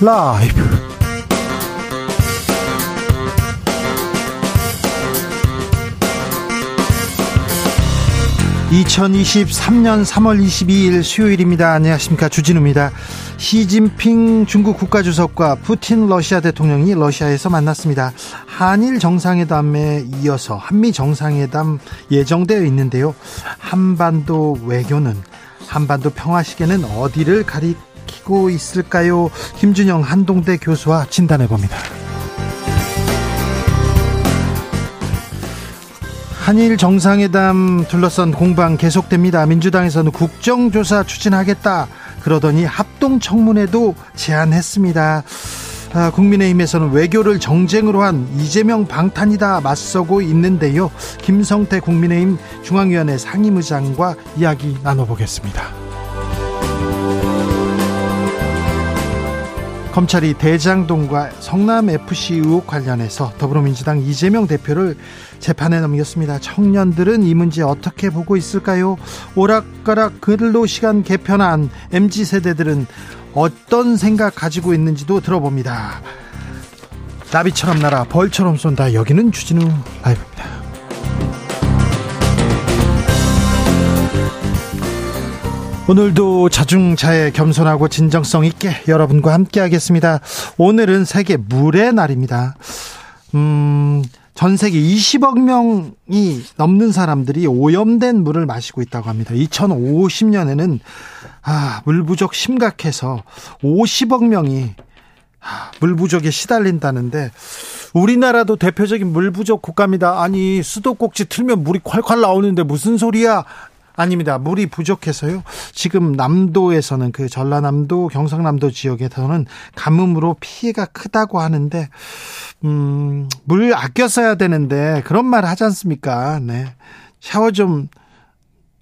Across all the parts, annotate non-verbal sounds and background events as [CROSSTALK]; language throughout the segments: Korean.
라이브. 2023년 3월 22일 수요일입니다. 안녕하십니까. 주진우입니다. 시진핑 중국 국가주석과 푸틴 러시아 대통령이 러시아에서 만났습니다. 한일 정상회담에 이어서 한미 정상회담 예정되어 있는데요. 한반도 외교는 한반도 평화 시계는 어디를 가리 키고 있을까요? 김준영 한동대 교수와 진단해 봅니다. 한일 정상회담 둘러싼 공방 계속됩니다. 민주당에서는 국정조사 추진하겠다. 그러더니 합동청문회도 제안했습니다. 아, 국민의힘에서는 외교를 정쟁으로 한 이재명 방탄이다 맞서고 있는데요. 김성태 국민의힘 중앙위원회 상임의장과 이야기 나눠보겠습니다. 검찰이 대장동과 성남FC 의혹 관련해서 더불어민주당 이재명 대표를 재판에 넘겼습니다. 청년들은 이 문제 어떻게 보고 있을까요? 오락가락 근로 시간 개편안 MZ 세대들은 어떤 생각 가지고 있는지도 들어봅니다. 나비처럼 날아 벌처럼 쏜다. 여기는 주진우 라이브입니다. 오늘도 자중자애 겸손하고 진정성 있게 여러분과 함께 하겠습니다. 오늘은 세계 물의 날입니다. 음, 전 세계 20억 명이 넘는 사람들이 오염된 물을 마시고 있다고 합니다. 2050년에는 아, 물 부족 심각해서 50억 명이 아, 물 부족에 시달린다는데 우리나라도 대표적인 물 부족 국가입니다. 아니 수도꼭지 틀면 물이 콸콸 나오는데 무슨 소리야? 아닙니다. 물이 부족해서요. 지금 남도에서는 그 전라남도, 경상남도 지역에서는 가뭄으로 피해가 크다고 하는데 음, 물 아껴 써야 되는데 그런 말 하지 않습니까? 네. 샤워 좀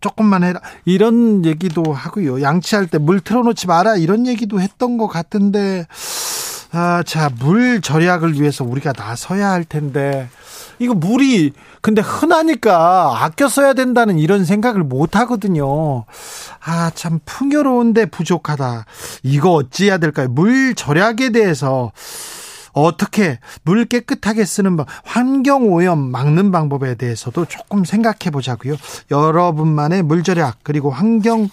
조금만 해라. 이런 얘기도 하고요. 양치할 때 물 틀어놓지 마라. 이런 얘기도 했던 것 같은데, 아, 자, 물 절약을 위해서 우리가 나서야 할 텐데, 이거 물이 근데 흔하니까 아껴 써야 된다는 이런 생각을 못 하거든요. 아, 참 풍요로운데 부족하다. 이거 어찌해야 될까요? 물 절약에 대해서 어떻게 물 깨끗하게 쓰는 방, 환경 오염 막는 방법에 대해서도 조금 생각해 보자고요. 여러분만의 물 절약 그리고 환경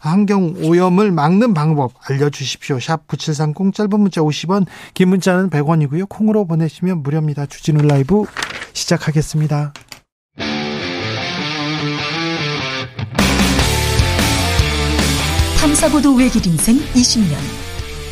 환경 오염을 막는 방법 알려 주십시오. 샵 9730 짧은 문자 50원, 긴 문자는 100원이고요. 콩으로 보내시면 무료입니다. 주진우 라이브 시작하겠습니다. 탐사보도 외길 인생 20년.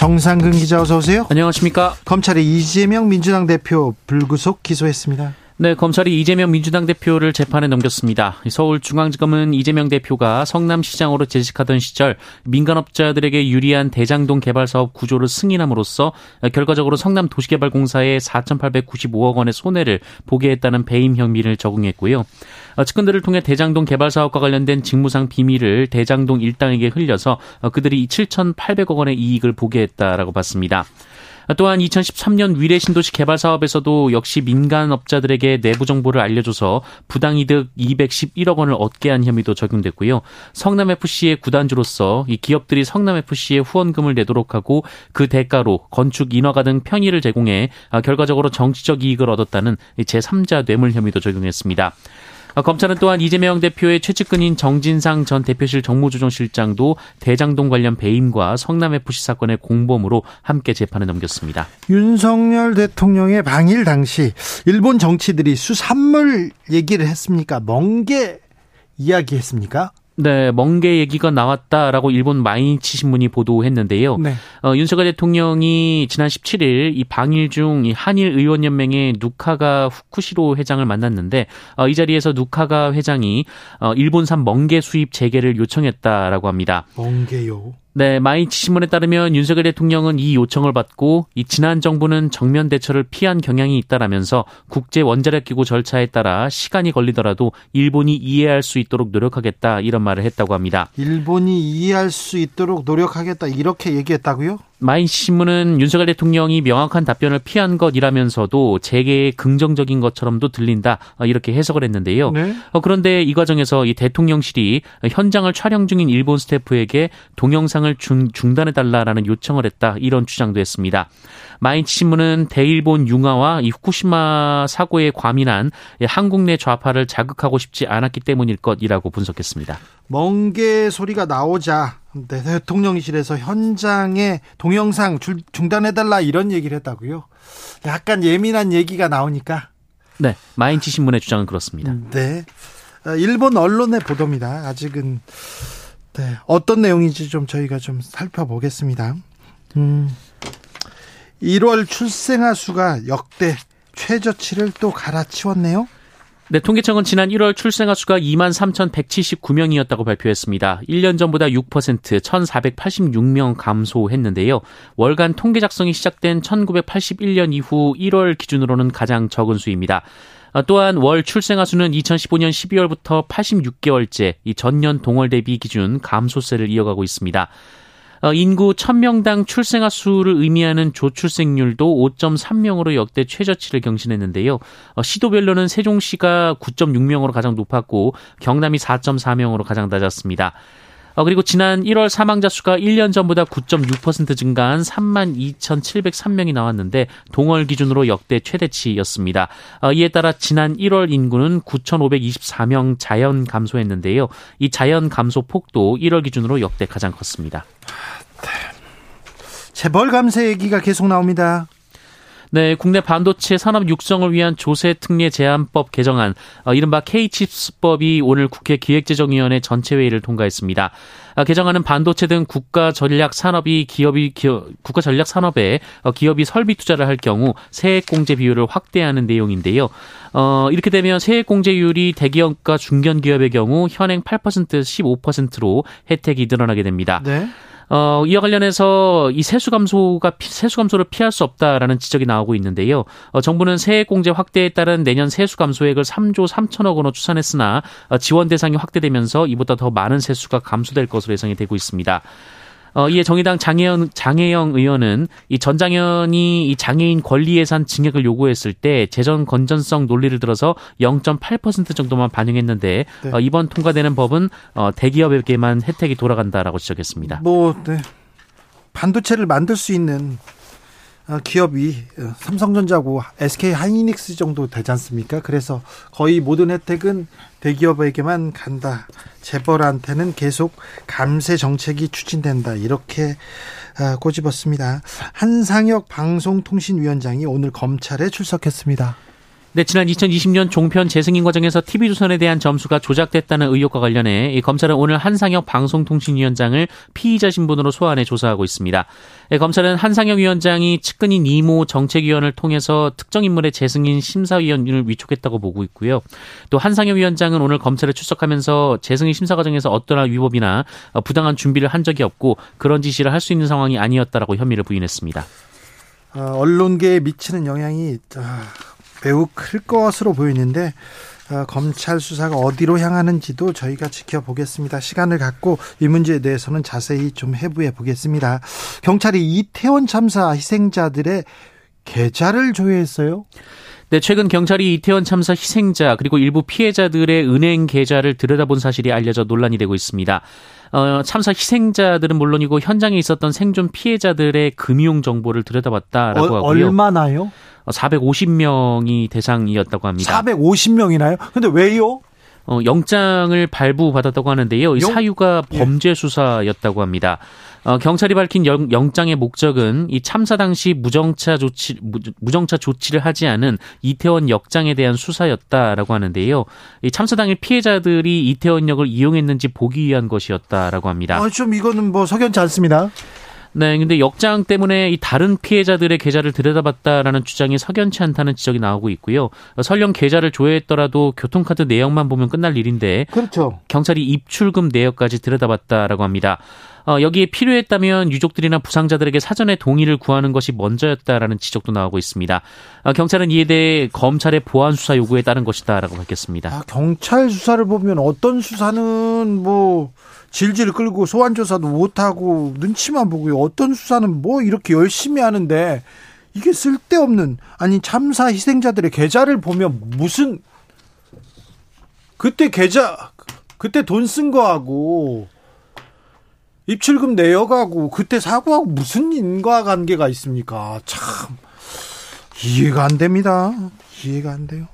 정상근 기자 어서 오세요. 안녕하십니까. 검찰이 이재명 민주당 대표 불구속 기소했습니다. 네, 검찰이 이재명 민주당 대표를 재판에 넘겼습니다. 서울중앙지검은 이재명 대표가 성남시장으로 재직하던 시절 민간업자들에게 유리한 대장동 개발 사업 구조를 승인함으로써 결과적으로 성남도시개발공사에 4,895억 원의 손해를 보게 했다는 배임 혐의를 적용했고요. 측근들을 통해 대장동 개발 사업과 관련된 직무상 비밀을 대장동 일당에게 흘려서 그들이 7,800억 원의 이익을 보게 했다라고 봤습니다. 또한 2013년 위례 신도시 개발 사업에서도 역시 민간 업자들에게 내부 정보를 알려줘서 부당이득 211억 원을 얻게 한 혐의도 적용됐고요. 성남 FC의 구단주로서 이 기업들이 성남 FC에 후원금을 내도록 하고 그 대가로 건축 인허가 등 편의를 제공해 결과적으로 정치적 이익을 얻었다는 제3자 뇌물 혐의도 적용했습니다. 아, 검찰은 또한 이재명 대표의 최측근인 정진상 전 대표실 정무조정실장도 대장동 관련 배임과 성남FC 사건의 공범으로 함께 재판에 넘겼습니다. 윤석열 대통령의 방일 당시 일본 정치들이 수산물 얘기를 했습니까? 멍게 이야기했습니까? 네, 멍게 얘기가 나왔다라고 일본 마이니치 신문이 보도했는데요. 네. 어, 윤석열 대통령이 지난 17일 이 방일 중 이 한일 의원 연맹의 누카가 후쿠시로 회장을 만났는데 어, 이 자리에서 누카가 회장이 어, 일본산 멍게 수입 재개를 요청했다라고 합니다. 멍게요. 네, 마이치 신문에 따르면 윤석열 대통령은 이 요청을 받고 이 지난 정부는 정면 대처를 피한 경향이 있다라면서 국제 원자력 기구 절차에 따라 시간이 걸리더라도 일본이 이해할 수 있도록 노력하겠다 이런 말을 했다고 합니다. 일본이 이해할 수 있도록 노력하겠다 이렇게 얘기했다고요? 마인시 신문은 윤석열 대통령이 명확한 답변을 피한 것이라면서도 재계의 긍정적인 것처럼도 들린다 어, 이렇게 해석을 했는데요. 네. 어, 그런데 이 과정에서 이 대통령실이 현장을 촬영 중인 일본 스태프에게 동영상을 중, 중단해 달라라는 요청을 했다 이런 주장도 했습니다. 마인치 신문은 대일본 융화와 이 후쿠시마 사고에 과민한 한국 내 좌파를 자극하고 싶지 않았기 때문일 것이라고 분석했습니다. 멍게 소리가 나오자 네, 대통령실에서 현장에 동영상 중단해달라 이런 얘기를 했다고요. 약간 예민한 얘기가 나오니까. 네, 마인치 신문의 주장은 그렇습니다. 네, 어, 일본 언론의 보도입니다. 아직은 네, 어떤 내용인지 좀 저희가 좀 살펴보겠습니다. 음, 1월 출생아 수가 역대 최저치를 또 갈아치웠네요. 네, 통계청은 지난 1월 출생아 수가 2만 3,179명이었다고 발표했습니다. 1년 전보다 6% 1,486명 감소했는데요. 월간 통계 작성이 시작된 1981년 이후 1월 기준으로는 가장 적은 수입니다. 어, 또한 월 출생아 수는 2015년 12월부터 86개월째 이 전년 동월 대비 기준 감소세를 이어가고 있습니다. 어, 인구 1000명당 출생아 수를 의미하는 조출생률도 5.3명으로 역대 최저치를 경신했는데요. 어, 시도별로는 세종시가 9.6명으로 가장 높았고 경남이 4.4명으로 가장 낮았습니다. 어, 그리고 지난 1월 사망자 수가 1년 전보다 9.6% 증가한 3만 2,703명이 나왔는데 동월 기준으로 역대 최대치였습니다. 이에 따라 지난 1월 인구는 9,524명 자연 감소했는데요. 이 자연 감소 폭도 1월 기준으로 역대 가장 컸습니다. 재벌 감세 얘기가 계속 나옵니다. 네, 국내 반도체 산업 육성을 위한 조세 특례 제한법 개정안, 어, 이른바 K칩스법이 오늘 국회 기획재정위원회 전체 회의를 통과했습니다. 아, 개정안은 반도체 등 국가 전략 산업이 기업이 기업, 국가 전략 산업에 어, 기업이 설비 투자를 할 경우 세액 공제 비율을 확대하는 내용인데요. 어, 이렇게 되면 세액 공제율이 대기업과 중견 기업의 경우 현행 8% 15%로 혜택이 늘어나게 됩니다. 네. 어, 이와 관련해서 이 세수 감소가 세수 감소를 피할 수 없다라는 지적이 나오고 있는데요. 어, 정부는 세액 공제 확대에 따른 내년 세수 감소액을 3조 3천억 원으로 추산했으나 어, 지원 대상이 확대되면서 이보다 더 많은 세수가 감소될 것으로 예상이 되고 있습니다. 어, 이에 정의당 장혜영, 장혜영 의원은 이 전장현이 이 장애인 권리 예산 증액을 요구했을 때 재정 건전성 논리를 들어서 0.8% 정도만 반영했는데 네. 어, 이번 통과되는 법은 어, 대기업에게만 혜택이 돌아간다라고 지적했습니다. 뭐 네. 반도체를 만들 수 있는 어, 기업이 어, 삼성전자고 SK 하이닉스 정도 되지 않습니까? 그래서 거의 모든 혜택은 대기업에게만 간다. 재벌한테는 계속 감세 정책이 추진된다. 이렇게 어, 꼬집었습니다. 한상혁 방송통신위원장이 오늘 검찰에 출석했습니다. 네, 지난 2020년 종편 재승인 과정에서 TV조선에 대한 점수가 조작됐다는 의혹과 관련해 이 검찰은 오늘 한상혁 방송통신위원장을 피의자 신분으로 소환해 조사하고 있습니다. 네, 검찰은 한상혁 위원장이 측근인 이모 정책위원을 통해서 특정 인물의 재승인 심사위원을 위촉했다고 보고 있고요. 또 한상혁 위원장은 오늘 검찰에 출석하면서 재승인 심사 과정에서 어떠한 위법이나 부당한 준비를 한 적이 없고 그런 지시를 할 수 있는 상황이 아니었다라고 혐의를 부인했습니다. 어, 언론계에 미치는 영향이 아, 매우 클 것으로 보이는데 어, 검찰 수사가 어디로 향하는지도 저희가 지켜보겠습니다. 시간을 갖고 이 문제에 대해서는 자세히 좀 해부해 보겠습니다. 경찰이 이태원 참사 희생자들의 계좌를 조회했어요. 네, 최근 경찰이 이태원 참사 희생자 그리고 일부 피해자들의 은행 계좌를 들여다본 사실이 알려져 논란이 되고 있습니다. 어, 참사 희생자들은 물론이고 현장에 있었던 생존 피해자들의 금융 정보를 들여다봤다라고 어, 하고요. 얼마나요? 450명이 대상이었다고 합니다. 450명이나요? 근데 왜요? 어, 영장을 발부받았다고 하는데요. 이 사유가 예. 범죄 수사였다고 합니다. 어, 경찰이 밝힌 영, 장의 목적은 이 참사 당시 무정차 조치 무정차 조치를 하지 않은 이태원 역장에 대한 수사였다라고 하는데요. 이 참사 당일 피해자들이 이태원역을 이용했는지 보기 위한 것이었다라고 합니다. 아, 좀 이거는 뭐 석연치 않습니다. 네, 근데 역장 때문에 이 다른 피해자들의 계좌를 들여다봤다라는 주장이 석연치 않다는 지적이 나오고 있고요. 설령 계좌를 조회했더라도 교통카드 내역만 보면 끝날 일인데 그렇죠. 경찰이 입출금 내역까지 들여다봤다라고 합니다. 어, 여기에 필요했다면 유족들이나 부상자들에게 사전에 동의를 구하는 것이 먼저였다라는 지적도 나오고 있습니다. 어, 경찰은 이에 대해 검찰의 보안 수사 요구에 따른 것이다라고 밝혔습니다. 아, 경찰 수사를 보면 어떤 수사는 뭐 질질 끌고 소환 조사도 못 하고 눈치만 보고요. 어떤 수사는 뭐 이렇게 열심히 하는데 이게 쓸데없는 아니 참사 희생자들의 계좌를 보면 무슨 그때 계좌 그때 돈 쓴 거하고 입출금 내역하고 그때 사고하고 무슨 인과관계가 있습니까? 참 이해가 안 됩니다. 이해가 안 돼요.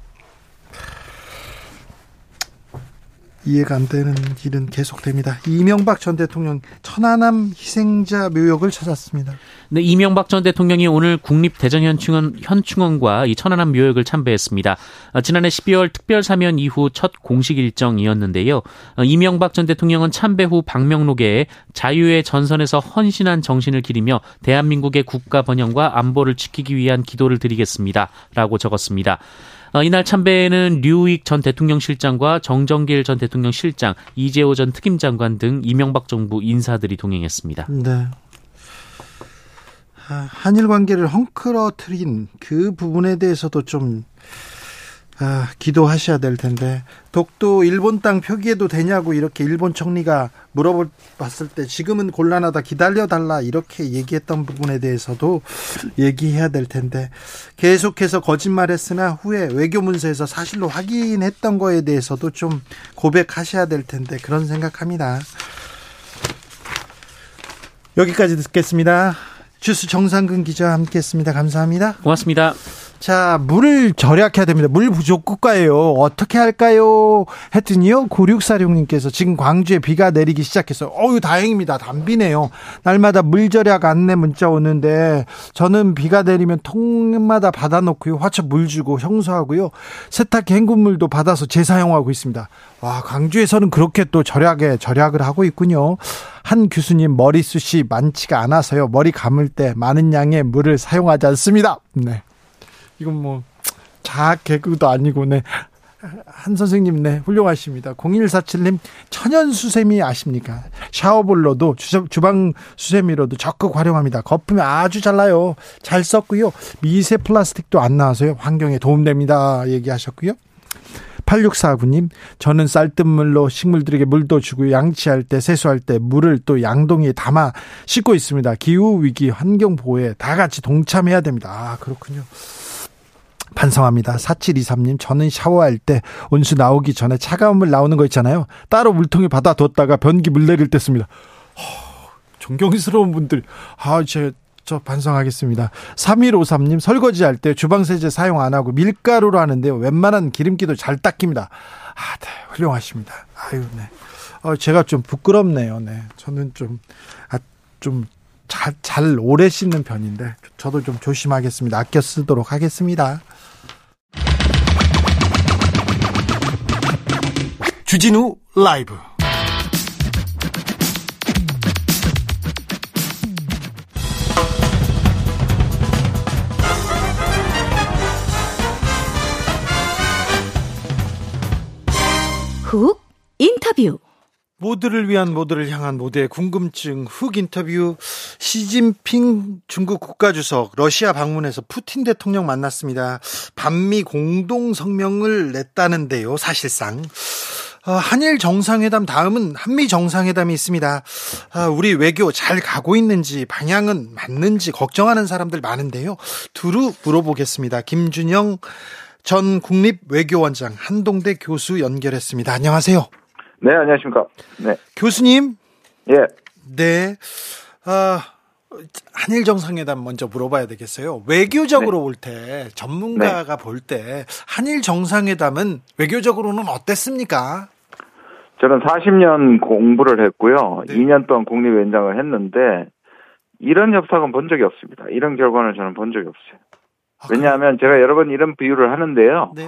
이해가 안 되는 일은 계속됩니다. 이명박 전 대통령 천안함 희생자 묘역을 찾았습니다. 네, 이명박 전 대통령이 오늘 국립대전현충원 현충원과 이 천안함 묘역을 참배했습니다. 어, 지난해 12월 특별 사면 이후 첫 공식 일정이었는데요. 어, 이명박 전 대통령은 참배 후 방명록에 자유의 전선에서 헌신한 정신을 기리며 대한민국의 국가 번영과 안보를 지키기 위한 기도를 드리겠습니다라고 적었습니다. 어, 이날 참배에는 류익 전 대통령 실장과 정정길 전 대통령 실장, 이재호 전 특임 장관 등 이명박 정부 인사들이 동행했습니다. 네. 아, 한일 관계를 헝클어트린 그 부분에 대해서도 좀 아, 기도하셔야 될 텐데 독도 일본 땅 표기해도 되냐고 이렇게 일본 총리가 물어봤을 때 지금은 곤란하다 기다려 달라 이렇게 얘기했던 부분에 대해서도 얘기해야 될 텐데 계속해서 거짓말했으나 후에 외교 문서에서 사실로 확인했던 거에 대해서도 좀 고백하셔야 될 텐데 그런 생각합니다. 여기까지 듣겠습니다. 주스 정상근 기자와 함께했습니다. 감사합니다. 고맙습니다. 자, 물을 절약해야 됩니다. 물 부족 국가예요. 어떻게 할까요? 했더니요, 9646님께서 지금 광주에 비가 내리기 시작했어요. 어유 다행입니다. 담비네요. 날마다 물 절약 안내 문자 오는데, 저는 비가 내리면 통마다 받아놓고요. 화초 물 주고 형수하고요. 세탁기 헹군물도 받아서 재사용하고 있습니다. 와, 광주에서는 그렇게 또 절약에 절약을 하고 있군요. 한 교수님 머리숱이 많지가 않아서요. 머리 감을 때 많은 양의 물을 사용하지 않습니다. 네. 이건 뭐 자학 개그도 아니고 네. 한 선생님 네 훌륭하십니다. 0147님 천연 수세미 아십니까? 샤워볼로도 주방 수세미로도 적극 활용합니다. 거품이 아주 잘 나요. 잘 썼고요. 미세 플라스틱도 안 나와서요. 환경에 도움됩니다. 얘기하셨고요. 8649님, 저는 쌀뜨물로 식물들에게 물도 주고 양치할 때, 세수할 때 물을 또 양동이에 담아 씻고 있습니다. 기후위기 환경보호에 다 같이 동참해야 됩니다. 아, 그렇군요. 반성합니다. 4723님, 저는 샤워할 때 온수 나오기 전에 차가운 물 나오는 거 있잖아요. 따로 물통에 받아뒀다가 변기 물 내릴 때 씁니다. 허, 존경스러운 분들. 아, 제, 저 반성하겠습니다. 3153님, 설거지 할 때 주방세제 사용 안 하고 밀가루로 하는데요. 웬만한 기름기도 잘 닦입니다. 아, 네, 훌륭하십니다. 아유, 네. 어, 제가 좀 부끄럽네요. 네. 저는 좀, 아, 좀 잘, 잘 오래 씻는 편인데, 저도 좀 조심하겠습니다. 아껴 쓰도록 하겠습니다. 주진우 라이브 훅 인터뷰 모두를 위한 모두를 향한 모두의 궁금증 훅 인터뷰 시진핑 중국 국가주석 러시아 방문해서 푸틴 대통령 만났습니다. 반미 공동 성명을 냈다는데요. 사실상 어, 한일 정상회담 다음은 한미 정상회담이 있습니다. 아, 우리 외교 잘 가고 있는지 방향은 맞는지 걱정하는 사람들 많은데요. 두루 물어보겠습니다. 김준영 전 국립외교원장 한동대 교수 연결했습니다. 안녕하세요. 네, 안녕하십니까. 네. 교수님. 예. 네. 아, 한일 정상회담 먼저 물어봐야 되겠어요. 외교적으로 네. 볼때 전문가가 네. 볼때 한일 정상회담은 외교적으로는 어땠습니까? 저는 40년 공부를 했고요. 네. 2년 동안 국립위원장을 했는데 이런 협상은 본 적이 없습니다. 이런 결과는 저는 본 적이 없어요. 아, 왜냐하면 제가 여러 번 이런 비유를 하는데요. 네.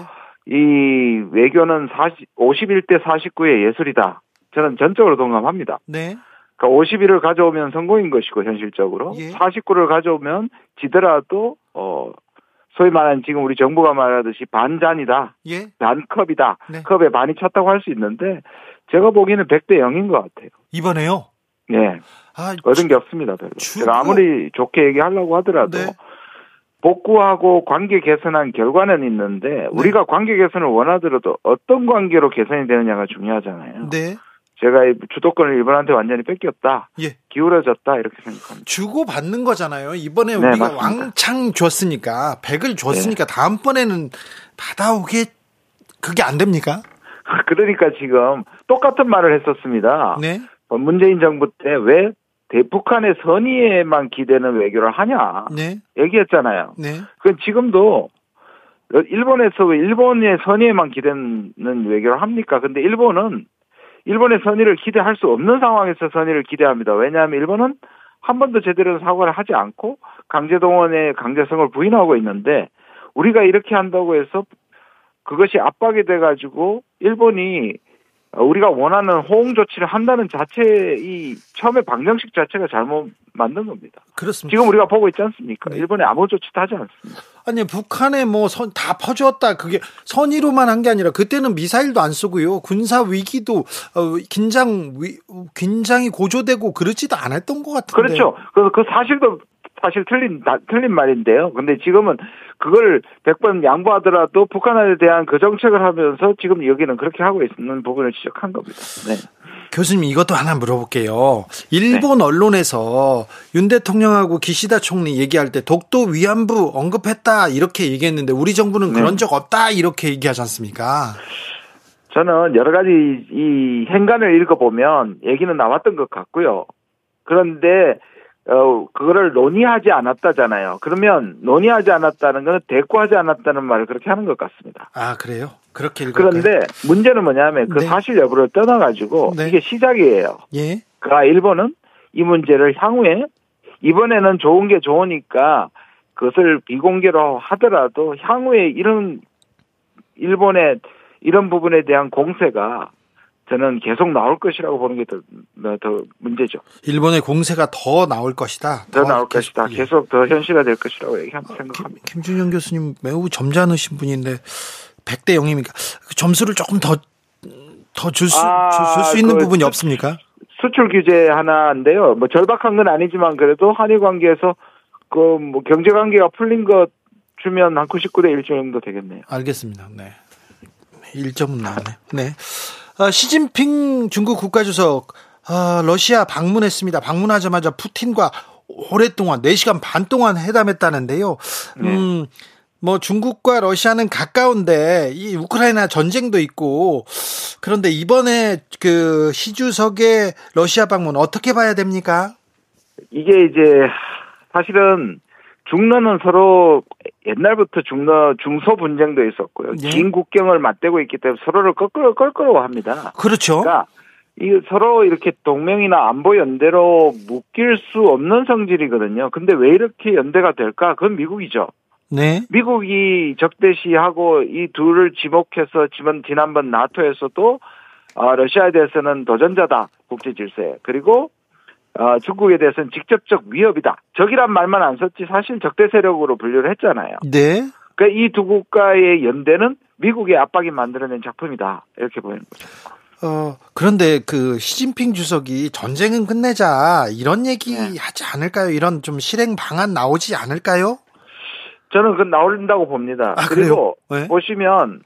이 외교는 40, 51대 49의 예술이다. 저는 전적으로 동감합니다. 네. 그러니까 51을 가져오면 성공인 것이고 현실적으로 예. 49를 가져오면 지더라도 어 소위 말하는 지금 우리 정부가 말하듯이 반잔이다. 예. 반컵이다. 네. 컵에 반이 찼다고 할 수 있는데 제가 보기에는 100대 0인 것 같아요. 이번에요? 네. 아, 얻은 게 없습니다, 별로. 주고... 제가 아무리 좋게 얘기하려고 하더라도 네. 복구하고 관계 개선한 결과는 있는데 네. 우리가 관계 개선을 원하더라도 어떤 관계로 개선이 되느냐가 중요하잖아요. 네. 제가 주도권을 일본한테 완전히 뺏겼다. 예. 기울어졌다. 이렇게 생각합니다. 주고 받는 거잖아요. 이번에 네, 우리가 맞습니다. 왕창 줬으니까 100을 줬으니까 네. 다음번에는 받아오게 그게 안 됩니까? [LAUGHS] 그러니까 지금 똑같은 말을 했었습니다. 네. 문재인 정부 때왜 대북한의 선의에만 기대는 외교를 하냐 네. 얘기했잖아요. 네. 그 지금도 일본에서 왜 일본의 선의에만 기대는 외교를 합니까? 근데 일본은 일본의 선의를 기대할 수 없는 상황에서 선의를 기대합니다. 왜냐하면 일본은 한 번도 제대로 사과를 하지 않고 강제동원의 강제성을 부인하고 있는데 우리가 이렇게 한다고 해서 그것이 압박이 돼가지고 일본이 우리가 원하는 호응 조치를 한다는 자체 이 처음에 방정식 자체가 잘못 만든 겁니다. 그렇습니다. 지금 우리가 보고 있지 않습니까? 네. 일본에 아무 조치도 하지 않습니다. 아니 북한에 뭐 선 다 퍼주었다 그게 선의로만 한 게 아니라 그때는 미사일도 안 쓰고요 군사 위기도 어, 긴장 위, 긴장이 고조되고 그러지도 않았던 것 같은데. 그렇죠. 그, 그 사실도 사실 틀린 틀린 말인데요. 근데 지금은 그걸 100번 양보하더라도 북한에 대한 그 정책을 하면서 지금 여기는 그렇게 하고 있는 부분을 지적한 겁니다. 네. 교수님 이것도 하나 물어볼게요. 일본 네. 언론에서 윤 대통령하고 기시다 총리 얘기할 때 독도 위안부 언급했다 이렇게 얘기했는데 우리 정부는 그런 네. 적 없다 이렇게 얘기하지 않습니까? 저는 여러 가지 이 행간을 읽어보면 얘기는 나왔던 것 같고요. 그런데 어, 그거를 논의하지 않았다잖아요. 그러면 논의하지 않았다는 것은 대꾸하지 않았다는 말을 그렇게 하는 것 같습니다. 아, 그래요? 그렇게 읽을까요? 그런데 문제는 뭐냐면 그 네. 사실 여부를 떠나가지고 네. 이게 시작이에요. 예. 그러니까 일본은 이 문제를 향후에 이번에는 좋은 게 좋으니까 그것을 비공개로 하더라도 향후에 이런 일본의 이런 부분에 대한 공세가 저는 계속 나올 것이라고 보는 게 더 더 문제죠. 일본의 공세가 더 나올 것이다. 더, 더 나올 계속, 것이다. 예. 계속 더 현실화 될 것이라고 얘기 생각합니다. 김, 김준영 교수님 매우 점잖으신 분인데 100대 0입니까? 그 점수를 조금 더 더 줄수 아, 줄수 있는 그 부분이 없습니까? 수출 규제 하나인데요. 뭐 절박한 건 아니지만 그래도 한일 관계에서 그 뭐 경제 관계가 풀린 것 주면 한 99대 1 정도 되겠네요. 알겠습니다. 네. 1점은 나오네. 네. 어, 시진핑 중국 국가주석 어, 러시아 방문했습니다. 방문하자마자 푸틴과 오랫동안 4시간 반 동안 회담했다는데요. 네. 음, 뭐 중국과 러시아는 가까운데 이 우크라이나 전쟁도 있고 그런데 이번에 그 시주석의 러시아 방문 어떻게 봐야 됩니까? 이게 이제 사실은 중러는 서로 옛날부터 중러 중소 분쟁도 있었고요. 네. 긴 국경을 맞대고 있기 때문에 서로를 껄끄러 껄끄러워합니다. 그렇죠. 그러니까 이 서로 이렇게 동맹이나 안보 연대로 묶일 수 없는 성질이거든요. 근데 왜 이렇게 연대가 될까? 그건 미국이죠. 네. 미국이 적대시하고 이 둘을 지목해서 지난 지난번 나토에서도 어, 러시아에 대해서는 도전자다 국제 질서에 그리고 어, 중국에 대해서는 직접적 위협이다. 적이란 말만 안 썼지 사실 적대 세력으로 분류를 했잖아요. 네. 그러니까 이 두 국가의 연대는 미국의 압박이 만들어낸 작품이다. 이렇게 보이는 거죠. 어, 그런데 그 시진핑 주석이 전쟁은 끝내자 이런 얘기 네. 하지 않을까요? 이런 좀 실행 방안 나오지 않을까요? 저는 그 나온다고 봅니다. 아, 그리고 네? 보시면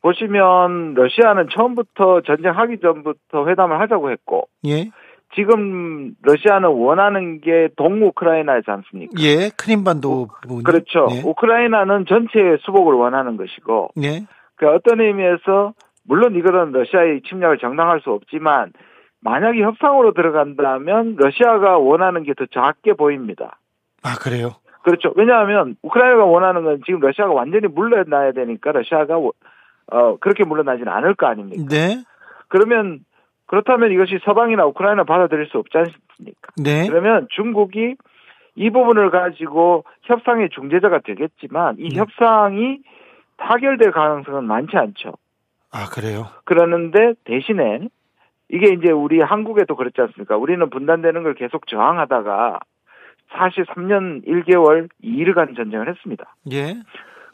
보시면 러시아는 처음부터 전쟁하기 전부터 회담을 하자고 했고 예. 지금 러시아는 원하는 게 동우크라이나이지 않습니까? 예, 크림반도 부분. 그렇죠. 예. 우크라이나는 전체 수복을 원하는 것이고, 예. 그 어떤 의미에서 물론 이거는 러시아의 침략을 정당할 수 없지만 만약에 협상으로 들어간다면 러시아가 원하는 게 더 작게 보입니다. 아 그래요? 그렇죠. 왜냐하면 우크라이나가 원하는 건 지금 러시아가 완전히 물러나야 되니까 러시아가 어 그렇게 물러나지는 않을 거 아닙니까? 네. 그러면 그렇다면 이것이 서방이나 우크라이나 받아들일 수 없지 않습니까? 네. 그러면 중국이 이 부분을 가지고 협상의 중재자가 되겠지만 이 네. 협상이 타결될 가능성은 많지 않죠. 아, 그래요? 그러는데 대신에 이게 이제 우리 한국에도 그렇지 않습니까? 우리는 분단되는 걸 계속 저항하다가 사실 3년 1개월 2일간 전쟁을 했습니다. 예.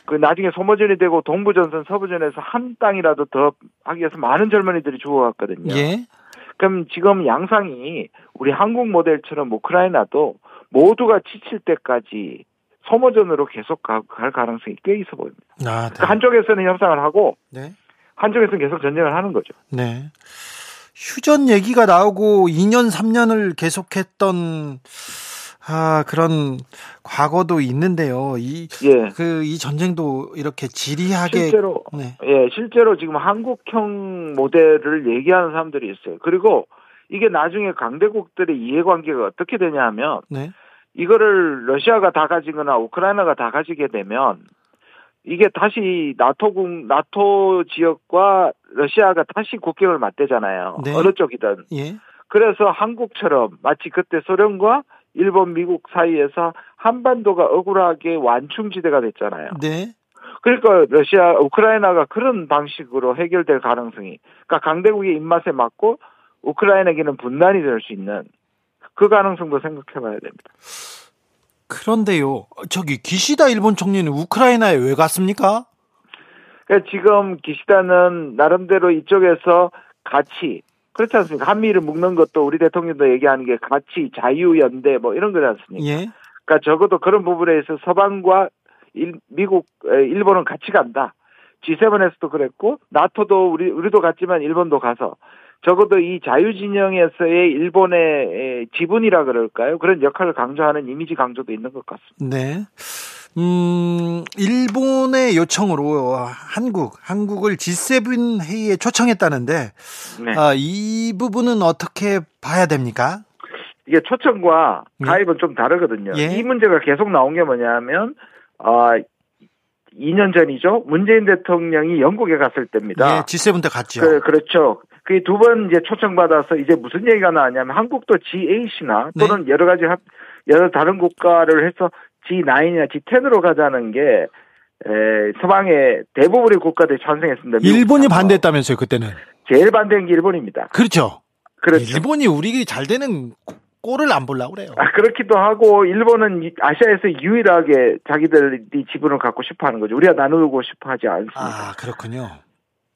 그 나중에 소모전이 되고 동부전선 서부전에서 한 땅이라도 더 하기 위해서 많은 젊은이들이 죽어갔거든요. 예. 그럼 지금 양상이 우리 한국 모델처럼 우크라이나도 모두가 지칠 때까지 소모전으로 계속 가, 갈 가능성이 꽤 있어 보입니다. 아, 네. 그러니까 한쪽에서는 협상을 하고 네. 한쪽에서는 계속 전쟁을 하는 거죠. 네. 휴전 얘기가 나오고 2년 3년을 계속했던 아, 그런 과거도 있는데요. 이, 예. 그, 이 전쟁도 이렇게 지리하게. 실제로 네. 예, 실제로 지금 한국형 모델을 얘기하는 사람들이 있어요. 그리고 이게 나중에 강대국들의 이해관계가 어떻게 되냐 하면 네. 이거를 러시아가 다 가지거나 우크라이나가 다 가지게 되면 이게 다시 나토국 나토 지역과 러시아가 다시 국경을 맞대잖아요. 네. 어느 쪽이든. 예. 그래서 한국처럼 마치 그때 소련과 일본, 미국 사이에서 한반도가 억울하게 완충지대가 됐잖아요. 네. 그러니까 러시아, 우크라이나가 그런 방식으로 해결될 가능성이, 그러니까 강대국의 입맛에 맞고 우크라이나에게는 분단이 될 수 있는 그 가능성도 생각해 봐야 됩니다. 그런데요. 저기, 기시다 일본 총리는 우크라이나에 왜 갔습니까? 그러니까 지금 기시다는 나름대로 이쪽에서 가치, 그렇지 않습니까? 한미를 묶는 것도 우리 대통령도 얘기하는 게 가치, 자유, 연대 뭐 이런 거지 않습니까? 예. 그러니까 적어도 그런 부분에 있어 서방과 일, 미국, 에, 일본은 같이 간다. G7에서도 그랬고 나토도 우리 우리도 갔지만 일본도 가서 적어도 이 자유진영에서의 일본의 에, 지분이라 그럴까요? 그런 역할을 강조하는 이미지 강조도 있는 것 같습니다. 네. 음, 일본의 요청으로 한국, 한국을 G7 회의에 초청했다는데, 네. 아, 이 부분은 어떻게 봐야 됩니까? 이게 초청과 네. 가입은 좀 다르거든요. 예. 이 문제가 계속 나온 게 뭐냐면 아 2년 전이죠. 문재인 대통령이 영국에 갔을 때입니다. 예, G7 때 갔죠. 그, 그렇죠. 그 두 번 이제 초청받아서 이제 무슨 얘기가 나왔냐면 한국도 G8이나 네. 또는 여러 가지 합, 여러 다른 국가를 해서 G9이나 G10으로 가자는 게 에, 서방의 대부분의 국가들이 찬성했습니다. 일본이. 반대했다면서요, 그때는. 제일 반대한 게 일본입니다. 그렇죠. 그렇죠. 일본이 우리 잘 되는 꼴을 안 보려고 그래요. 아, 그렇기도 하고, 일본은 이- 아시아에서 유일하게 자기들이 지분을 갖고 싶어 하는 거죠. 우리가 나누고 싶어 하지 않습니다. 아, 그렇군요.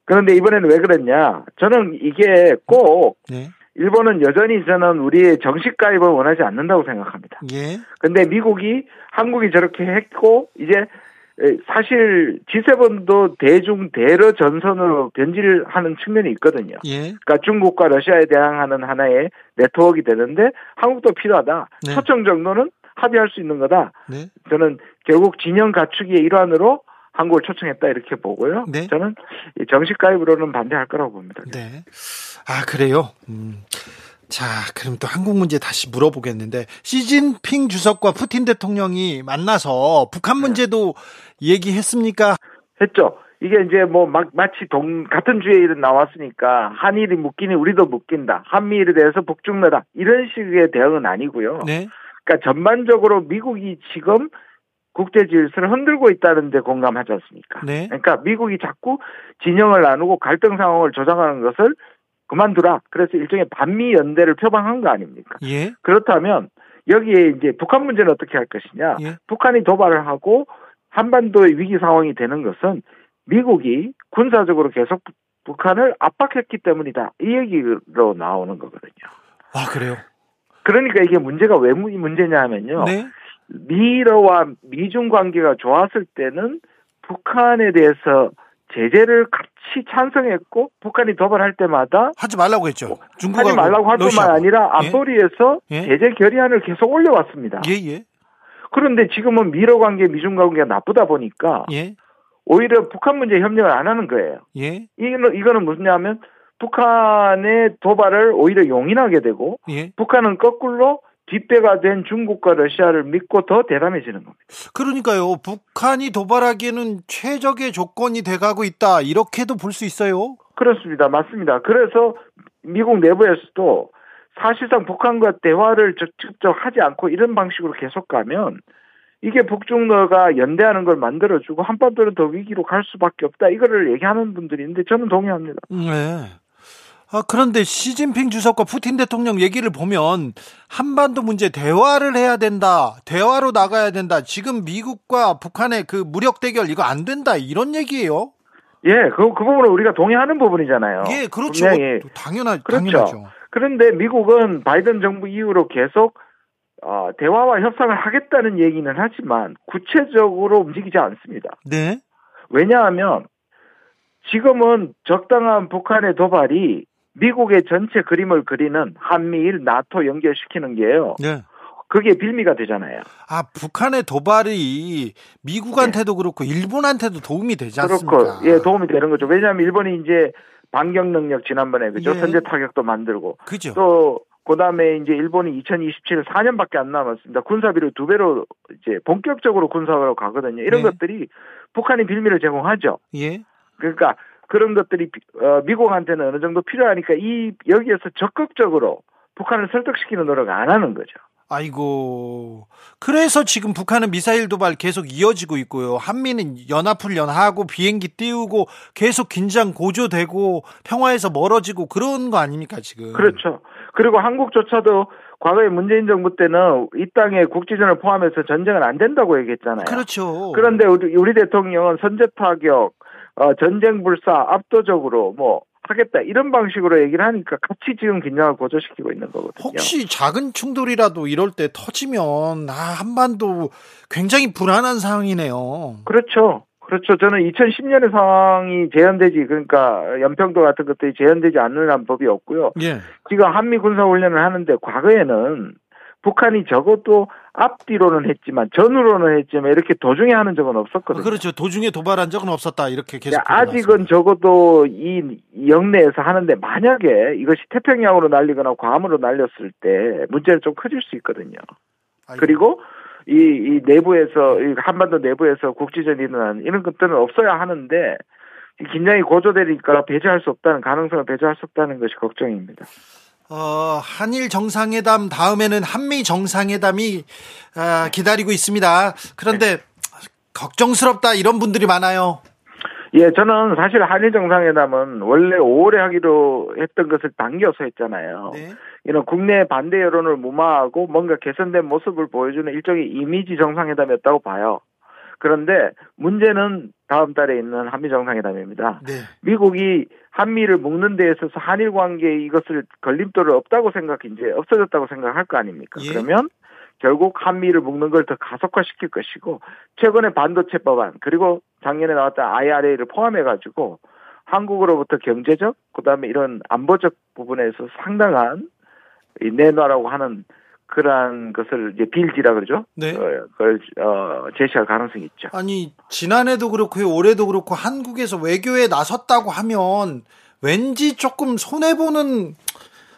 그런데 이번에는 왜 그랬냐? 저는 이게 꼭, 네. 일본은 여전히 저는 우리의 정식 가입을 원하지 않는다고 생각합니다. 예. 근데 미국이, 한국이 저렇게 했고, 이제, 에, 사실 G7도 대중 대러 전선으로 변질하는 측면이 있거든요. 예. 그러니까 중국과 러시아에 대항하는 하나의 네트워크가 되는데 한국도 필요하다. 네. 초청 정도는 합의할 수 있는 거다. 네. 저는 결국 진영 갖추기의 일환으로 한국을 초청했다 이렇게 보고요. 네. 저는 이 정식 가입으로는 반대할 거라고 봅니다. 네. 아, 그래요? 음. 자, 그럼 또 한국 문제 다시 물어보겠는데, 시진핑 주석과 푸틴 대통령이 만나서 북한 네. 문제도 얘기했습니까? 했죠. 이게 이제 뭐 막 마치 동 같은 주에 일은 나왔으니까 한일이 묶이니 우리도 묶인다. 한미일에 대해서 북중러다 이런 식의 대응은 아니고요. 네. 그러니까 전반적으로 미국이 지금 국제 질서를 흔들고 있다는 데 공감하지 않습니까? 네. 그러니까 미국이 자꾸 진영을 나누고 갈등 상황을 조장하는 것을 그만두라. 그래서 일종의 반미 연대를 표방한 거 아닙니까? 예. 그렇다면 여기에 이제 북한 문제는 어떻게 할 것이냐? 예. 북한이 도발을 하고 한반도의 위기 상황이 되는 것은 미국이 군사적으로 계속 북한을 압박했기 때문이다. 이 얘기로 나오는 거거든요. 아, 그래요? 그러니까 이게 문제가 왜 문- 문제냐 하면요. 네. 미러와 미중 관계가 좋았을 때는 북한에 대해서 제재를 같이 찬성했고 북한이 도발할 때마다 하지 말라고 했죠. 중국하고 하지 말라고 할 뿐만. 아니라 예. 안보리에서 예. 제재 결의안을 계속 올려왔습니다. 예, 예. 그런데 지금은 미러 관계, 미중 관계가 나쁘다 보니까 예. 오히려 북한 문제 협력을 안 하는 거예요. 예. 이거는 이거는 무슨냐면 북한의 도발을 오히려 용인하게 되고 예. 북한은 거꾸로 뒷배가 된 중국과 러시아를 믿고 더 대담해지는 겁니다. 그러니까요. 북한이 도발하기에는 최적의 조건이 돼가고 있다. 이렇게도 볼 수 있어요. 그렇습니다. 맞습니다. 그래서 미국 내부에서도 사실상 북한과 대화를 적- 직접 하지 않고 이런 방식으로 계속 가면 이게 북중러가 연대하는 걸 만들어주고 한반도는 더 위기로 갈 수밖에 없다. 이거를 얘기하는 분들이 있는데 저는 동의합니다. 네. 아, 그런데 시진핑 주석과 푸틴 대통령 얘기를 보면 한반도 문제 대화를 해야 된다. 대화로 나가야 된다. 지금 미국과 북한의 그 무력 대결 이거 안 된다. 이런 얘기예요. 예, 그, 그 부분은 우리가 동의하는 부분이잖아요. 예, 그렇죠. 당연하, 그렇죠. 당연하죠. 그런데 미국은 바이든 정부 이후로 계속 어, 대화와 협상을 하겠다는 얘기는 하지만 구체적으로 움직이지 않습니다. 네. 왜냐하면 지금은 적당한 북한의 도발이 미국의 전체 그림을 그리는 한미일 나토 연결시키는 게요. 네. 그게 빌미가 되잖아요. 아, 북한의 도발이 미국한테도 그렇고 일본한테도 도움이 되지 않습니까? 그렇고 예 도움이 되는 거죠. 왜냐하면 일본이 이제 반격 능력 지난번에 그죠 예. 선제 타격도 만들고 그죠? 또 그다음에 이제 일본이 2027 4년밖에 안 남았습니다. 군사비를 두 배로 이제 본격적으로 군사로 가거든요. 이런 네. 것들이 북한이 빌미를 제공하죠. 예. 그러니까 그런 것들이 비- 어, 미국한테는 어느 정도 필요하니까 이 여기에서 적극적으로 북한을 설득시키는 노력을 안 하는 거죠. 아이고. 그래서 지금 북한은 미사일 도발 계속 이어지고 있고요. 한미는 연합훈련하고 비행기 띄우고 계속 긴장 고조되고 평화에서 멀어지고 그런 거 아닙니까, 지금? 그렇죠. 그리고 한국조차도 과거에 문재인 정부 때는 이 땅에 국지전을 포함해서 전쟁은 안 된다고 얘기했잖아요. 그렇죠. 그런데 우리, 우리 대통령은 선제 타격, 어, 전쟁 불사 압도적으로 뭐 하겠다 이런 방식으로 얘기를 하니까 같이 지금 긴장을 고조시키고 있는 거거든요. 혹시 작은 충돌이라도 이럴 때 터지면 아, 한반도 굉장히 불안한 상황이네요. 그렇죠. 그렇죠. 저는 2010년의 상황이 재현되지 그러니까 연평도 같은 것들이 재현되지 않는 법이 없고요. 예. 지금 한미 군사 훈련을 하는데 과거에는 북한이 적어도 앞뒤로는 했지만 전후로는 했지만 이렇게 도중에 하는 적은 없었거든요. 그렇죠. 도중에 도발한 적은 없었다. 이렇게 계속 네, 아직은 적어도 이 영내에서 하는데 만약에 이것이 태평양으로 날리거나 괌으로 날렸을 때 문제는 좀 커질 수 있거든요. 아이고. 그리고 이, 이 내부에서 이 한반도 내부에서 국지전이 일어나는 이런 것들은 없어야 하는데 이 긴장이 고조되니까 배제할 수 없다는 가능성을 배제할 수 없다는 것이 걱정입니다. 어, 한일 정상회담 다음에는 한미 정상회담이 아, 기다리고 있습니다. 그런데 걱정스럽다 이런 분들이 많아요. 예, 저는 사실 한일 정상회담은 원래 5월에 하기로 했던 것을 당겨서 했잖아요. 네. 이런 국내 반대 여론을 무마하고 뭔가 개선된 모습을 보여주는 일종의 이미지 정상회담이었다고 봐요. 그런데 문제는 다음 달에 있는 한미 정상회담입니다. 네. 미국이 한미를 묶는 데 있어서 한일 관계에 이것을 걸림돌을 없다고 생각, 이제 없어졌다고 생각할 거 아닙니까? 예. 그러면 결국 한미를 묶는 걸 더 가속화시킬 것이고 최근에 반도체 법안 그리고 작년에 나왔던 IRA를 포함해 가지고 한국으로부터 경제적 그다음에 이런 안보적 부분에서 상당한 이 내놔라고 하는 그러한 것을 이제 빌지라 그러죠. 네. 어, 그걸 어, 제시할 가능성이 있죠. 아니 지난해도 그렇고요, 올해도 그렇고 한국에서 외교에 나섰다고 하면 왠지 조금 손해 보는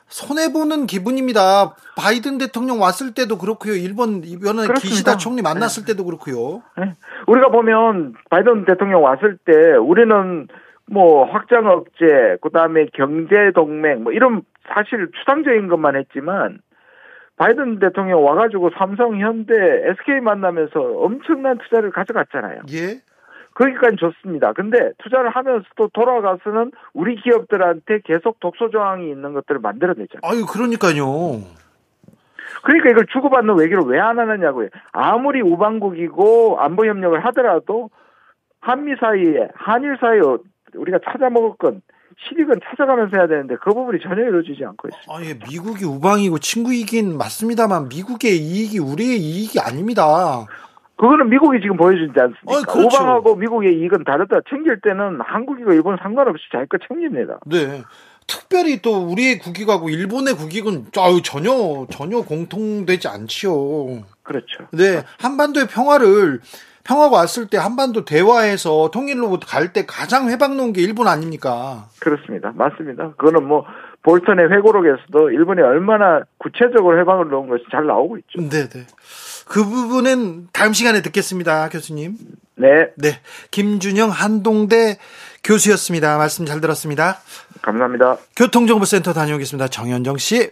손해 보는 기분입니다. 바이든 대통령 왔을 때도 그렇고요, 일본 이번에. 기시다 총리 만났을 때도 그렇고요. 네. 우리가 보면 바이든 대통령 왔을 때 우리는 뭐 확장 억제, 그다음에 경제 동맹 뭐 이런 사실 추상적인 것만 했지만 바이든 대통령 와가지고 삼성, 현대, SK 만나면서 엄청난 투자를 가져갔잖아요. 예. 거기까지 좋습니다. 근데 투자를 하면서 또 돌아가서는 우리 기업들한테 계속 독소 조항이 있는 것들을 만들어내잖아요. 아유, 그러니까요. 그러니까 이걸 주고받는 외교를 왜 안 하느냐고요. 아무리 우방국이고 안보 협력을 하더라도 한미 사이에 한일 사이에 우리가 찾아 먹을 건 실익은 찾아가면서 해야 되는데 그 부분이 전혀 이루어지지 않고 있습니다. 아, 예, 미국이 우방이고 친구이긴 맞습니다만 미국의 이익이 우리의 이익이 아닙니다. 그거는 미국이 지금 보여주지 않습니까? 어이, 그렇죠. 우방하고 미국의 이익은 다르다. 챙길 때는 한국이고 일본 상관없이 자기 거 챙깁니다. 네. 특별히 또 우리의 국익하고 일본의 국익은 전혀 전혀 공통되지 않지요. 그렇죠. 네, 한반도의 평화를 평화가 왔을 때 한반도 대화해서 통일로 갈 때 가장 회방 놓은 게 일본 아닙니까? 그렇습니다. 맞습니다. 그거는 뭐 볼턴의 회고록에서도 일본이 얼마나 구체적으로 해방을 놓은 것이 잘 나오고 있죠. 네, 네. 그 부분은 다음 시간에 듣겠습니다, 교수님. 네, 네, 김준영 한동대 교수였습니다. 말씀 잘 들었습니다. 감사합니다. 교통정보센터 다녀오겠습니다. 정현정 씨.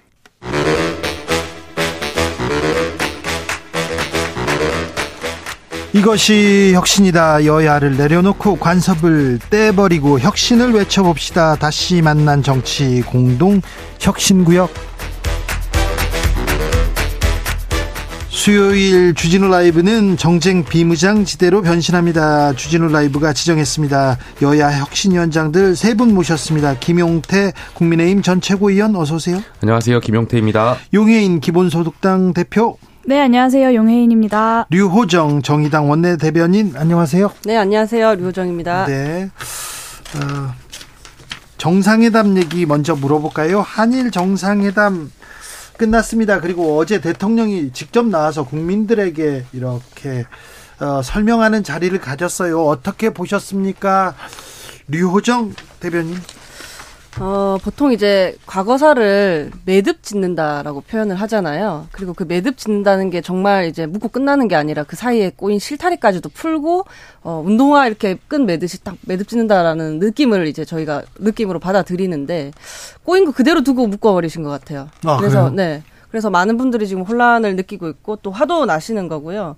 이것이 혁신이다. 여야를 내려놓고 관섭을 떼버리고 혁신을 외쳐봅시다. 다시 만난 정치 공동 혁신구역. 수요일 주진우 라이브는 정쟁 비무장지대로 변신합니다. 주진우 라이브가 지정했습니다. 여야 혁신위원장들 세 분 모셨습니다. 김용태 국민의힘 전 최고위원 어서 오세요. 안녕하세요. 김용태입니다. 용해인 기본소득당 대표 네, 안녕하세요. 용혜인입니다. 류호정 정의당 원내대변인 안녕하세요. 네, 안녕하세요. 류호정입니다. 네. 어, 정상회담 얘기 먼저 물어볼까요? 한일 정상회담 끝났습니다. 그리고 어제 대통령이 직접 나와서 국민들에게 이렇게 어, 설명하는 자리를 가졌어요. 어떻게 보셨습니까? 류호정 대변인. 어, 보통 이제 과거사를 매듭 짓는다라고 표현을 하잖아요. 그리고 그 매듭 짓는다는 게 정말 이제 묻고 끝나는 게 아니라 그 사이에 꼬인 실타리까지도 풀고, 어, 운동화 이렇게 끈 매듯이 딱 매듭 짓는다라는 느낌을 이제 저희가 느낌으로 받아들이는데, 꼬인 거 그대로 두고 묶어버리신 것 같아요. 아, 그래서, 그래요? 네. 그래서 많은 분들이 지금 혼란을 느끼고 있고 또 화도 나시는 거고요.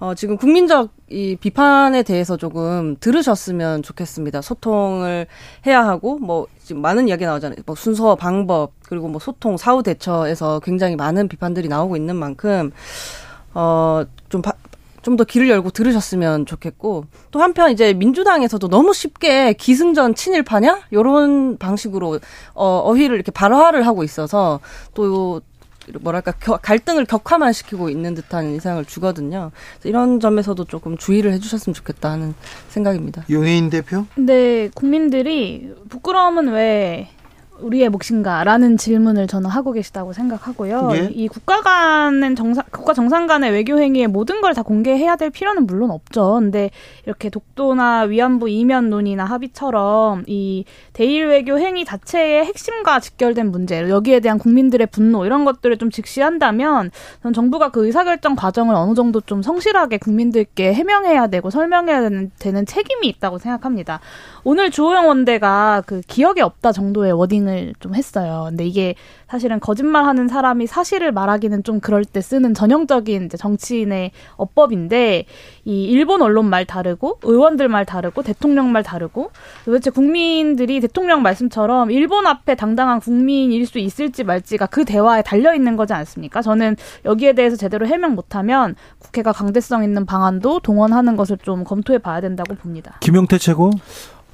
어, 지금 국민적 이 비판에 대해서 조금 들으셨으면 좋겠습니다. 소통을 해야 하고, 뭐, 지금 많은 이야기 나오잖아요. 뭐, 순서, 방법, 그리고 뭐, 소통, 사후 대처에서 굉장히 많은 비판들이 나오고 있는 만큼, 어, 좀, 좀더 길을 열고 들으셨으면 좋겠고, 또 한편 이제 민주당에서도 너무 쉽게 기승전 친일파냐? 요런 방식으로, 어, 어휘를 이렇게 발화를 하고 있어서, 또, 뭐랄까 겨, 갈등을 격화만 시키고 있는 듯한 인상을 주거든요. 이런 점에서도 조금 주의를 해주셨으면 좋겠다 하는 생각입니다. 용해인 대표. 근데 국민들이 부끄러움은 왜 우리의 몫인가라는 질문을 저는 하고 계시다고 생각하고요. 예. 이 국가 간은 정상 국가 정상 간의 외교 행위의 모든 걸 다 공개해야 될 필요는 물론 없죠. 근데 이렇게 독도나 위안부 이면 논의나 합의처럼 이 대일 외교 행위 자체의 핵심과 직결된 문제, 여기에 대한 국민들의 분노 이런 것들을 좀 직시한다면 전 정부가 그 의사결정 과정을 어느 정도 좀 성실하게 국민들께 해명해야 되고 설명해야 되는, 되는 책임이 있다고 생각합니다. 오늘 주호영 원대가 그 기억에 없다 정도의 워딩을 좀 했어요. 근데 이게 사실은 거짓말하는 사람이 사실을 말하기는 좀 그럴 때 쓰는 전형적인 이제 정치인의 어법인데 이 일본 언론 말 다르고 의원들 말 다르고 대통령 말 다르고 도대체 국민들이 대통령 말씀처럼 일본 앞에 당당한 국민일 수 있을지 말지가 그 대화에 달려 있는 거지 않습니까? 저는 여기에 대해서 제대로 해명 못하면 국회가 강대성 있는 방안도 동원하는 것을 좀 검토해 봐야 된다고 봅니다. 김용태 최고.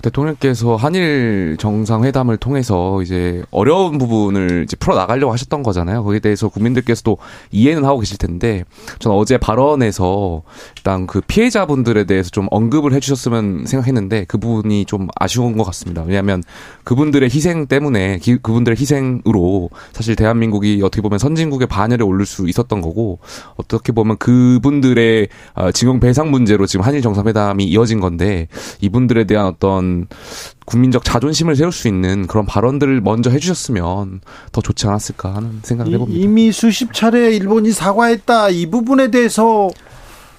대통령께서 한일 정상회담을 통해서 이제 어려운 부분을 이제 풀어 나가려고 하셨던 거잖아요. 거기에 대해서 국민들께서도 이해는 하고 계실 텐데, 저는 어제 발언에서 일단 그 피해자분들에 대해서 좀 언급을 해 주셨으면 생각했는데 그 부분이 좀 아쉬운 것 같습니다. 왜냐하면 그분들의 희생 때문에 기, 그분들의 희생으로 사실 대한민국이 어떻게 보면 선진국의 반열에 오를 수 있었던 거고 어떻게 보면 그분들의 어, 징용 배상 문제로 지금 한일 정상회담이 이어진 건데 이분들에 대한 어떤 국민적 자존심을 세울 수 있는 그런 발언들을 먼저 해주셨으면 더 좋지 않았을까 하는 생각을 해봅니다. 이미 수십 차례 일본이 사과했다. 이 부분에 대해서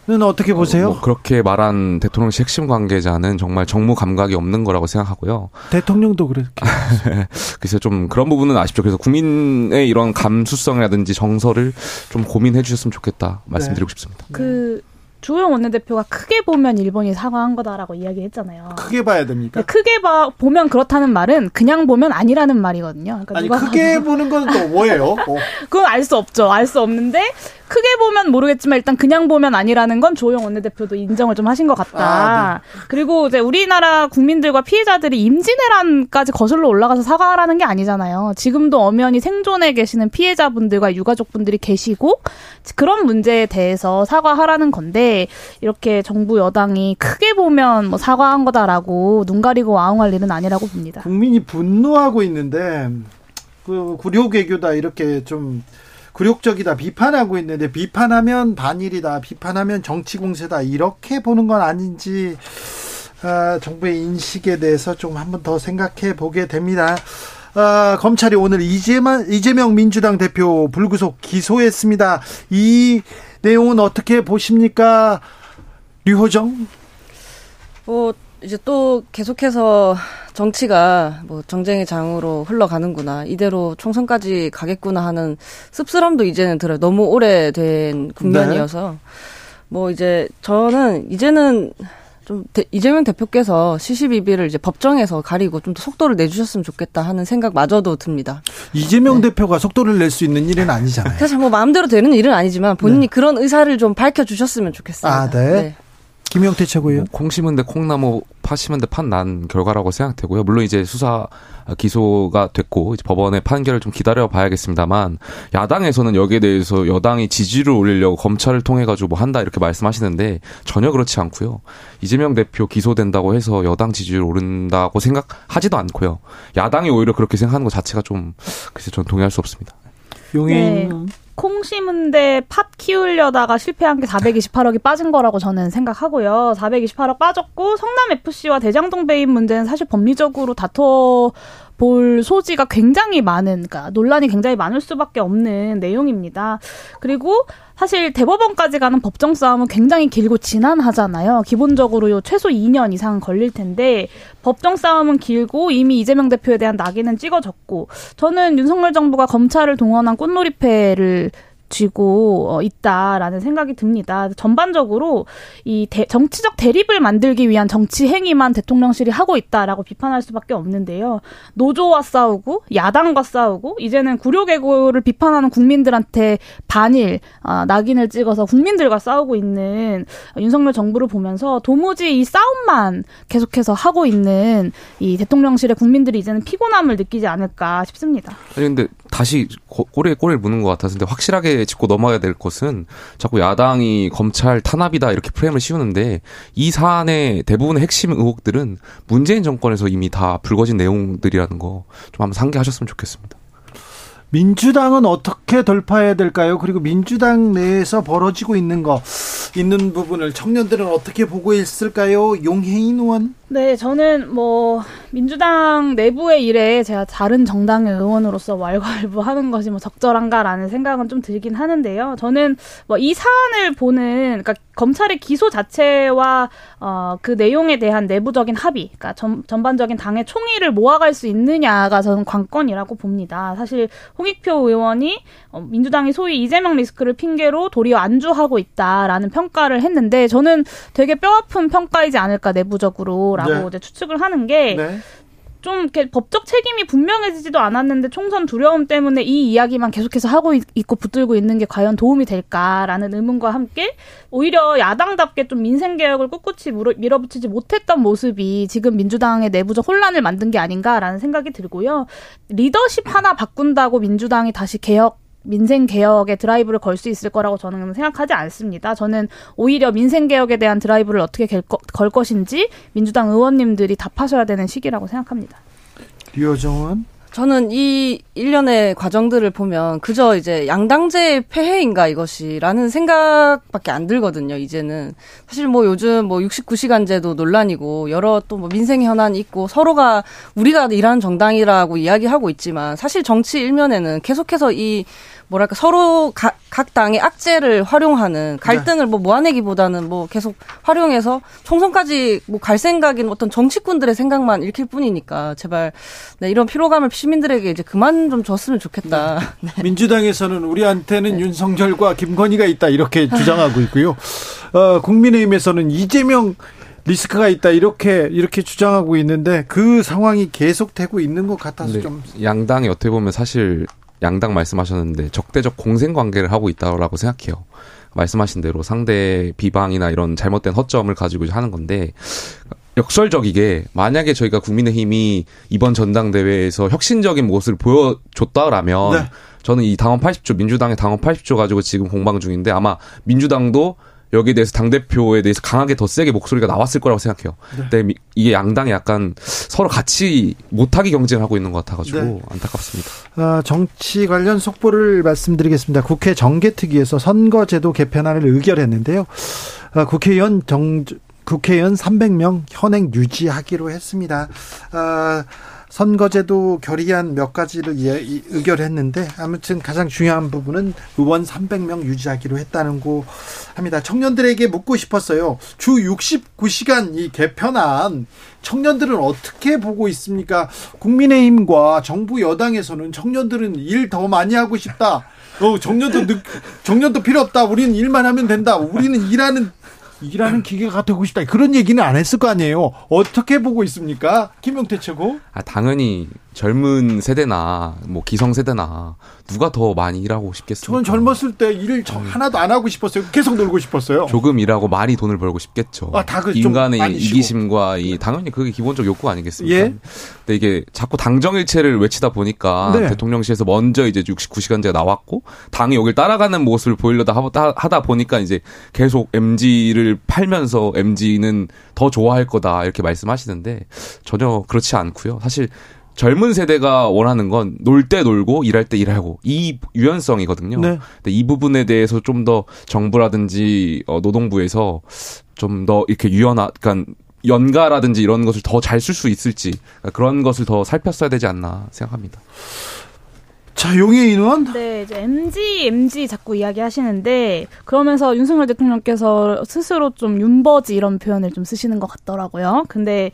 는 어떻게 보세요? 뭐 그렇게 말한 대통령실 핵심 관계자는 정말 정무 감각이 없는 거라고 생각하고요. 대통령도 그렇게. [LAUGHS] 그래서 좀 그런 부분은 아쉽죠. 그래서 국민의 이런 감수성이라든지 정서를 좀 고민해 주셨으면 좋겠다 말씀드리고 싶습니다. 그 주호영 원내대표가 크게 보면 일본이 사과한 거다라고 이야기했잖아요. 크게 봐야 됩니까? 근데 크게 봐 보면 그렇다는 말은 그냥 보면 아니라는 말이거든요. 그러니까 아니 크게 보는 건 또 뭐예요? 어. [LAUGHS] 그건 알 수 없죠. 알 수 없는데 크게 보면 모르겠지만 일단 그냥 보면 아니라는 건 조영 원내대표도 인정을 좀 하신 것 같다. 아, 그리고 이제 우리나라 국민들과 피해자들이 임진왜란까지 거슬러 올라가서 사과하라는 게 아니잖아요. 지금도 엄연히 생존해 계시는 피해자분들과 유가족분들이 계시고 그런 문제에 대해서 사과하라는 건데 이렇게 정부 여당이 크게 보면 뭐 사과한 거다라고 눈 가리고 와웅할 일은 아니라고 봅니다. 국민이 분노하고 있는데 그 굴욕 외교다 이렇게 좀 굴욕적이다 비판하고 있는데 비판하면 반일이다 비판하면 정치 공세다 이렇게 보는 건 아닌지 아, 정부의 인식에 대해서 좀 한번 더 생각해 보게 됩니다. 아, 검찰이 오늘 이재만, 이재명 민주당 대표 불구속 기소했습니다. 이 내용은 어떻게 보십니까? 류호정? 뭐 이제 또 계속해서 정치가 뭐 정쟁의 장으로 흘러가는구나 이대로 총선까지 가겠구나 하는 씁쓸함도 이제는 들어요. 너무 오래된 국면이어서 뭐 이제 저는 이제는 좀 대, 이재명 대표께서 시시비비를 이제 법정에서 가리고 좀 더 속도를 내주셨으면 좋겠다 하는 생각마저도 듭니다. 이재명 네. 대표가 속도를 낼 수 있는 일은 아니잖아요. 사실 뭐 마음대로 되는 일은 아니지만 본인이 네. 그런 의사를 좀 밝혀주셨으면 좋겠습니다. 아, 네. 네. 김영태 최고요. 뭐, 콩 심은 데 콩나무 파 심은 데 판 난 결과라고 생각되고요. 물론 이제 수사 기소가 됐고 이제 법원의 판결을 좀 기다려 봐야겠습니다만 야당에서는 여기에 대해서 여당이 지지를 올리려고 검찰을 통해 가지고 뭐 한다 이렇게 말씀하시는데 전혀 그렇지 않고요. 이재명 대표 기소된다고 해서 여당 지지율 오른다고 생각하지도 않고요. 야당이 오히려 그렇게 생각하는 것 자체가 좀 글쎄 전 동의할 수 없습니다. 용해인 네. 콩 심은데 팥 키우려다가 실패한 게 428억이 빠진 거라고 저는 생각하고요. 428억 빠졌고 성남 FC와 대장동 배임 문제는 사실 법리적으로 다퉈 볼 소지가 굉장히 많은, 그러니까 논란이 굉장히 많을 수밖에 없는 내용입니다. 그리고 사실 대법원까지 가는 법정 싸움은 굉장히 길고 지난하잖아요. 기본적으로 최소 2년 이상 걸릴 텐데 법정 싸움은 길고 이미 이재명 대표에 대한 낙인은 찍어졌고 저는 윤석열 정부가 검찰을 동원한 꽃놀이패를 쥐고 어, 있다라는 생각이 듭니다. 전반적으로 이 대, 정치적 대립을 만들기 위한 정치 행위만 대통령실이 하고 있다라고 비판할 수밖에 없는데요. 노조와 싸우고 야당과 싸우고 이제는 구려개고를 비판하는 국민들한테 반일 아, 낙인을 찍어서 국민들과 싸우고 있는 윤석열 정부를 보면서 도무지 이 싸움만 계속해서 하고 있는 이 대통령실의 국민들이 이제는 피곤함을 느끼지 않을까 싶습니다. 아니 근데 다시 꼬리에 꼬리를 무는 것 같아서 확실하게 짚고 넘어가야 될 것은 자꾸 야당이 검찰 탄압이다 이렇게 프레임을 씌우는데 이 사안의 대부분의 핵심 의혹들은 문재인 정권에서 이미 다 불거진 내용들이라는 거 좀 한번 상기하셨으면 좋겠습니다. 민주당은 어떻게 돌파해야 될까요? 그리고 민주당 내에서 벌어지고 있는 거 있는 부분을 청년들은 어떻게 보고 있을까요? 용혜인 의원. 네, 저는 뭐 민주당 내부의 일에 제가 다른 정당의 의원으로서 왈가왈부하는 것이 뭐 적절한가라는 생각은 좀 들긴 하는데요. 저는 뭐 이 사안을 보는 그러니까 검찰의 기소 자체와 어, 그 내용에 대한 내부적인 합의, 그러니까 전, 전반적인 당의 총의를 모아갈 수 있느냐가 저는 관건이라고 봅니다. 사실 홍익표 의원이 어, 민주당이 소위 이재명 리스크를 핑계로 도리어 안주하고 있다라는 평가를 했는데 저는 되게 뼈아픈 평가이지 않을까 내부적으로라고 네. 이제 추측을 하는 게. 네. 좀 이렇게 법적 책임이 분명해지지도 않았는데 총선 두려움 때문에 이 이야기만 계속해서 하고 있고 붙들고 있는 게 과연 도움이 될까라는 의문과 함께 오히려 야당답게 좀 민생 개혁을 꿋꿋이 밀어붙이지 못했던 모습이 지금 민주당의 내부적 혼란을 만든 게 아닌가라는 생각이 들고요. 리더십 하나 바꾼다고 민주당이 다시 개혁 민생 개혁의 드라이브를 걸 수 있을 거라고 저는 생각하지 않습니다. 저는 오히려 민생 개혁에 대한 드라이브를 어떻게 걸 것인지 민주당 의원님들이 답하셔야 되는 시기라고 생각합니다. 류호정은 저는 이 일련의 과정들을 보면 그저 이제 양당제의 폐해인가 이것이라는 생각밖에 안 들거든요, 이제는. 사실 뭐 요즘 뭐 69시간제도 논란이고 여러 또 뭐 민생 현안이 있고 서로가 우리가 일하는 정당이라고 이야기하고 있지만 사실 정치 일면에는 계속해서 이 뭐랄까 서로 가, 각 당의 악재를 활용하는 갈등을 뭐 모아내기보다는 뭐 계속 활용해서 총선까지 뭐 갈 생각인 어떤 정치꾼들의 생각만 읽힐 뿐이니까 제발 네, 이런 피로감을 시민들에게 이제 그만 좀 줬으면 좋겠다. 네. 네. [LAUGHS] 민주당에서는 우리한테는 네. 윤석열과 김건희가 있다 이렇게 주장하고 있고요. 어, 국민의힘에서는 이재명 리스크가 있다 이렇게 이렇게 주장하고 있는데 그 상황이 계속되고 있는 것 같아서 네. 좀 양당이 어떻게 보면 사실 양당 말씀하셨는데 적대적 공생 관계를 하고 있다고 생각해요. 말씀하신 대로 상대 비방이나 이런 잘못된 허점을 가지고 하는 건데 역설적이게 만약에 저희가 국민의힘이 이번 전당대회에서 혁신적인 모습을 보여줬다라면 네. 저는 이 당원 80조 민주당의 당원 80조 가지고 지금 공방 중인데 아마 민주당도 여기에 대해서 당대표에 대해서 강하게 더 세게 목소리가 나왔을 거라고 생각해요. 네. 근데 이게 양당이 약간 서로 같이 못하게 경쟁하고 있는 것 같아가지고 네. 안타깝습니다. 아, 정치 관련 속보를 말씀드리겠습니다. 국회 정개특위에서 선거제도 개편안을 의결했는데요. 아, 국회의원 정, 국회의원 300명 현행 유지하기로 했습니다. 아, 선거제도 결의안 몇 가지를 예, 의결했는데 아무튼 가장 중요한 부분은 의원 300명 유지하기로 했다는 거 합니다. 청년들에게 묻고 싶었어요. 주 69시간 이 개편안 청년들은 어떻게 보고 있습니까? 국민의힘과 정부 여당에서는 청년들은 일 더 많이 하고 싶다. 어, 정년도 늦, 정년도 필요 없다. 우리는 일만 하면 된다. 우리는 일하는 일하는 기계가 되고 싶다. 그런 얘기는 안 했을 거 아니에요. 어떻게 보고 있습니까? 김용태 최고? 아, 당연히 젊은 세대나 뭐 기성 세대나 누가 더 많이 일하고 싶겠습니까? 저는 젊었을 때 일 하나도 안 하고 싶었어요. 계속 놀고 싶었어요. 조금 일하고 많이 돈을 벌고 싶겠죠. 아, 다그 인간의 이기심과 이 당연히 그게 기본적 욕구 아니겠습니까? 예? 근데 이게 자꾸 당정일체를 외치다 보니까 네. 대통령실에서 먼저 이제 69시간제가 나왔고 당이 여길 따라가는 모습을 보이려다 하다 보니까 이제 계속 MG를 팔면서 MG는 더 좋아할 거다 이렇게 말씀하시는데 전혀 그렇지 않고요. 사실 젊은 세대가 원하는 건 놀 때 놀고 일할 때 일하고 이 유연성이거든요. 네. 근데 이 부분에 대해서 좀 더 정부라든지 어, 노동부에서 좀 더 이렇게 유연한 그러니까 연가라든지 이런 것을 더 잘 쓸 수 있을지 그러니까 그런 것을 더 살폈어야 되지 않나 생각합니다. 자, 용의 인원? 네, 이제 MG, MG 자꾸 이야기 하시는데, 그러면서 윤석열 대통령께서 스스로 좀 윤버지 이런 표현을 좀 쓰시는 것 같더라고요. 근데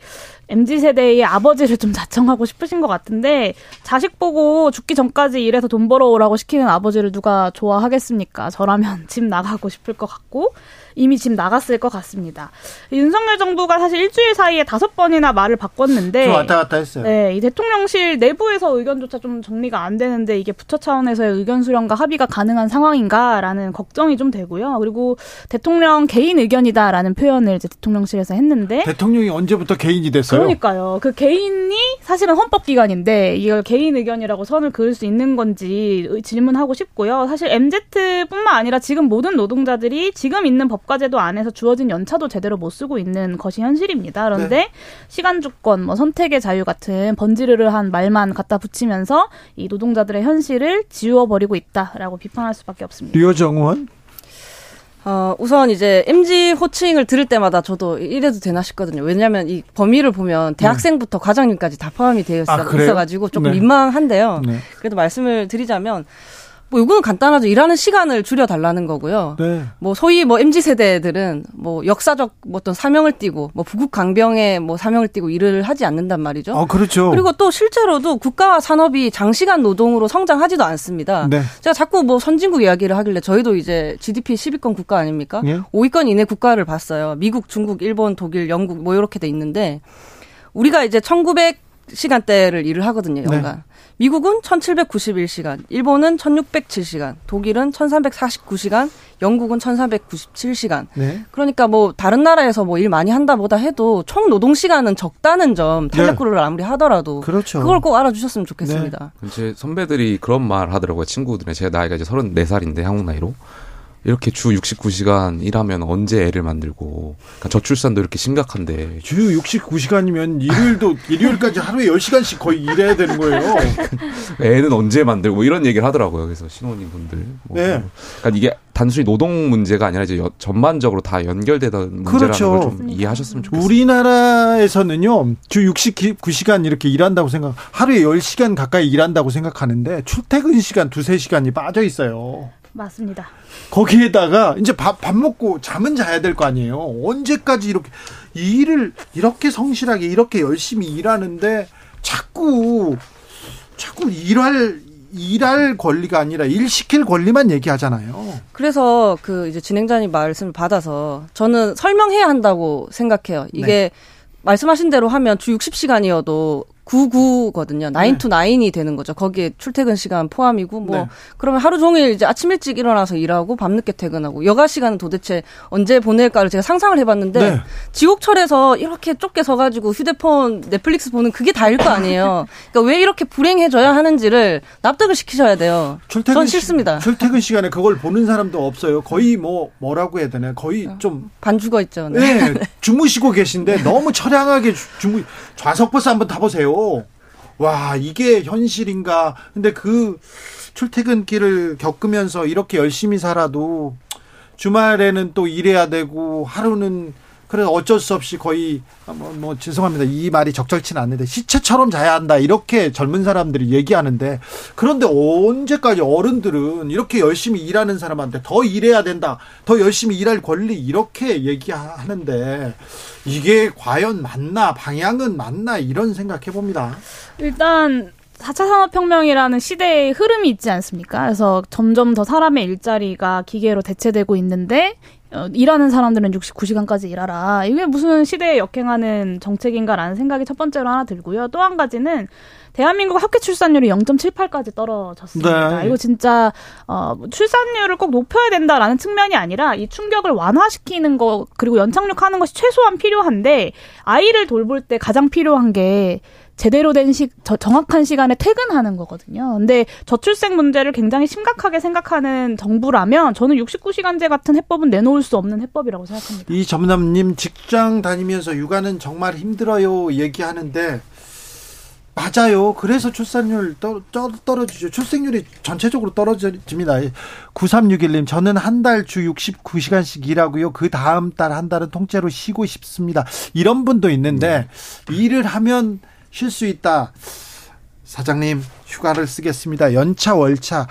MZ 세대의 아버지를 좀 자청하고 싶으신 것 같은데 자식 보고 죽기 전까지 일해서 돈 벌어오라고 시키는 아버지를 누가 좋아하겠습니까? 저라면 [LAUGHS] 집 나가고 싶을 것 같고 이미 집 나갔을 것 같습니다. 윤석열 정부가 사실 일주일 사이에 다섯 번이나 말을 바꿨는데 왔다 갔다 했어요. 네, 이 대통령실 내부에서 의견조차 좀 정리가 안 되는데 이게 부처 차원에서의 의견 수렴과 합의가 가능한 상황인가라는 걱정이 좀 되고요. 그리고 대통령 개인 의견이다라는 표현을 이제 대통령실에서 했는데 대통령이 언제부터 개인이 됐어요? 그러니까요. 그 개인이 사실은 헌법 기관인데 이걸 개인 의견이라고 선을 그을 수 있는 건지 질문하고 싶고요. 사실 MZ뿐만 아니라 지금 모든 노동자들이 지금 있는 법 과제도 안에서 주어진 연차도 제대로 못 쓰고 있는 것이 현실입니다. 그런데 네. 시간 주권, 뭐 선택의 자유 같은 번지르르한 말만 갖다 붙이면서 이 노동자들의 현실을 지워버리고 있다라고 비판할 수밖에 없습니다. 류정원 어, 우선 이제 MG 호칭을 들을 때마다 저도 이래도 되나 싶거든요. 왜냐하면 이 범위를 보면 대학생부터 네. 과장님까지 다 포함이 되어 있어, 아, 있어가지고 조금 네. 민망한데요. 네. 그래도 말씀을 드리자면 뭐 이거는 간단하죠. 일하는 시간을 줄여 달라는 거고요. 네. 뭐 소위 뭐 MZ 세대들은 뭐 역사적 뭐 어떤 사명을 띠고 뭐 부국 강병에 뭐 사명을 띠고 일을 하지 않는단 말이죠. 아, 그렇죠. 그리고 또 실제로도 국가와 산업이 장시간 노동으로 성장하지도 않습니다. 네. 제가 자꾸 뭐 선진국 이야기를 하길래 저희도 이제 GDP 10위권 국가 아닙니까? 예? 5위권 이내 국가를 봤어요. 미국, 중국, 일본, 독일, 영국 뭐 이렇게 돼 있는데 우리가 이제 1900 시간대를 일을 하거든요, 연간. 네. 미국은 1791시간, 일본은 1607시간, 독일은 1349시간, 영국은 1397시간. 네. 그러니까 뭐 다른 나라에서 뭐 일 많이 한다 보다 해도 총 노동 시간은 적다는 점 탈레크루를 네. 아무리 하더라도 그렇죠. 그걸 꼭 알아주셨으면 좋겠습니다. 네. 제 선배들이 그런 말 하더라고요. 친구들이 제가 나이가 이제 34살인데 한국 나이로. 이렇게 주 69시간 일하면 언제 애를 만들고 그러니까 저출산도 이렇게 심각한데 주 69시간이면 일요일도 [LAUGHS] 일요일까지 하루에 10시간씩 거의 일해야 되는 거예요. [LAUGHS] 애는 언제 만들고 이런 얘기를 하더라고요. 그래서 신혼인 분들. 뭐. 네. 그러니까 이게 단순히 노동 문제가 아니라 이제 전반적으로 다 연결되던 문제라는 그렇죠. 걸좀 이해하셨으면 좋겠습니다. 우리나라에서는요. 주 69시간 이렇게 일한다고 생각 하루에 10시간 가까이 일한다고 생각하는데 출퇴근 시간 두세 시간이 빠져 있어요. 맞습니다. 거기에다가 이제 밥, 밥 먹고 잠은 자야 될 거 아니에요. 언제까지 이렇게 일을 이렇게 성실하게 이렇게 열심히 일하는데 자꾸 자꾸 일할 일할 권리가 아니라 일 시킬 권리만 얘기하잖아요. 그래서 그 이제 진행자님 말씀을 받아서 저는 설명해야 한다고 생각해요. 이게 네. 말씀하신 대로 하면 주 60시간이어도 99거든요. 9 네. to 9이 되는 거죠. 거기에 출퇴근 시간 포함이고 뭐 네. 그러면 하루 종일 이제 아침 일찍 일어나서 일하고 밤늦게 퇴근하고 여가 시간은 도대체 언제 보낼까를 제가 상상을 해 봤는데 네. 지옥철에서 이렇게 좁게 서 가지고 휴대폰 넷플릭스 보는 그게 다일 거 아니에요. 그러니까 왜 이렇게 불행해져야 하는지를 납득을 시키셔야 돼요. 출퇴근 전 싫습니다. 시, 출퇴근 [LAUGHS] 시간에 그걸 보는 사람도 없어요. 거의 뭐 뭐라고 해야 되나? 거의 어, 좀반 죽어 있죠. 네. 네. [LAUGHS] 주무시고 계신데 너무 처량하게 주무 좌석 버스 한번 타 보세요. 와, 이게 현실인가. 근데 그 출퇴근길을 겪으면서 이렇게 열심히 살아도 주말에는 또 일해야 되고 하루는 그래서 어쩔 수 없이 거의 뭐, 뭐 죄송합니다. 이 말이 적절치는 않는데 시체처럼 자야 한다. 이렇게 젊은 사람들이 얘기하는데 그런데 언제까지 어른들은 이렇게 열심히 일하는 사람한테 더 일해야 된다. 더 열심히 일할 권리 이렇게 얘기하는데 이게 과연 맞나 방향은 맞나 이런 생각해 봅니다. 일단 4차 산업혁명이라는 시대의 흐름이 있지 않습니까? 그래서 점점 더 사람의 일자리가 기계로 대체되고 있는데 어, 일하는 사람들은 69시간까지 일하라. 이게 무슨 시대에 역행하는 정책인가라는 생각이 첫 번째로 하나 들고요. 또 한 가지는 대한민국 합계 출산율이 0.78까지 떨어졌습니다. 네. 이거 진짜 어, 출산율을 꼭 높여야 된다라는 측면이 아니라 이 충격을 완화시키는 거 그리고 연착륙하는 것이 최소한 필요한데 아이를 돌볼 때 가장 필요한 게 제대로 된 시, 저, 정확한 시간에 퇴근하는 거거든요. 근데 저출생 문제를 굉장히 심각하게 생각하는 정부라면 저는 69시간제 같은 해법은 내놓을 수 없는 해법이라고 생각합니다. 이 점남님 직장 다니면서 육아는 정말 힘들어요 얘기하는데 맞아요. 그래서 출산율 떠, 떠, 떨어지죠. 출생률이 전체적으로 떨어집니다. 9361님, 저는 한 달 주 69시간씩 일하고요. 그 다음 달 한 달은 통째로 쉬고 싶습니다. 이런 분도 있는데, 일을 하면 쉴 수 있다. 사장님, 휴가를 쓰겠습니다. 연차, 월차.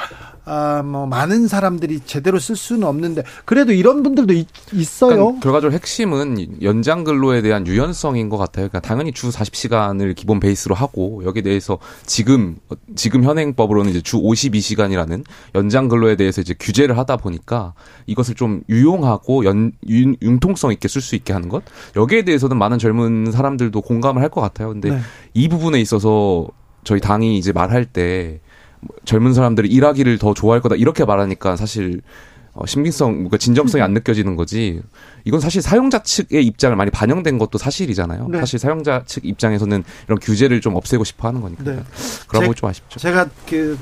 아, 뭐, 많은 사람들이 제대로 쓸 수는 없는데, 그래도 이런 분들도 있, 어요 그러니까 결과적으로 핵심은 연장 근로에 대한 유연성인 것 같아요. 그러니까 당연히 주 40시간을 기본 베이스로 하고 여기에 대해서 지금 지금 현행법으로는 이제 주 52시간이라는 연장 근로에 대해서 이제 규제를 하다 보니까 이것을 좀 유용하고 연 융, 융통성 있게 쓸 수 있게 하는 것 여기에 대해서는 많은 젊은 사람들도 공감을 할 것 같아요. 근데 네. 이 부분에 있어서 저희 당이 이제 말할 때 젊은 사람들이 일하기를 더 좋아할 거다 이렇게 말하니까 사실 어, 신빙성, 그러니까 진정성이 안 느껴지는 거지. 이건 사실 사용자 측의 입장을 많이 반영된 것도 사실이잖아요. 네. 사실 사용자 측 입장에서는 이런 규제를 좀 없애고 싶어 하는 거니까. 네. 그런 제- 거좀 아쉽죠. 제가 그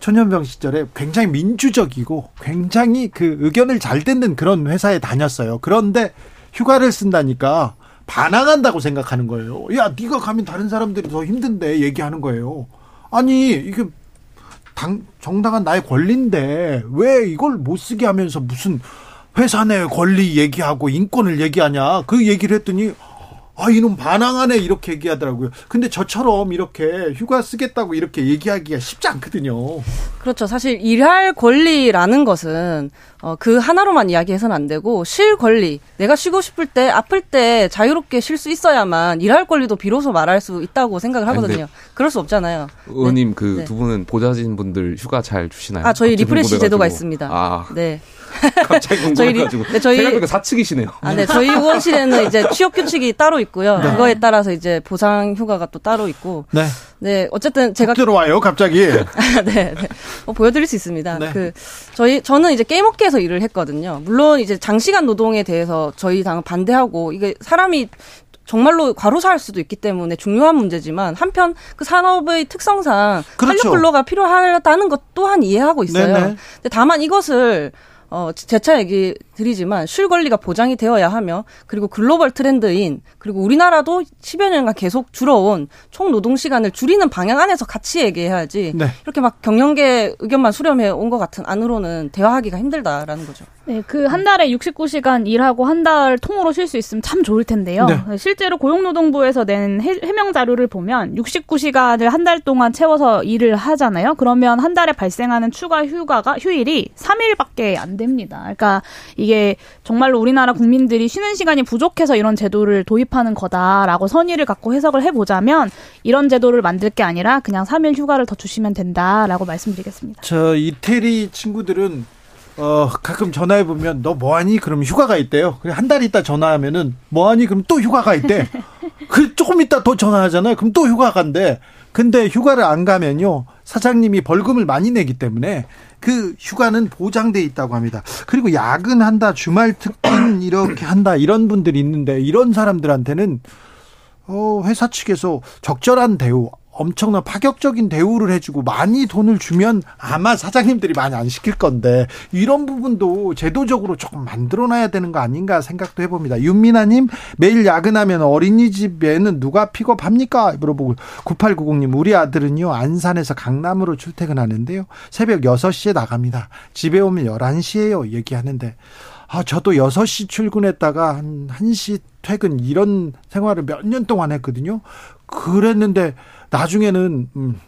초년병 시절에 굉장히 민주적이고 굉장히 그 의견을 잘 듣는 그런 회사에 다녔어요. 그런데 휴가를 쓴다니까 반항한다고 생각하는 거예요. 야, 네가 가면 다른 사람들이 더 힘든데 얘기하는 거예요. 아니, 이게 당 정당한 나의 권리인데 왜 이걸 못 쓰게 하면서 무슨 회사 내 권리 얘기하고 인권을 얘기하냐? 그 얘기를 했더니 아 이놈 반항하네 이렇게 얘기하더라고요. 근데 저처럼 이렇게 휴가 쓰겠다고 이렇게 얘기하기가 쉽지 않거든요. 그렇죠. 사실 일할 권리라는 것은 어, 그 하나로만 이야기해서는 안 되고 쉴 권리. 내가 쉬고 싶을 때 아플 때 자유롭게 쉴 수 있어야만 일할 권리도 비로소 말할 수 있다고 생각을 하거든요. 그럴 수 없잖아요. 의원님 그 네. 두 분은 보좌진 분들 휴가 잘 주시나요? 아, 저희 갑자기 refresh. 제도가 있습니다. 아, 네. [LAUGHS] 갑자기 저희 [LAUGHS] 리- 궁금해가지고. 네, 저희- 생각보니까 사측이시네요. 아, 네. 저희 의원실에는 이제 취업 규칙이 [LAUGHS] 따로 있고요. 그거에 따라서 이제 보상 휴가가 또 따로 있고. 네. 네. 어쨌든 제가 들어와요 갑자기. 네, 네. 어, 보여드릴 수 있습니다. 네. 그 저희 저는 이제 게임업계에서 일을 했거든요. 물론 이제 장시간 노동에 대해서 저희 당은 반대하고 이게 사람이 정말로 과로사할 수도 있기 때문에 중요한 문제지만 한편 그 산업의 특성상 그렇죠. 탄력 근로가 필요하다는 것 또한 이해하고 있어요. 네네. 근데 다만 이것을 어, 재차 얘기 드리지만 쉴 권리가 보장이 되어야 하며 그리고 글로벌 트렌드인 그리고 우리나라도 10여 년간 계속 줄어온 총 노동 시간을 줄이는 방향 안에서 같이 얘기해야지 네. 이렇게 막 경영계 의견만 수렴해 온 것 같은 안으로는 대화하기가 힘들다라는 거죠. 네, 그 한 달에 69시간 일하고 한 달 통으로 쉴 수 있으면 참 좋을 텐데요. 네. 실제로 고용노동부에서 낸 해, 해명 자료를 보면 69시간을 한 달 동안 채워서 일을 하잖아요. 그러면 한 달에 발생하는 추가 휴가가 휴일이 3일밖에 안 됩니다. 그러니까 이게 정말로 우리나라 국민들이 쉬는 시간이 부족해서 이런 제도를 도입하는 거다라고 선의를 갖고 해석을 해보자면 이런 제도를 만들 게 아니라 그냥 3일 휴가를 더 주시면 된다라고 말씀드리겠습니다. 저 이태리 친구들은 어 가끔 전화해 보면 너 뭐하니? 그럼 휴가가 있대요. 그래 한 달 있다 전화하면은 뭐하니? 그럼 또 휴가가 있대. 그 조금 있다 더 전화하잖아요. 그럼 또 휴가 간대. 근데 휴가를 안 가면요 사장님이 벌금을 많이 내기 때문에 그 휴가는 보장돼 있다고 합니다. 그리고 야근한다, 주말 특勤 [CLEARS THROAT] 이렇게 한다 이런 분들이 있는데 이런 사람들한테는 어, 회사 측에서 적절한 대우, 엄청난 파격적인 대우를 해주고 많이 돈을 주면 아마 사장님들이 많이 안 시킬 건데 이런 부분도 제도적으로 조금 만들어놔야 되는 거 아닌가 생각도 해봅니다. 윤미나님 매일 야근하면 어린이집에는 누가 픽업합니까? 물어보고 9890님 우리 아들은요 안산에서 강남으로 출퇴근하는데요 새벽 6시에 나갑니다. 집에 오면 11시에요 얘기하는데 아, 저도 6시 출근했다가 한 1시 퇴근 이런 생활을 몇 년 동안 했거든요. 그랬는데 나중에는 음,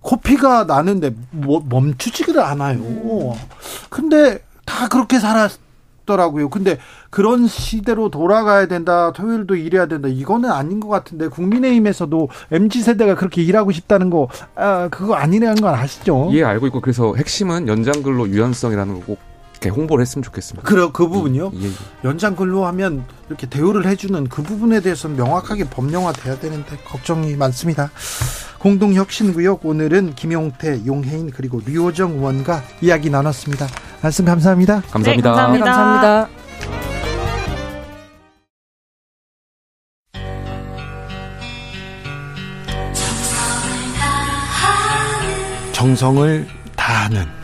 코피가 나는데 뭐, 멈추지를 않아요. 근데 다 그렇게 살았 하더라고요. 근데 그런 시대로 돌아가야 된다. 토요일도 일해야 된다. 이거는 아닌 것 같은데 국민의힘에서도 mz 세대가 그렇게 일하고 싶다는 거 아, 그거 아니라는 건 아시죠? 예, 알고 있고 그래서 핵심은 연장 근로 유연성이라는 거 꼭 홍보를 했으면 좋겠습니다. 그래 그 부분요. 예, 예. 연장 근로하면 이렇게 대우를 해주는 그 부분에 대해서는 명확하게 법령화 돼야 되는데 걱정이 많습니다. 공동혁신구역 오늘은 김용태, 용혜인 그리고 류호정 의원과 이야기 나눴습니다. 말씀 감사합니다. 감사합니다. 네, 감사합니다. 감사합니다. 정성을 다하는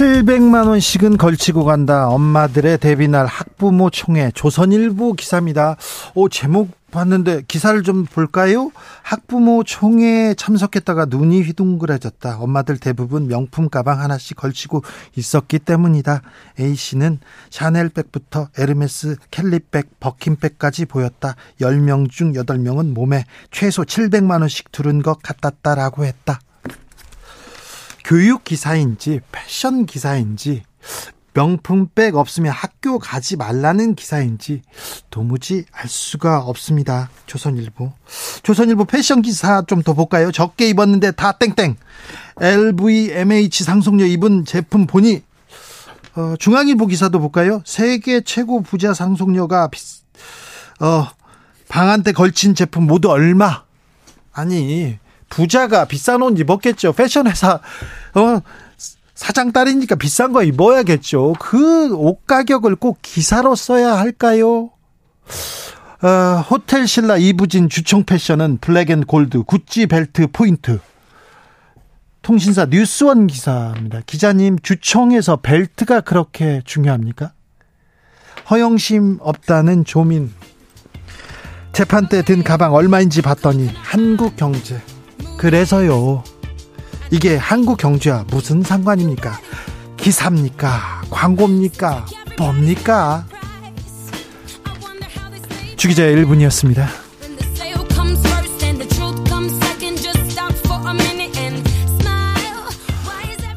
700만 원씩은 걸치고 간다. 엄마들의 데뷔날 학부모 총회 조선일보 기사입니다. 오 제목 봤는데 기사를 좀 볼까요? 학부모 총회에 참석했다가 눈이 휘둥그레졌다. 엄마들 대부분 명품 가방 하나씩 걸치고 있었기 때문이다. A 씨는 샤넬백부터 에르메스, 캘리백, 버킨백까지 보였다. 10명 중 8명은 몸에 최소 700만 원씩 두른 것 같았다라고 했다. 교육 기사인지 패션 기사인지 명품백 없으면 학교 가지 말라는 기사인지 도무지 알 수가 없습니다. 조선일보. 조선일보 패션 기사 좀 더 볼까요? 적게 입었는데 다 땡땡. LVMH 상속녀 입은 제품 보니 어, 중앙일보 기사도 볼까요? 세계 최고 부자 상속녀가 비, 어, 방한테 걸친 제품 모두 얼마? 아니 부자가 비싼 옷 입었겠죠. 패션 회사 어 사장 딸이니까 비싼 거 입어야겠죠. 그 옷 가격을 꼭 기사로 써야 할까요? 어, 호텔 신라 이부진 주총 패션은 black and gold 구찌 벨트 포인트. 통신사 뉴스원 기사입니다. 기자님 주총에서 벨트가 그렇게 중요합니까? 허영심 없다는 조민. 재판 때 든 가방 얼마인지 봤더니 한국경제. 그래서요. 이게 한국 경제와 무슨 상관입니까? 기사입니까? 광고입니까? 뭡니까? 주기자의 1분이었습니다.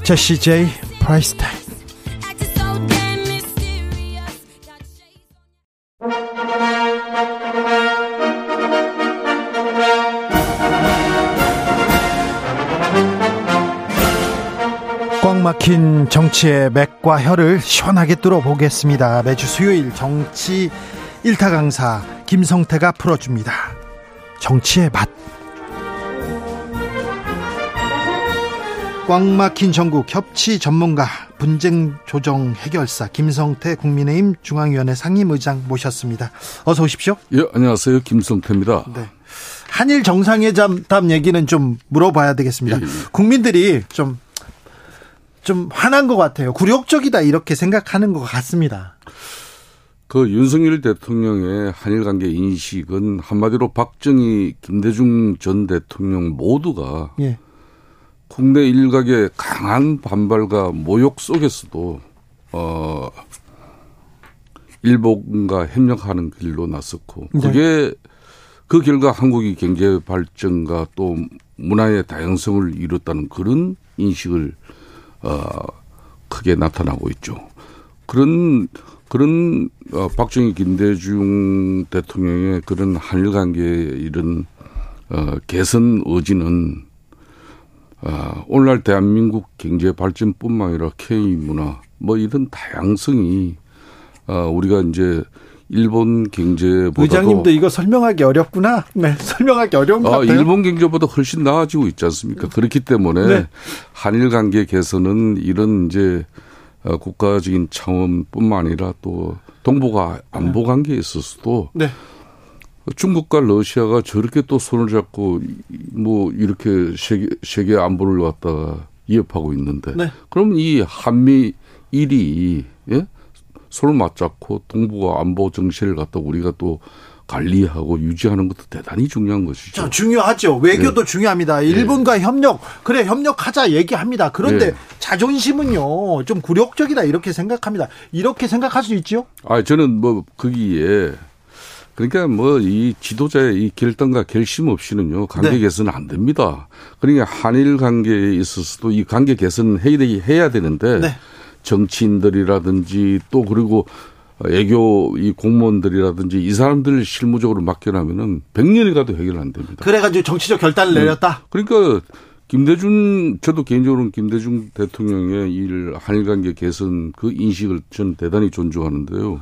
제시 제이 Price Tag 막힌 정치의 맥과 혀를 시원하게 뚫어보겠습니다. 매주 수요일 정치 일타 강사 김성태가 풀어줍니다. 정치의 맛. 꽉 막힌 전국 협치 전문가 분쟁 조정 해결사 김성태 국민의힘 중앙위원회 상임의장 모셨습니다. 어서 오십시오. 예, 안녕하세요. 김성태입니다. 네. 한일 정상회담 얘기는 좀 물어봐야 되겠습니다. 예, 예. 국민들이 좀, 좀 화난 것 같아요. 굴욕적이다 이렇게 생각하는 것 같습니다. 그 윤석열 대통령의 한일 관계 인식은 한마디로 박정희, 김대중 전 대통령 모두가 예. 국내 일각의 강한 반발과 모욕 속에서도 어 일본과 협력하는 길로 나섰고 네. 그게 그 결과 한국이 경제 발전과 또 문화의 다양성을 이뤘다는 그런 인식을 어 크게 나타나고 있죠. 그런 그런 어, 박정희 김대중 대통령의 그런 한일 관계의 이런 어, 개선 의지는 아, 오늘날 대한민국 경제 발전뿐만 아니라 K 문화 뭐 이런 다양성이 아, 우리가 이제 일본 경제보다도 의장님도 이거 설명하기 어렵구나. 네, [LAUGHS] 설명하기 어려운 것 아, 같아요. 일본 경제보다 훨씬 나아지고 있지 않습니까? 그렇기 때문에 네. 한일 관계 개선은 이런 이제 어, 국가적인 차원뿐만 아니라 또 동북아 안보 관계에 있어서도 네. 중국과 러시아가 저렇게 또 손을 잡고 뭐 이렇게 세계, 세계 안보를 갖다가 위협하고 있는데 네. 그럼 이 한미 일이 예? 손을 맞잡고 동북아 안보 정신을 갖다 우리가 또 관리하고 유지하는 것도 대단히 중요한 것이죠. 자, 중요하죠. 외교도 중요합니다. 일본과 협력, 그래, 협력하자 얘기합니다. 그런데 네. 자존심은요, 좀 굴욕적이다, 이렇게 생각합니다. 이렇게 생각할 수 있죠? 아, 저는 뭐 거기에 그러니까 뭐 이 지도자의 이 결단과 결심 없이는요 관계 네. 개선은 안 됩니다. 그러니까 한일 관계에 있어서도 이 관계 개선 해야 되- 해야 되는데 네. 정치인들이라든지 또 그리고 애교 이 공무원들이라든지 이 사람들 실무적으로 맡겨놓으면은 100년이 가도 해결 안 됩니다. 그래가지고 정치적 결단을 내렸다? 그러니까 김대중 저도 개인적으로는 김대중 대통령의 일 한일 관계 개선 그 인식을 저는 대단히 존중하는데요.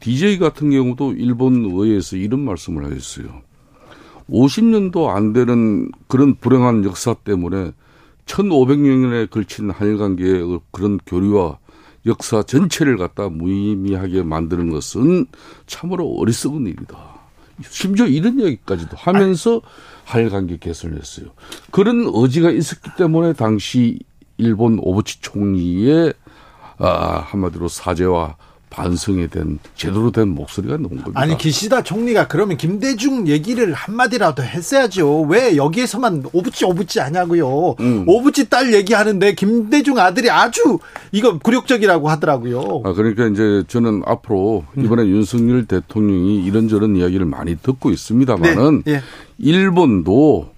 DJ 같은 경우도 일본 의회에서 이런 말씀을 하셨어요. 50년도 안 되는 그런 불행한 역사 때문에 1500년에 걸친 한일 관계의 그런 교류와 역사 전체를 갖다 무의미하게 만드는 것은 참으로 어리석은 일이다. 심지어 이런 얘기까지도 하면서 한일 관계 개선을 했어요. 그런 의지가 있었기 때문에 당시 일본 오부치 총리의 아, 한마디로 사죄와 반성에 대한 제대로 된 목소리가 나온 겁니다. 아니, 기시다 총리가 그러면 김대중 얘기를 한마디라도 했어야죠. 왜 여기에서만 오부치 오부치 하냐고요. 음. 오부치 딸 얘기하는데 김대중 아들이 아주 이거 굴욕적이라고 하더라고요. 아, 그러니까 이제 저는 앞으로 이번에 윤석열 대통령이 이런저런 이야기를 많이 듣고 있습니다만은 네, 예. 일본도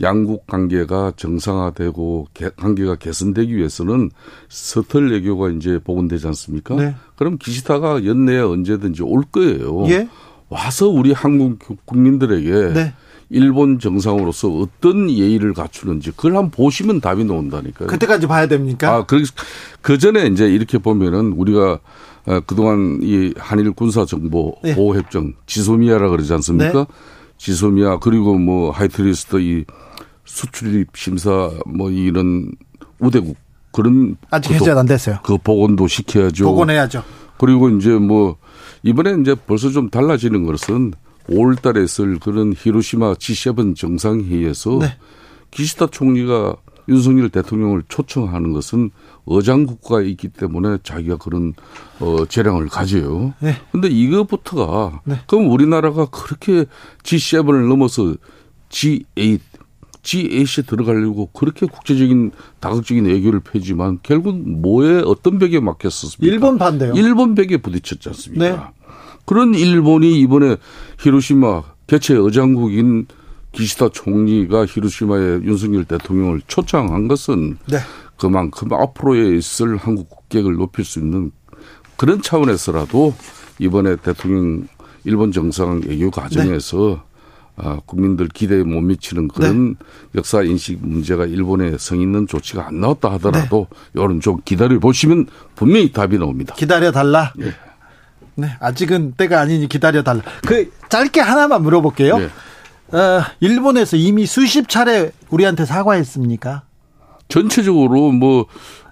양국 관계가 정상화되고 개- 관계가 개선되기 위해서는 서털 외교가 이제 복원되지 않습니까? 네. 그럼 기시다가 연내에 언제든지 올 거예요. 예? 와서 우리 한국 국민들에게 네. 일본 정상으로서 어떤 예의를 갖추는지 그걸 한번 보시면 답이 나온다니까요. 그때까지 봐야 됩니까? 아, 그, 그 전에 이제 이렇게 보면은 우리가 어, 그동안 이 한일 군사 정보 네. 보호 협정 지소미아라 그러지 않습니까? 네. 지소미아 그리고 뭐 하이트리스트 이 수출입 심사 뭐 이런 우대국 그런 아직 그도- 해제는 안 됐어요. 그 복원도 시켜야죠. 복원해야죠. 그리고 이제 뭐 이번에 이제 벌써 좀 달라지는 것은 5월 달에 있을 그런 히로시마 G7 정상회의에서 네. 기시다 총리가 윤석열 대통령을 초청하는 것은 어장국가에 있기 때문에 자기가 그런 어 재량을 가져요. 네. 근데 이것부터가 네. 그럼 우리나라가 그렇게 G7을 넘어서 G8 G8에 들어가려고 그렇게 국제적인 다각적인 외교를 펴지만 결국 뭐에 어떤 벽에 막혔었습니까? 일본 반대요. 일본 벽에 부딪혔지 않습니까? 네. 그런 일본이 이번에 히로시마 개최 의장국인 기시다 총리가 히로시마에 윤석열 대통령을 초청한 것은 네. 그만큼 앞으로에 있을 한국 국격을 높일 수 있는 그런 차원에서라도 이번에 대통령 일본 정상 외교 과정에서 아, 국민들 기대에 못 미치는 그런 역사 인식 문제가 일본에 성 있는 조치가 안 나왔다 하더라도 여러분 좀 기다려 보시면 분명히 답이 나옵니다. 기다려 달라. 예. 네, 아직은 때가 아니니 기다려 달라. 그 짧게 하나만 물어볼게요. 예. 어, 일본에서 이미 수십 차례 우리한테 사과했습니까? 전체적으로 뭐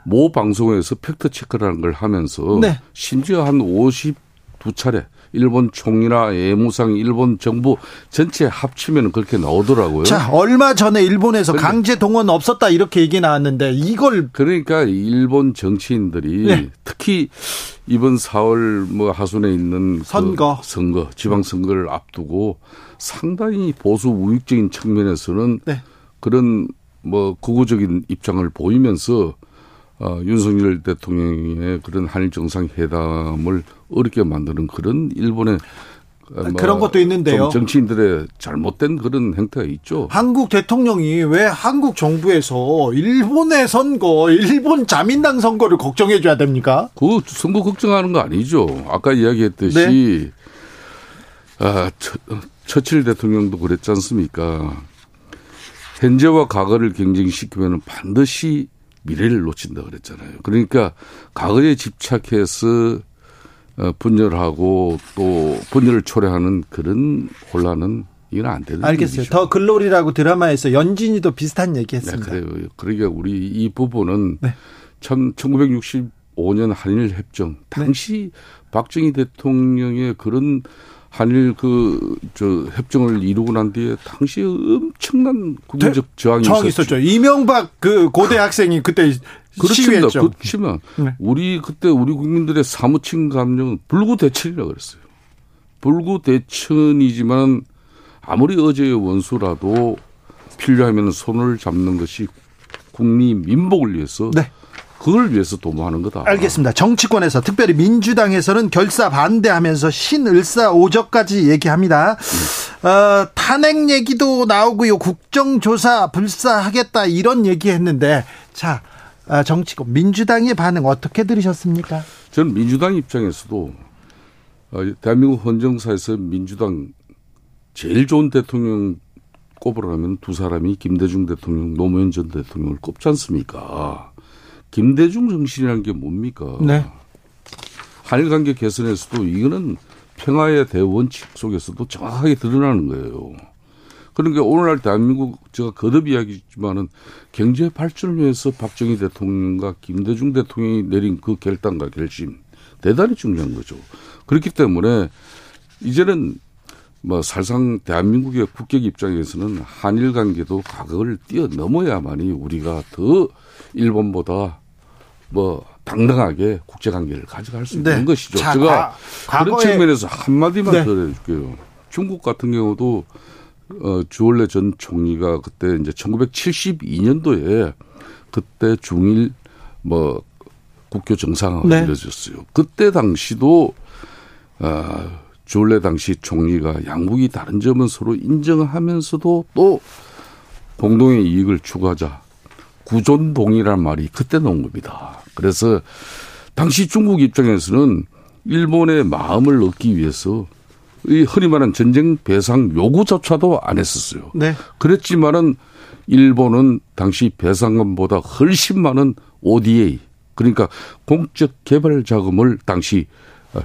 모 방송에서 팩트 체크라는 걸 하면서 네. 심지어 한 52차례 일본 총리나 외무상 일본 정부 전체 합치면 그렇게 나오더라고요. 자, 얼마 전에 일본에서 근데- 강제 동원 없었다 이렇게 얘기 나왔는데 이걸 그러니까 일본 정치인들이 네. 특히 이번 4월 뭐 하순에 있는 그 선거. 선거, 지방 선거를 앞두고 상당히 보수 우익적인 측면에서는 네. 그런 뭐 극우적인 입장을 보이면서 어, 윤석열 대통령의 그런 한일 정상회담을 어렵게 만드는 그런 일본의 어, 뭐 그런 것도 있는데요. 좀 정치인들의 잘못된 그런 행태가 있죠. 한국 대통령이 왜 한국 정부에서 일본의 선거, 일본 자민당 선거를 걱정해 줘야 됩니까? 그 선거 걱정하는 거 아니죠. 아까 이야기했듯이 네. 아, 처, 처칠 대통령도 그랬지 않습니까? 현재와 과거를 경쟁시키면 반드시 미래를 놓친다 그랬잖아요. 그러니까 과거에 집착해서 어, 분열하고 또 분열을 초래하는 그런 혼란은 이건 안 되는 알겠어요. 얘기죠. 더 글로리라고 드라마에서 연진이도 비슷한 얘기 네, 했습니다. 그래요. 그러니까 우리 이 부분은 네. 참 1965년 한일 협정 당시 박정희 대통령의 그런 한일 그 저 협정을 이루고 난 뒤에 당시에 엄청난 국민적 저항이 저항 있었죠. 있었죠. 이명박 그 고대 학생이 그때 그렇습니다. 시위했죠. 그렇지만 네. 우리 그때 우리 국민들의 사무친 감정은 불구 대천이라고 그랬어요. 불구 대천이지만 아무리 어제의 원수라도 필요하면 손을 잡는 것이 국민 민복을 위해서 네. 그걸 위해서 도모하는 거다. 알겠습니다. 정치권에서 특별히 민주당에서는 결사 반대하면서 신을사오적까지 얘기합니다. 어, 탄핵 얘기도 나오고요. 국정조사 불사하겠다 이런 얘기했는데 자 아, 정치권 민주당의 반응 어떻게 들으셨습니까? 저는 민주당 입장에서도 어, 대한민국 헌정사에서 민주당 제일 좋은 대통령 꼽으라면 두 사람이 김대중 대통령, 노무현 전 대통령을 꼽지 않습니까? 김대중 정신이라는 게 뭡니까? 네. 한일 관계 개선에서도 이거는 평화의 대원칙 속에서도 정확하게 드러나는 거예요. 그러니까 오늘날 대한민국 제가 거듭 이야기지만은 경제 발전을 위해서 박정희 대통령과 김대중 대통령이 내린 그 결단과 결심 대단히 중요한 거죠. 그렇기 때문에 이제는 뭐 사실상 대한민국의 국격 입장에서는 한일 관계도 과거를 뛰어넘어야만이 우리가 더 일본보다 뭐 당당하게 국제 관계를 가져갈 수 있는 네. 것이죠. 자, 제가 과- 그런 측면에서 한 마디만 네. 더 해줄게요. 중국 같은 경우도 어, 주얼레 전 총리가 그때 이제 1972년도에 그때 중일 뭐 국교 정상화가 네. 이루어졌어요. 그때 당시도 아, 주얼레 당시 총리가 양국이 다른 점은 서로 인정하면서도 또 공동의 이익을 추구하자 구존동이란 말이 그때 나온 겁니다. 그래서 당시 중국 입장에서는 일본의 마음을 얻기 위해서 이 흔히 말하는 전쟁 배상 요구조차도 안 했었어요. 네. 그랬지만은 일본은 당시 배상금보다 훨씬 많은 ODA 그러니까 공적 개발 자금을 당시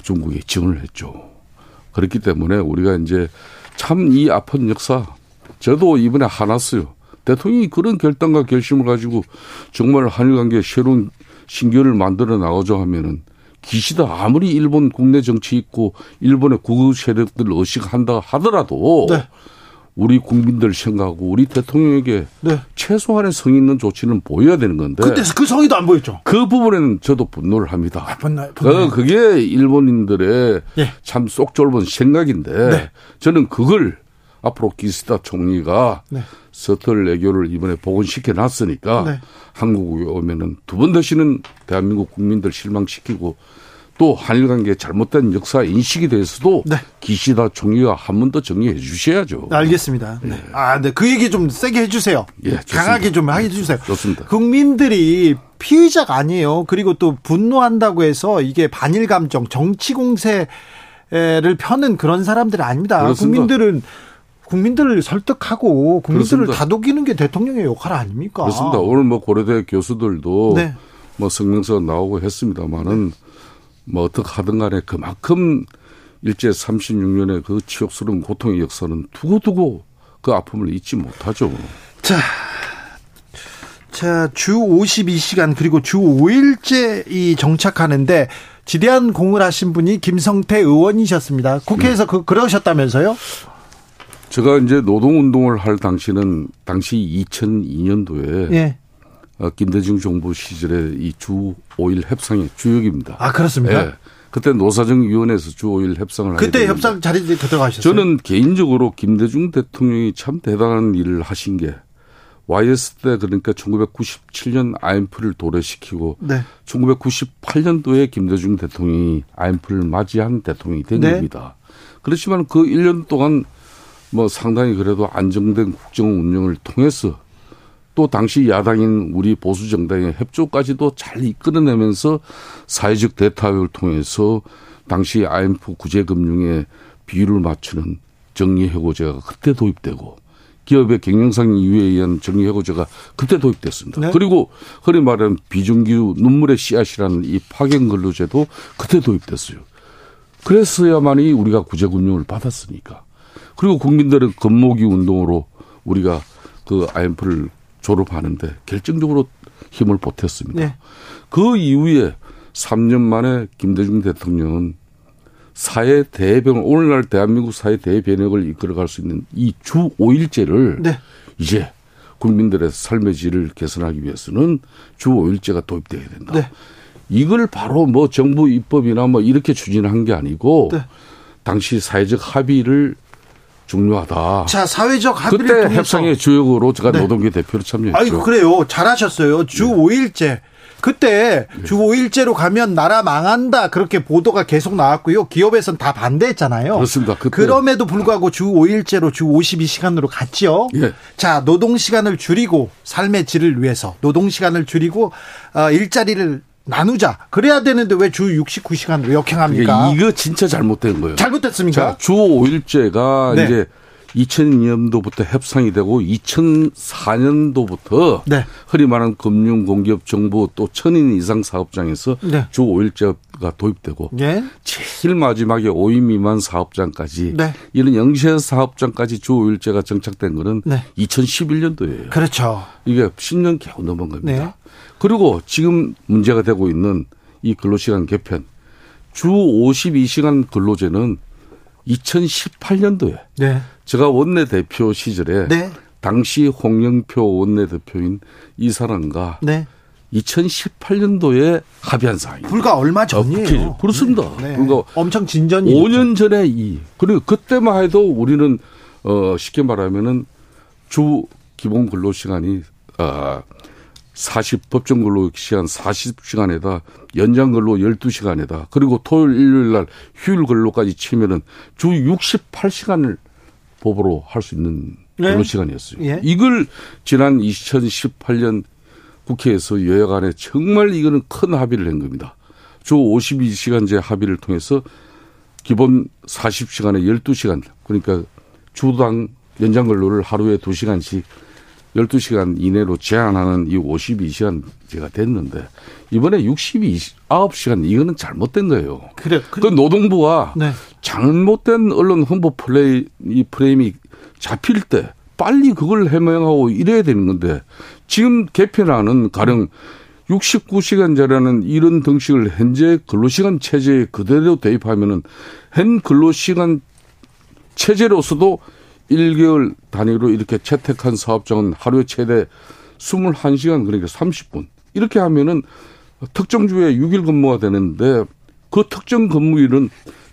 중국에 지원을 했죠. 그렇기 때문에 우리가 이제 참 이 아픈 역사 저도 이번에 화났어요. 대통령이 그런 결단과 결심을 가지고 정말 한일 관계에 새로운 신결을 만들어 나가자 하면은 기시다 아무리 일본 국내 정치 있고 일본의 구구 세력들 의식한다 하더라도 네. 우리 국민들 생각하고 우리 대통령에게 네. 최소한의 성의 있는 조치는 보여야 되는 건데 근데 그 성의도 안 보였죠. 그 부분에는 저도 분노를 합니다. 아, 분노, 분노. 어, 그게 일본인들의 예. 참쏙 좁은 생각인데 네. 저는 그걸 앞으로 기시다 총리가 네. 서털 애교를 이번에 복원시켜 놨으니까 네. 한국에 오면은 두 번 다시는 대한민국 국민들 실망시키고 또 한일 관계 잘못된 역사 인식에 대해서도 네. 기시다 총리가 한 번 더 정리해 주셔야죠. 알겠습니다. 네. 아, 네. 그 얘기 좀 세게 해주세요. 예. 강하게 좀 해주세요. 좋습니다. 국민들이 피의자가 아니에요. 그리고 또 분노한다고 해서 이게 반일 감정, 정치 공세를 펴는 그런 사람들이 아닙니다. 그렇습니다. 국민들은 국민들을 설득하고 국민들을 그렇습니다. 다독이는 게 대통령의 역할 아닙니까? 그렇습니다. 오늘 뭐 고려대 교수들도 네. 뭐 성명서 나오고 했습니다만은 뭐 어떻게 하든 간에 그만큼 일제 36년의 그 치욕스러운 고통의 역사는 두고두고 그 아픔을 잊지 못하죠. 자, 자, 주 52시간 그리고 주 5일째 이 정착하는데 지대한 공을 하신 분이 김성태 의원이셨습니다. 국회에서 그 그러셨다면서요? 제가 이제 노동운동을 할 당시는 당시 2002년도에 예. 어, 김대중 정부 시절에 이 주 5일 협상의 주역입니다. 아, 그렇습니까? 예. 그때 노사정위원회에서 주 5일 협상을 그때 협상 자리에 들어가셨어요? 저는 개인적으로 김대중 대통령이 참 대단한 일을 하신 게 YS 때 그러니까 1997년 IMF를 도래시키고 네. 1998년도에 김대중 대통령이 IMF를 맞이한 대통령이 된 네. 겁니다. 그렇지만 그 1년 동안 뭐 상당히 그래도 안정된 국정 운영을 통해서 또 당시 야당인 우리 보수 정당의 협조까지도 잘 이끌어내면서 사회적 대타협을 통해서 당시 IMF 구제금융의 비율을 맞추는 정리해고제가 그때 도입되고 기업의 경영상 이유에 의한 정리해고제가 그때 도입됐습니다. 네. 그리고 흔히 말하는 비정규 눈물의 씨앗이라는 이 파견 근로제도 그때 도입됐어요. 그랬어야만이 우리가 구제금융을 받았으니까. 그리고 국민들의 겉모기 운동으로 우리가 그 IMF를 졸업하는데 결정적으로 힘을 보탰습니다. 네. 그 이후에 3년 만에 김대중 대통령은 사회 대변 오늘날 대한민국 사회 대변혁을 이끌어갈 수 있는 이 주 5일제를 네. 이제 국민들의 삶의 질을 개선하기 위해서는 주 5일제가 도입돼야 된다. 네. 이걸 바로 뭐 정부 입법이나 뭐 이렇게 추진한 게 아니고 네. 당시 사회적 합의를 중요하다. 자, 사회적 합의를 그때 통해서 협상의 주역으로 제가 네. 노동계 대표로 참여했죠. 아이고 그래요. 잘하셨어요. 주 네. 5일제. 그때 주 5일제로 가면 나라 망한다. 그렇게 보도가 계속 나왔고요. 기업에선 다 반대했잖아요. 그렇습니다. 그럼에도 불구하고 주 5일제로 주 52시간으로 갔지요. 예. 자, 노동 시간을 줄이고 삶의 질을 위해서 노동 시간을 줄이고 어, 일자리를 나누자. 그래야 되는데 왜 주 69시간으로 이게 역행합니까? 이거 진짜 잘못된 거예요. 잘못됐습니까? 자, 주 5일제가 네. 이제 2002년도부터 협상이 되고 2004년도부터 네. 흔히 말하는 금융, 공기업, 정부 또 천인 이상 사업장에서 네. 주 5일제가 도입되고 예. 제일 마지막에 5인 미만 사업장까지 네. 이런 영세 사업장까지 주 5일제가 정착된 거는 네. 2011년도예요. 그렇죠. 이게 10년 겨우 넘은 겁니다. 네. 그리고 지금 문제가 되고 있는 이 근로시간 개편 주 52시간 근로제는 2018년도에 네. 제가 원내 대표 시절에 네. 당시 홍영표 원내 대표인 이 사람과 네. 2018년도에 합의한 사항입니다. 불과 얼마 어, 전이에요. 그렇죠. 그렇습니다. 네. 불과 엄청 진전이 5년 전에 이 그리고 그때만 해도 우리는 어 쉽게 말하면은 주 기본 근로 시간이 아 40 법정 근로 시간 40시간에다 연장 근로 12시간에다 그리고 토요일 일요일 날 휴일 근로까지 치면은 주 68시간을 법으로 할 수 있는 네. 근로 시간이었어요. 예. 이걸 지난 2018년 국회에서 여야 간에 정말 이거는 큰 합의를 한 겁니다. 주 52시간제 합의를 통해서 기본 40시간에 12시간 그러니까 주당 연장 근로를 하루에 2시간씩 12시간 이내로 제한하는 이 52시간제가 됐는데 이번에 69시간 이거는 잘못된 거예요. 그래. 그 노동부가 네. 잘못된 언론 홍보 플레이 이 프레임이 잡힐 때 빨리 그걸 해명하고 이래야 되는 건데 지금 개편하는 가령 69시간제라는 이런 등식을 현재 근로시간 체제에 그대로 대입하면은 현 근로시간 체제로서도 1개월 단위로 이렇게 채택한 사업장은 하루에 최대 21시간 그러니까 30분 이렇게 하면은 특정 주에 6일 근무가 되는데 그 특정 근무일은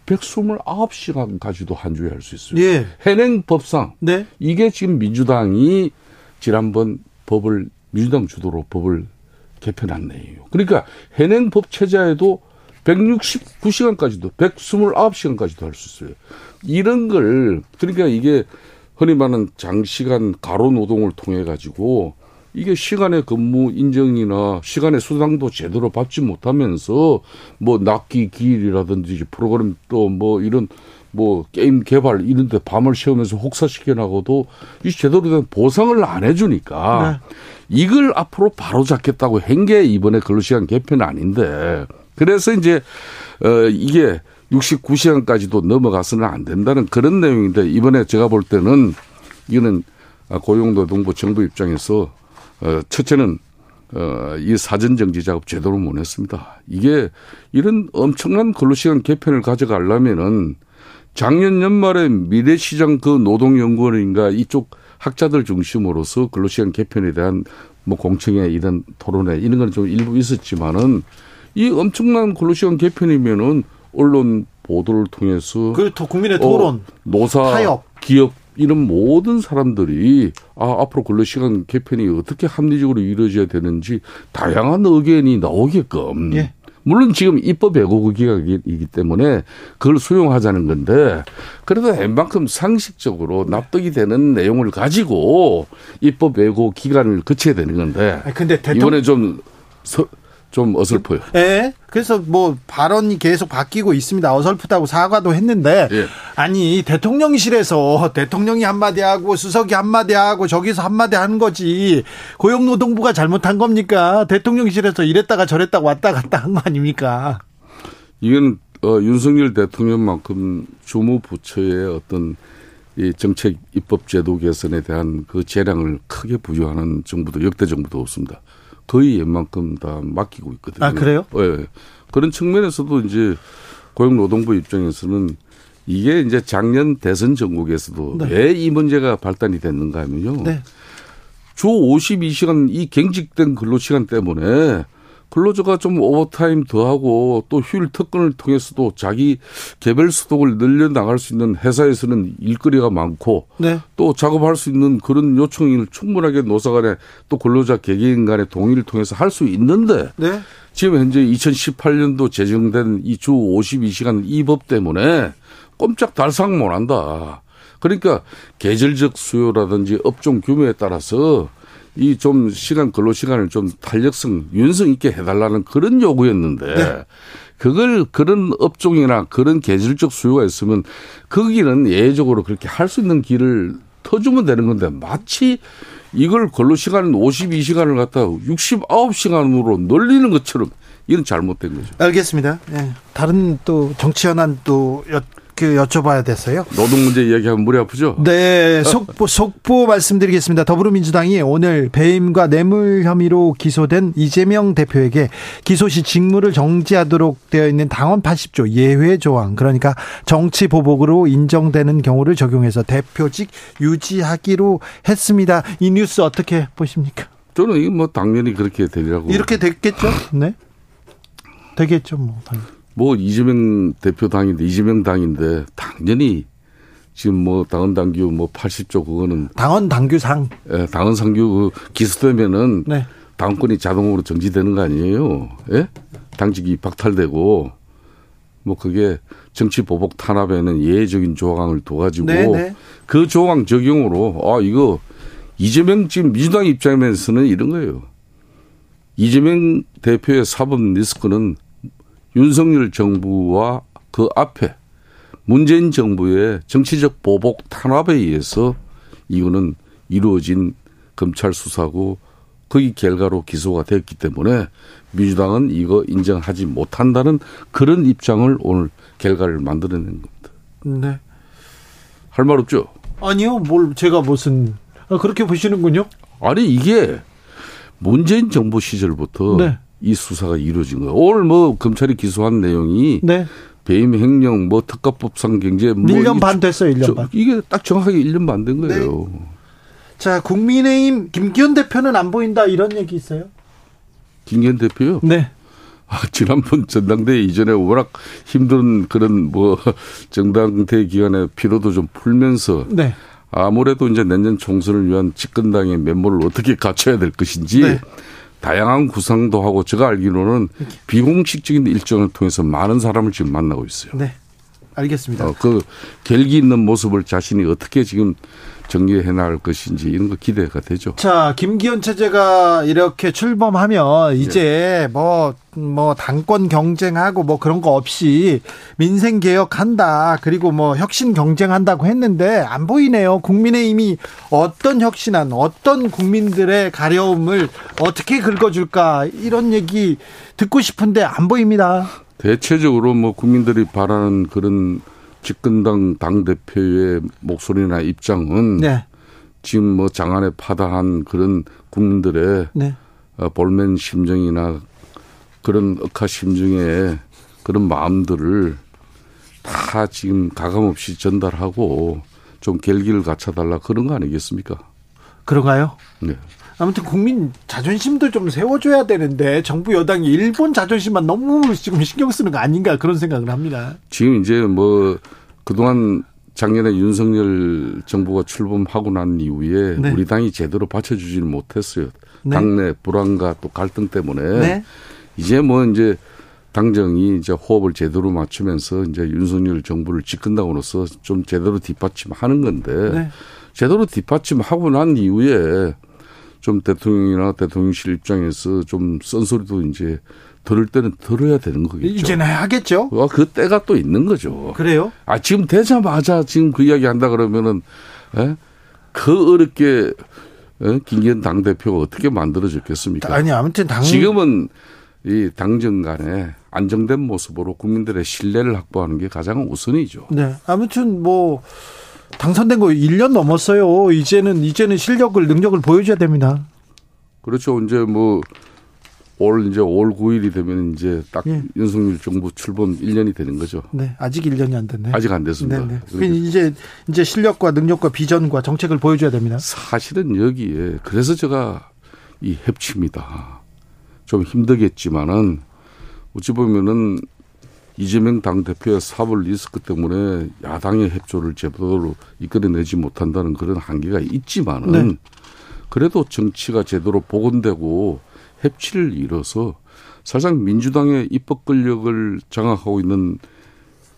129시간까지도 한 주에 할 수 있어요. 예. 현행 법상 네. 이게 지금 민주당이 지난번 법을 민주당 주도로 법을 개편한 내용이에요. 그러니까 현행 법 체제에도 169시간까지도 129시간까지도 할 수 있어요. 이런 걸 그러니까 이게 흔히 말하는 장시간 가로 노동을 통해 가지고 이게 시간의 근무 인정이나 시간의 수당도 제대로 받지 못하면서 뭐 낙기 기일이라든지 프로그램 또 뭐 이런 뭐 게임 개발 이런 데 밤을 새우면서 혹사시켜 나가도 이 제대로 된 보상을 안 해주니까 이걸 앞으로 바로 잡겠다고 한 게 이번에 근로시간 개편 아닌데 그래서 이제 어 이게 69시간까지도 넘어가서는 안 된다는 그런 내용인데 이번에 제가 볼 때는 이거는 고용노동부 정부 입장에서 어 첫째는 어이 사전 정지 작업 제대로 못 했습니다. 이게 이런 엄청난 근로시간 개편을 가져가려면은 작년 연말에 미래시장 그 노동연구원인가 이쪽 학자들 중심으로서 근로시간 개편에 대한 뭐 공청회 이런 토론회 이런 건 좀 일부 있었지만은 이 엄청난 근로시간 개편이면은 언론 보도를 통해서 그리고 국민의 토론. 어, 노사, 타협. 기업 이런 모든 사람들이 아 앞으로 근로시간 개편이 어떻게 합리적으로 이루어져야 되는지 다양한 의견이 나오게끔 예. 물론 지금 입법 예고 기각이기 때문에 그걸 수용하자는 건데 그래도 웬만큼 상식적으로 납득이 되는 내용을 가지고 입법 예고 기간을 거쳐야 되는 건데 아니, 근데 대통령 이번에 좀, 서, 좀 어설퍼요. 예. 그래서 뭐 발언이 계속 바뀌고 있습니다. 어설프다고 사과도 했는데 예. 아니 대통령실에서 대통령이 한마디 하고 수석이 한마디 하고 저기서 한마디 하는 거지 고용노동부가 잘못한 겁니까? 대통령실에서 이랬다가 저랬다가 왔다 갔다 한 거 아닙니까? 이건 어, 윤석열 대통령만큼 주무 부처의 어떤 이 정책 입법 제도 개선에 대한 그 재량을 크게 부여하는 정부도 역대 정부도 없습니다. 거의 웬만큼 다 맡기고 있거든요. 아, 그래요? 예. 그런 측면에서도 이제 고용노동부 입장에서는 이게 이제 작년 대선 전국에서도 네. 왜이 문제가 발단이 됐는가 하면요. 네. 주 52시간 이 갱직된 근로 시간 때문에 근로자가 좀 오버타임 더하고 또 휴일 특권을 통해서도 자기 개별 소득을 늘려 나갈 수 있는 회사에서는 일거리가 많고 네. 또 작업할 수 있는 그런 요청을 충분하게 노사 간에 또 근로자 개개인 간의 동의를 통해서 할 수 있는데 네. 지금 현재 2018년도 제정된 이 주 52시간 이 법 때문에 꼼짝 달싹 못 한다. 그러니까 계절적 수요라든지 업종 규모에 따라서 이 좀 시간 근로 시간을 좀 탄력성 윤성 있게 해달라는 그런 요구였는데 그걸 그런 업종이나 그런 계절적 수요가 있으면 거기는 예외적으로 그렇게 할 수 있는 길을 터주면 되는 건데 마치 이걸 근로 시간 52시간을 갖다 69시간으로 늘리는 것처럼 이건 잘못된 거죠. 알겠습니다. 예. 다른 또 정치 현안 또 여, 그 여쭤봐야 됐어요. 노동 문제 이야기하면 머리 아프죠? 네, 속보, 속보 말씀드리겠습니다. 더불어민주당이 오늘 배임과 뇌물 혐의로 기소된 이재명 대표에게 기소 시 직무를 정지하도록 되어 있는 당원 80조 예외 조항, 그러니까 정치 보복으로 인정되는 경우를 적용해서 대표직 유지하기로 했습니다. 이 뉴스 어떻게 보십니까? 저는 이거 뭐 당연히 그렇게 되리라고. 이렇게 됐겠죠? 네. 되겠죠, 뭐. 당연히. 뭐 이재명 대표 당인데 이재명 당인데 당연히 지금 뭐 당원 당규 뭐 80조 그거는 당원 당규상. 예, 당원 상규 그 기소되면은 네. 당권이 자동으로 정지되는 거 아니에요? 예? 당직이 박탈되고 뭐 그게 정치 보복 탄압에는 예외적인 조항을 둬가지고 네, 네. 그 조항 적용으로 아 이거 이재명 지금 민주당 입장에서는 이런 거예요. 이재명 대표의 사법 리스크는 윤석열 정부와 그 앞에 문재인 정부의 정치적 보복 탄압에 의해서 이거는 이루어진 검찰 수사고 거기 결과로 기소가 됐기 때문에 민주당은 이거 인정하지 못한다는 그런 입장을 오늘 결과를 만들어낸 겁니다. 네. 할 말 없죠? 아니요, 뭘 제가 무슨 아, 그렇게 보시는군요. 아니 이게 문재인 정부 시절부터 네. 이 수사가 이루어진 거예요. 오늘 뭐 검찰이 기소한 내용이 네. 배임 횡령 뭐 특가법상 경제 뭐 1년 이- 반 됐어요, 1년 저- 반. 이게 딱 정확하게 1년 반 된 거예요. 자, 국민의힘 김기현 대표는 안 보인다 이런 얘기 있어요? 김기현 대표요. 네. 아, 지난번 전당대회 이전에 워낙 힘든 그런 뭐 정당대 기간에 피로도 좀 풀면서 네. 아무래도 이제 내년 총선을 위한 집권당의 면모를 어떻게 갖춰야 될 것인지 네. 다양한 구상도 하고 제가 알기로는 비공식적인 일정을 통해서 많은 사람을 지금 만나고 있어요. 네. 알겠습니다. 어, 그 결기 있는 모습을 자신이 어떻게 지금 정리해 나갈 것인지 이런 거 기대가 되죠. 자, 김기현 체제가 이렇게 출범하면 이제 뭐, 뭐, 당권 경쟁하고 뭐 그런 거 없이 민생 개혁한다. 그리고 뭐 혁신 경쟁한다고 했는데 안 보이네요. 국민의힘이 어떤 혁신안, 어떤 국민들의 가려움을 어떻게 긁어 줄까. 이런 얘기 듣고 싶은데 안 보입니다. 대체적으로 뭐 국민들이 바라는 그런 집권당 당 대표의 목소리나 입장은 네. 지금 뭐 장안에 파다한 그런 국민들의 네. 어, 볼멘 심정이나 그런 억하 심정의 그런 마음들을 다 지금 가감없이 전달하고 좀 결기를 갖춰달라 그런 거 아니겠습니까? 그런가요? 네. 아무튼 국민 자존심도 좀 세워줘야 되는데 정부 여당이 일본 자존심만 너무 지금 신경 쓰는 거 아닌가 그런 생각을 합니다. 지금 이제 뭐 그동안 작년에 윤석열 정부가 출범하고 난 이후에 네. 우리 당이 제대로 받쳐주지를 못했어요. 네. 당내 불안과 또 갈등 때문에 네. 이제 뭐 이제 당정이 이제 호흡을 제대로 맞추면서 이제 윤석열 정부를 집권당으로서 좀 제대로 뒷받침하는 건데 네. 제대로 뒷받침하고 난 이후에 좀 대통령이나 대통령실 입장에서 좀 쓴소리도 이제 들을 때는 들어야 되는 거겠죠. 이제는 하겠죠. 아, 그 때가 또 있는 거죠. 그래요? 아, 지금 되자마자 지금 그 이야기 한다 그러면은, 예? 그 어렵게, 예? 김기현 당대표가 어떻게 만들어졌겠습니까? 아니 아무튼 당 지금은 이 당정 간에 안정된 모습으로 국민들의 신뢰를 확보하는 게 가장 우선이죠. 네. 아무튼 뭐 당선된 거 1년 넘었어요. 이제는 이제는 실력을 능력을 보여줘야 됩니다. 그렇죠. 이제 뭐 올 이제 올 9일이 되면 이제 딱 예. 윤석열 정부 출범 1년이 되는 거죠. 네, 아직 1년이 안 됐네. 아직 안 됐습니다. 네, 네. 그러니까 이제 이제 실력과 능력과 비전과 정책을 보여줘야 됩니다. 사실은 여기에 그래서 제가 이 협치입니다. 좀 힘들겠지만은 어찌 보면은 이재명 당 대표의 사법 리스크 때문에 야당의 협조를 제대로 이끌어내지 못한다는 그런 한계가 있지만은 네. 그래도 정치가 제대로 복원되고 협치를 이뤄서 사실상 민주당의 입법 권력을 장악하고 있는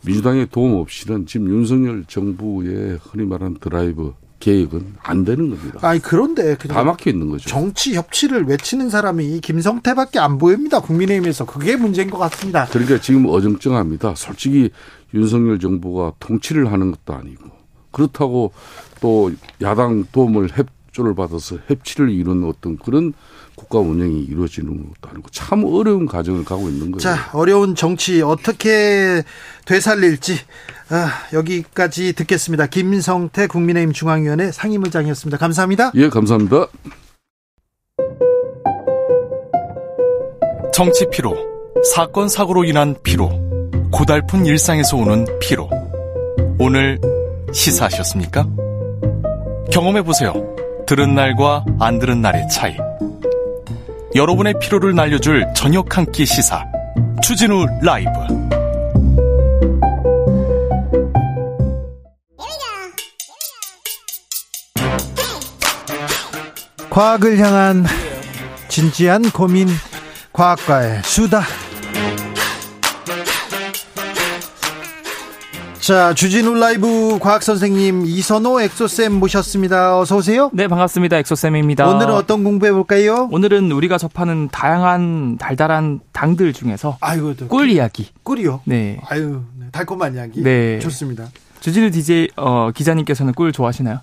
민주당의 도움 없이는 지금 윤석열 정부의 흔히 말하는 드라이브 계획은 안 되는 겁니다. 아니 그런데 다 막혀 있는 거죠. 정치 협치를 외치는 사람이 김성태밖에 안 보입니다. 국민의힘에서 그게 문제인 것 같습니다. 그러니까 지금 어정쩡합니다. 솔직히 윤석열 정부가 통치를 하는 것도 아니고 그렇다고 또 야당 도움을 협조를 받아서 협치를 이루는 어떤 그런 국가 운영이 이루어지는 것도 아니고 참 어려운 과정을 가고 있는 거예요. 자, 어려운 정치 어떻게 되살릴지 아, 여기까지 듣겠습니다. 김성태 국민의힘 중앙위원회 상임의장이었습니다. 감사합니다. 예, 감사합니다. 정치 피로, 사건 사고로 인한 피로, 고달픈 일상에서 오는 피로. 오늘 시사하셨습니까? 경험해 보세요. 들은 날과 안 들은 날의 차이. 여러분의 피로를 날려줄 저녁 한 끼 시사. 주진우 라이브. 과학을 향한 진지한 고민 과학과의 수다. 자, 주진우 라이브 과학 선생님 이선호 엑소쌤 모셨습니다. 어서 오세요. 네, 반갑습니다. 엑소쌤입니다. 오늘은 어떤 공부해 볼까요? 오늘은 우리가 접하는 다양한 달달한 당들 중에서 아이고, 꿀 이야기. 꿀이요. 네. 아유, 네, 달콤한 이야기. 네. 좋습니다. 주진우 DJ 어, 기자님께서는 꿀 좋아하시나요?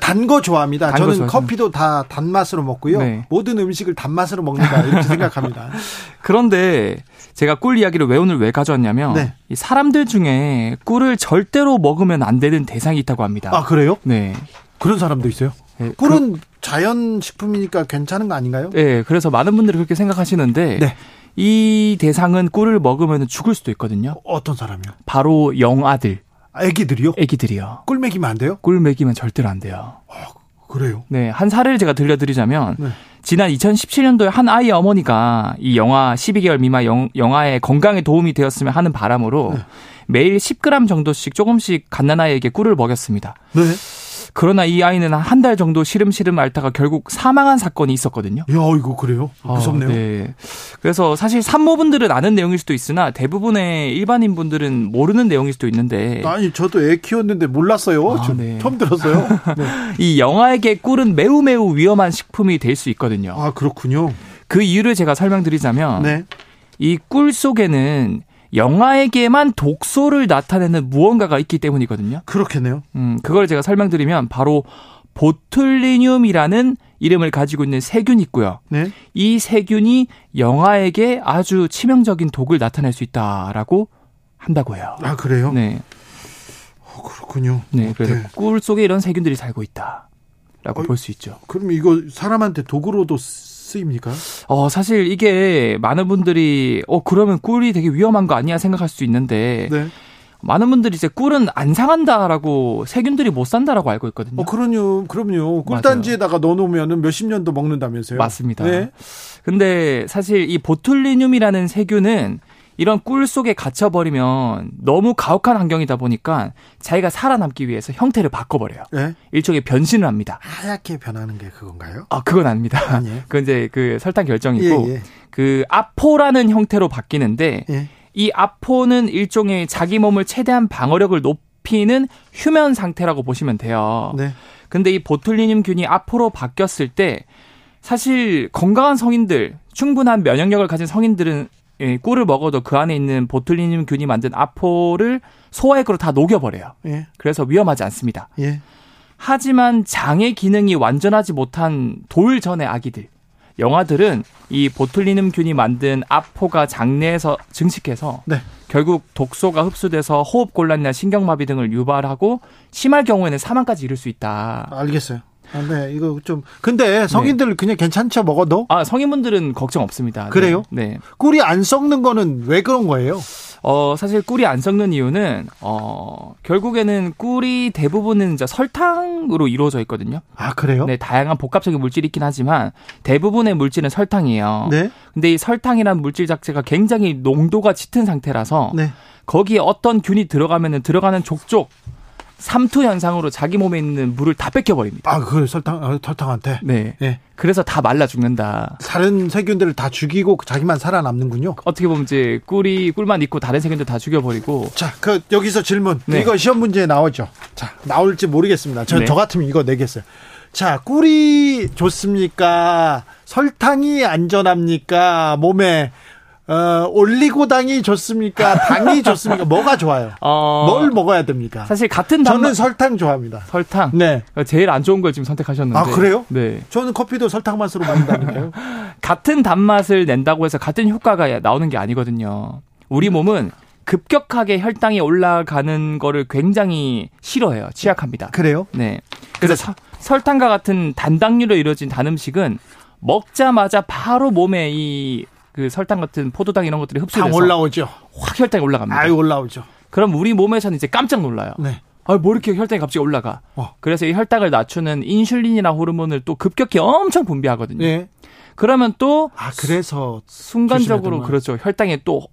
단 거 좋아합니다. 단거 저는 좋아하시나요? 커피도 다 단맛으로 먹고요. 네. 모든 음식을 단맛으로 먹는다 이렇게 생각합니다. [LAUGHS] 그런데 제가 꿀 이야기를 왜 오늘 왜 가져왔냐면 네. 이 사람들 중에 꿀을 절대로 먹으면 안 되는 대상이 있다고 합니다. 아 그래요? 네. 그런 사람도 있어요? 네, 꿀은 자연 식품이니까 괜찮은 거 아닌가요? 네, 그래서 많은 분들이 그렇게 생각하시는데 네. 이 대상은 꿀을 먹으면 죽을 수도 있거든요. 어떤 사람이요? 바로 영아들, 아기들이요? 애기들이요. 꿀 먹이면 안 돼요? 꿀 먹이면 절대로 안 돼요. 그래요. 네, 한 사례를 제가 들려드리자면 네. 지난 2017년도에 한 아이의 어머니가 이 영아 12개월 미만 영, 영아의 건강에 도움이 되었으면 하는 바람으로 네. 매일 10g 정도씩 조금씩 갓난아이에게 꿀을 먹였습니다. 네. 그러나 이 아이는 한 달 정도 시름시름 앓다가 결국 사망한 사건이 있었거든요. 야, 이거 그래요? 무섭네요. 아, 네. 그래서 사실 산모분들은 아는 내용일 수도 있으나 대부분의 일반인 분들은 모르는 내용일 수도 있는데 아니, 저도 애 키웠는데 몰랐어요. 아, 저 네. 처음 들었어요. [LAUGHS] 네. 이 영아에게 꿀은 매우 매우 위험한 식품이 될 수 있거든요. 아, 그렇군요. 그 이유를 제가 설명드리자면 네. 이꿀 속에는 영아에게만 독소를 나타내는 무언가가 있기 때문이거든요. 그렇겠네요. 음, 그걸 제가 설명드리면 바로 보툴리늄이라는 이름을 가지고 있는 세균이 있고요. 네. 이 세균이 영아에게 아주 치명적인 독을 나타낼 수 있다라고 한다고 해요. 아, 그래요? 네. 어, 그렇군요. 네. 그래서 네. 꿀 속에 이런 세균들이 살고 있다 라고 어이. 볼수 있죠. 그럼 이거 사람한테 독으로도 쓰입니까? 어, 사실 이게 많은 분들이 어, 그러면 꿀이 되게 위험한 거 아니야 생각할 수 있는데 네. 많은 분들이 이제 꿀은 안 상한다라고 세균들이 못 산다라고 알고 있거든요. 어, 그럼요. 그럼요. 꿀단지에다가 넣어놓으면 몇십 년도 먹는다면서요? 맞습니다. 네. 근데 사실 이 보툴리늄이라는 세균은 이런 꿀 속에 갇혀버리면 너무 가혹한 환경이다 보니까 자기가 살아남기 위해서 형태를 바꿔버려요. 네. 일종의 변신을 합니다. 하얗게 변하는 게 그건가요? 아, 그건 아닙니다. 아니에요. [LAUGHS] 그건 이제 그 설탕 결정이고 예, 예. 그 아포라는 형태로 바뀌는데 예. 이 아포는 일종의 자기 몸을 최대한 방어력을 높이는 휴면 상태라고 보시면 돼요. 네. 근데 이 보툴리늄균이 아포로 바뀌었을 때 사실 건강한 성인들, 충분한 면역력을 가진 성인들은 예, 꿀을 먹어도 그 안에 있는 보툴리늄균이 만든 아포를 소화액으로 다 녹여버려요. 예. 그래서 위험하지 않습니다. 예. 하지만 장의 기능이 완전하지 못한 돌 전의 아기들, 영아들은 이 보툴리눔균이 만든 아포가 장내에서 증식해서 네. 결국 독소가 흡수돼서 호흡곤란이나 신경마비 등을 유발하고 심할 경우에는 사망까지 이를 수 있다. 알겠어요. 아, 네, 이거 좀. 근데 성인들 그냥 괜찮죠, 먹어도? 아, 성인분들은 걱정 없습니다. 네. 그래요? 네. 꿀이 안 썩는 거는 왜 그런 거예요? 어, 사실 꿀이 안 썩는 이유는, 어, 결국에는 꿀이 대부분은 이제 설탕으로 이루어져 있거든요. 아, 그래요? 네, 다양한 복합적인 물질이 있긴 하지만 대부분의 물질은 설탕이에요. 네. 근데 이 설탕이라는 물질 자체가 굉장히 농도가 짙은 상태라서 네. 거기에 어떤 균이 들어가면은 들어가는 족족 삼투 현상으로 자기 몸에 있는 물을 다 뺏겨 버립니다. 아, 그 설탕, 아, 설탕한테. 네. 예. 그래서 다 말라 죽는다. 다른 세균들을 다 죽이고 자기만 살아남는군요. 어떻게 보면 이제 꿀이 꿀만 있고 다른 세균들 다 죽여 버리고 자, 그 여기서 질문. 네. 이거 시험 문제에 나오죠. 자, 나올지 모르겠습니다. 저, 네. 저 같으면 이거 내겠어요. 자, 꿀이 좋습니까? 설탕이 안전합니까? 몸에 어, 올리고당이 좋습니까? 당이 [LAUGHS] 좋습니까? 뭐가 좋아요? 어, 뭘 먹어야 됩니까? 사실 같은 단맛 저는 설탕 좋아합니다. 설탕 네. 제일 안 좋은 걸 지금 선택하셨는데 아, 그래요? 네. 저는 커피도 설탕 맛으로 만든다니까요. [LAUGHS] 같은 단맛을 낸다고 해서 같은 효과가 나오는 게 아니거든요. 우리 몸은 급격하게 혈당이 올라가는 거를 굉장히 싫어해요. 취약합니다. 그래요? 네. 그래서 서- 설탕과 같은 단당류로 이루어진 단 음식은 먹자마자 바로 몸에 이 그 설탕 같은 포도당 이런 것들이 당 흡수돼서 올라오죠. 확 혈당이 올라갑니다. 아유, 올라오죠. 그럼 우리 몸에서는 이제 깜짝 놀라요. 네. 아, 뭐 이렇게 혈당이 갑자기 올라가. 어. 그래서 이 혈당을 낮추는 인슐린이나 호르몬을 또 급격히 엄청 분비하거든요. 예. 그러면 또 아, 그래서 순간적으로 그렇죠. 혈당이 또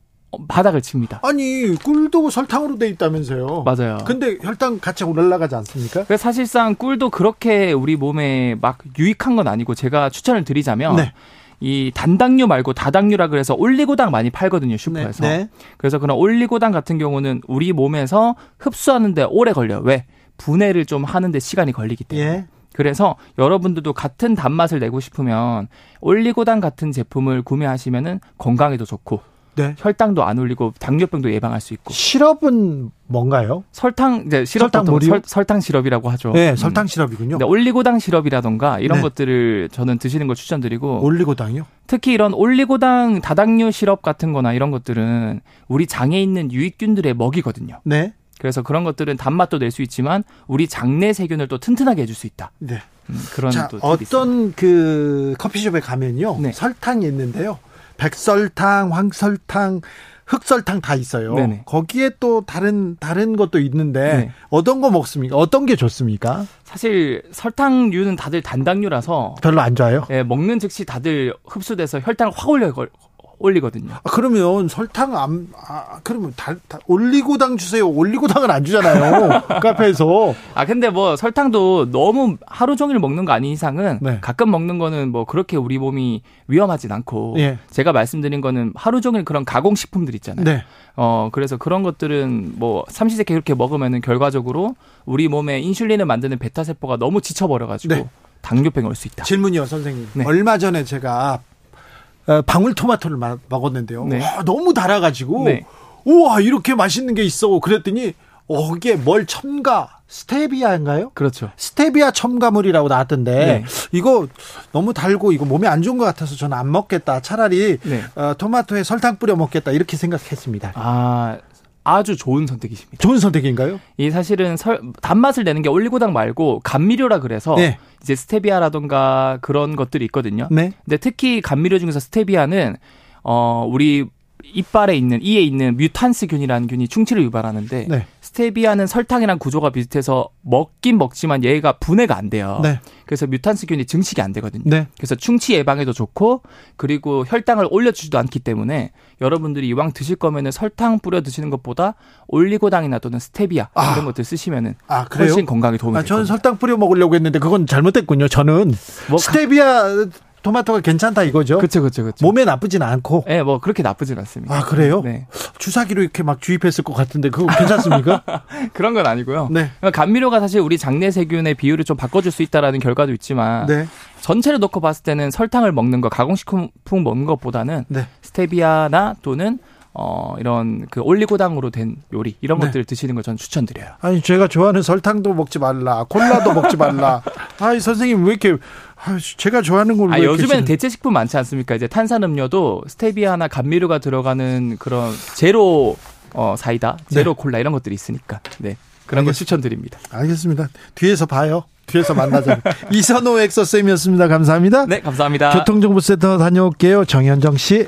바닥을 칩니다. 아니, 꿀도 설탕으로 돼 있다면서요. 맞아요. 근데 혈당 같이 올라가지 않습니까? 그래서 사실상 꿀도 그렇게 우리 몸에 막 유익한 건 아니고 제가 추천을 드리자면 네. 이 단당류 말고 다당류라 그래서 올리고당 많이 팔거든요 슈퍼에서. 네. 그래서 그런 올리고당 같은 경우는 우리 몸에서 흡수하는데 오래 걸려. 요 왜? 분해를 좀 하는데 시간이 걸리기 때문에. 예. 그래서 여러분들도 같은 단맛을 내고 싶으면 올리고당 같은 제품을 구매하시면은 건강에도 좋고 네. 혈당도 안 올리고 당뇨병도 예방할 수 있고 시럽은 뭔가요? 설탕 이제 시럽 설탕? 설, 설탕 시럽이라고 하죠. 네, 음. 설탕 시럽이군요. 근데 올리고당 시럽이라던가 이런 네. 것들을 저는 드시는 걸 추천드리고 올리고당이요? 특히 이런 올리고당 다당류 시럽 같은 거나 이런 것들은 우리 장에 있는 유익균들의 먹이거든요. 네. 그래서 그런 것들은 단맛도 낼 수 있지만 우리 장내 세균을 또 튼튼하게 해줄 수 있다. 네. 음, 그런 자, 또 팁이 있습니다. 어떤 그 커피숍에 가면요. 네. 설탕이 있는데요. 백설탕, 황설탕, 흑설탕 다 있어요. 네네. 거기에 또 다른 다른 것도 있는데 네. 어떤 거 먹습니까? 어떤 게 좋습니까? 사실 설탕류는 다들 단당류라서 별로 안 좋아요. 예, 먹는 즉시 다들 흡수돼서 혈당을 확 올려 올리거든요. 아, 그러면 설탕 안, 아, 그러면 다, 다 올리고당 주세요. 올리고당은 안 주잖아요. [LAUGHS] 카페에서. 아 근데 뭐 설탕도 너무 하루 종일 먹는 거 아닌 이상은 네. 가끔 먹는 거는 뭐 그렇게 우리 몸이 위험하진 않고 예. 제가 말씀드린 거는 하루 종일 그런 가공 식품들 있잖아요. 네. 어 그래서 그런 것들은 뭐 삼시세끼 그렇게 먹으면은 결과적으로 우리 몸에 인슐린을 만드는 베타 세포가 너무 지쳐버려 가지고 네. 당뇨병이 올 수 있다. 질문이요, 선생님. 네. 얼마 전에 제가 어, 방울토마토를 마- 먹었는데요. 네. 와, 너무 달아가지고 네. 우와 이렇게 맛있는 게 있어. 그랬더니 어, 이게 뭘 첨가 스테비아인가요? 그렇죠. 스테비아 첨가물이라고 나왔던데 네. 이거 너무 달고 이거 몸에 안 좋은 것 같아서 저는 안 먹겠다. 차라리 네. 어, 토마토에 설탕 뿌려 먹겠다 이렇게 생각했습니다. 아 아주 좋은 선택이십니다. 좋은 선택인가요? 이 사실은 설, 단맛을 내는 게 올리고당 말고 감미료라 그래서 네. 이제 스테비아라던가 그런 것들이 있거든요. 네. 근데 특히 감미료 중에서 스테비아는 어 우리 이빨에 있는 이에 있는 뮤탄스균이라는 균이 충치를 유발하는데 네. 스테비아는 설탕이랑 구조가 비슷해서 먹긴 먹지만 얘가 분해가 안 돼요. 네. 그래서 뮤탄스균이 증식이 안 되거든요. 네. 그래서 충치 예방에도 좋고 그리고 혈당을 올려주지도 않기 때문에 여러분들이 이왕 드실 거면은 설탕 뿌려 드시는 것보다 올리고당이나 또는 스테비아 아. 이런 것들 쓰시면은 아? 훨씬 건강에 도움이 아, 될 저는 겁니다. 설탕 뿌려 먹으려고 했는데 그건 잘못됐군요. 저는 뭐 스테비아 토마토가 괜찮다 이거죠. 그렇죠, 그렇죠, 그렇죠. 몸에 나쁘진 않고. 예, 뭐 그렇게 나쁘진 않습니다. 아 그래요? 네. 주사기로 이렇게 막 주입했을 것 같은데 그거 괜찮습니까? [LAUGHS] 그런 건 아니고요. 네. 그러니까 감미료가 사실 우리 장내 세균의 비율을 좀 바꿔줄 수 있다라는 결과도 있지만 네. 전체를 놓고 봤을 때는 설탕을 먹는 거 가공식품 먹는 것보다는 네. 스테비아나 또는 어 이런 그 올리고당으로 된 요리 이런 네. 것들을 드시는 걸 저는 추천드려요. 아니 제가 좋아하는 설탕도 먹지 말라, 콜라도 먹지 말라. [LAUGHS] 아이 선생님 왜 이렇게 아, 제가 좋아하는 걸로 아, 왜 요즘에는 대체 식품 많지 않습니까? 이제 탄산음료도 스테비아나 감미료가 들어가는 그런 제로 어 사이다, 제로 콜라 이런 것들이 있으니까. 네. 그런 걸 알겠습니다. 추천드립니다. 알겠습니다. 뒤에서 봐요. 뒤에서 만나자. [LAUGHS] 이선호 엑서쌤이었습니다. 감사합니다. 네, 감사합니다. 교통정보센터 다녀올게요. 정현정 씨.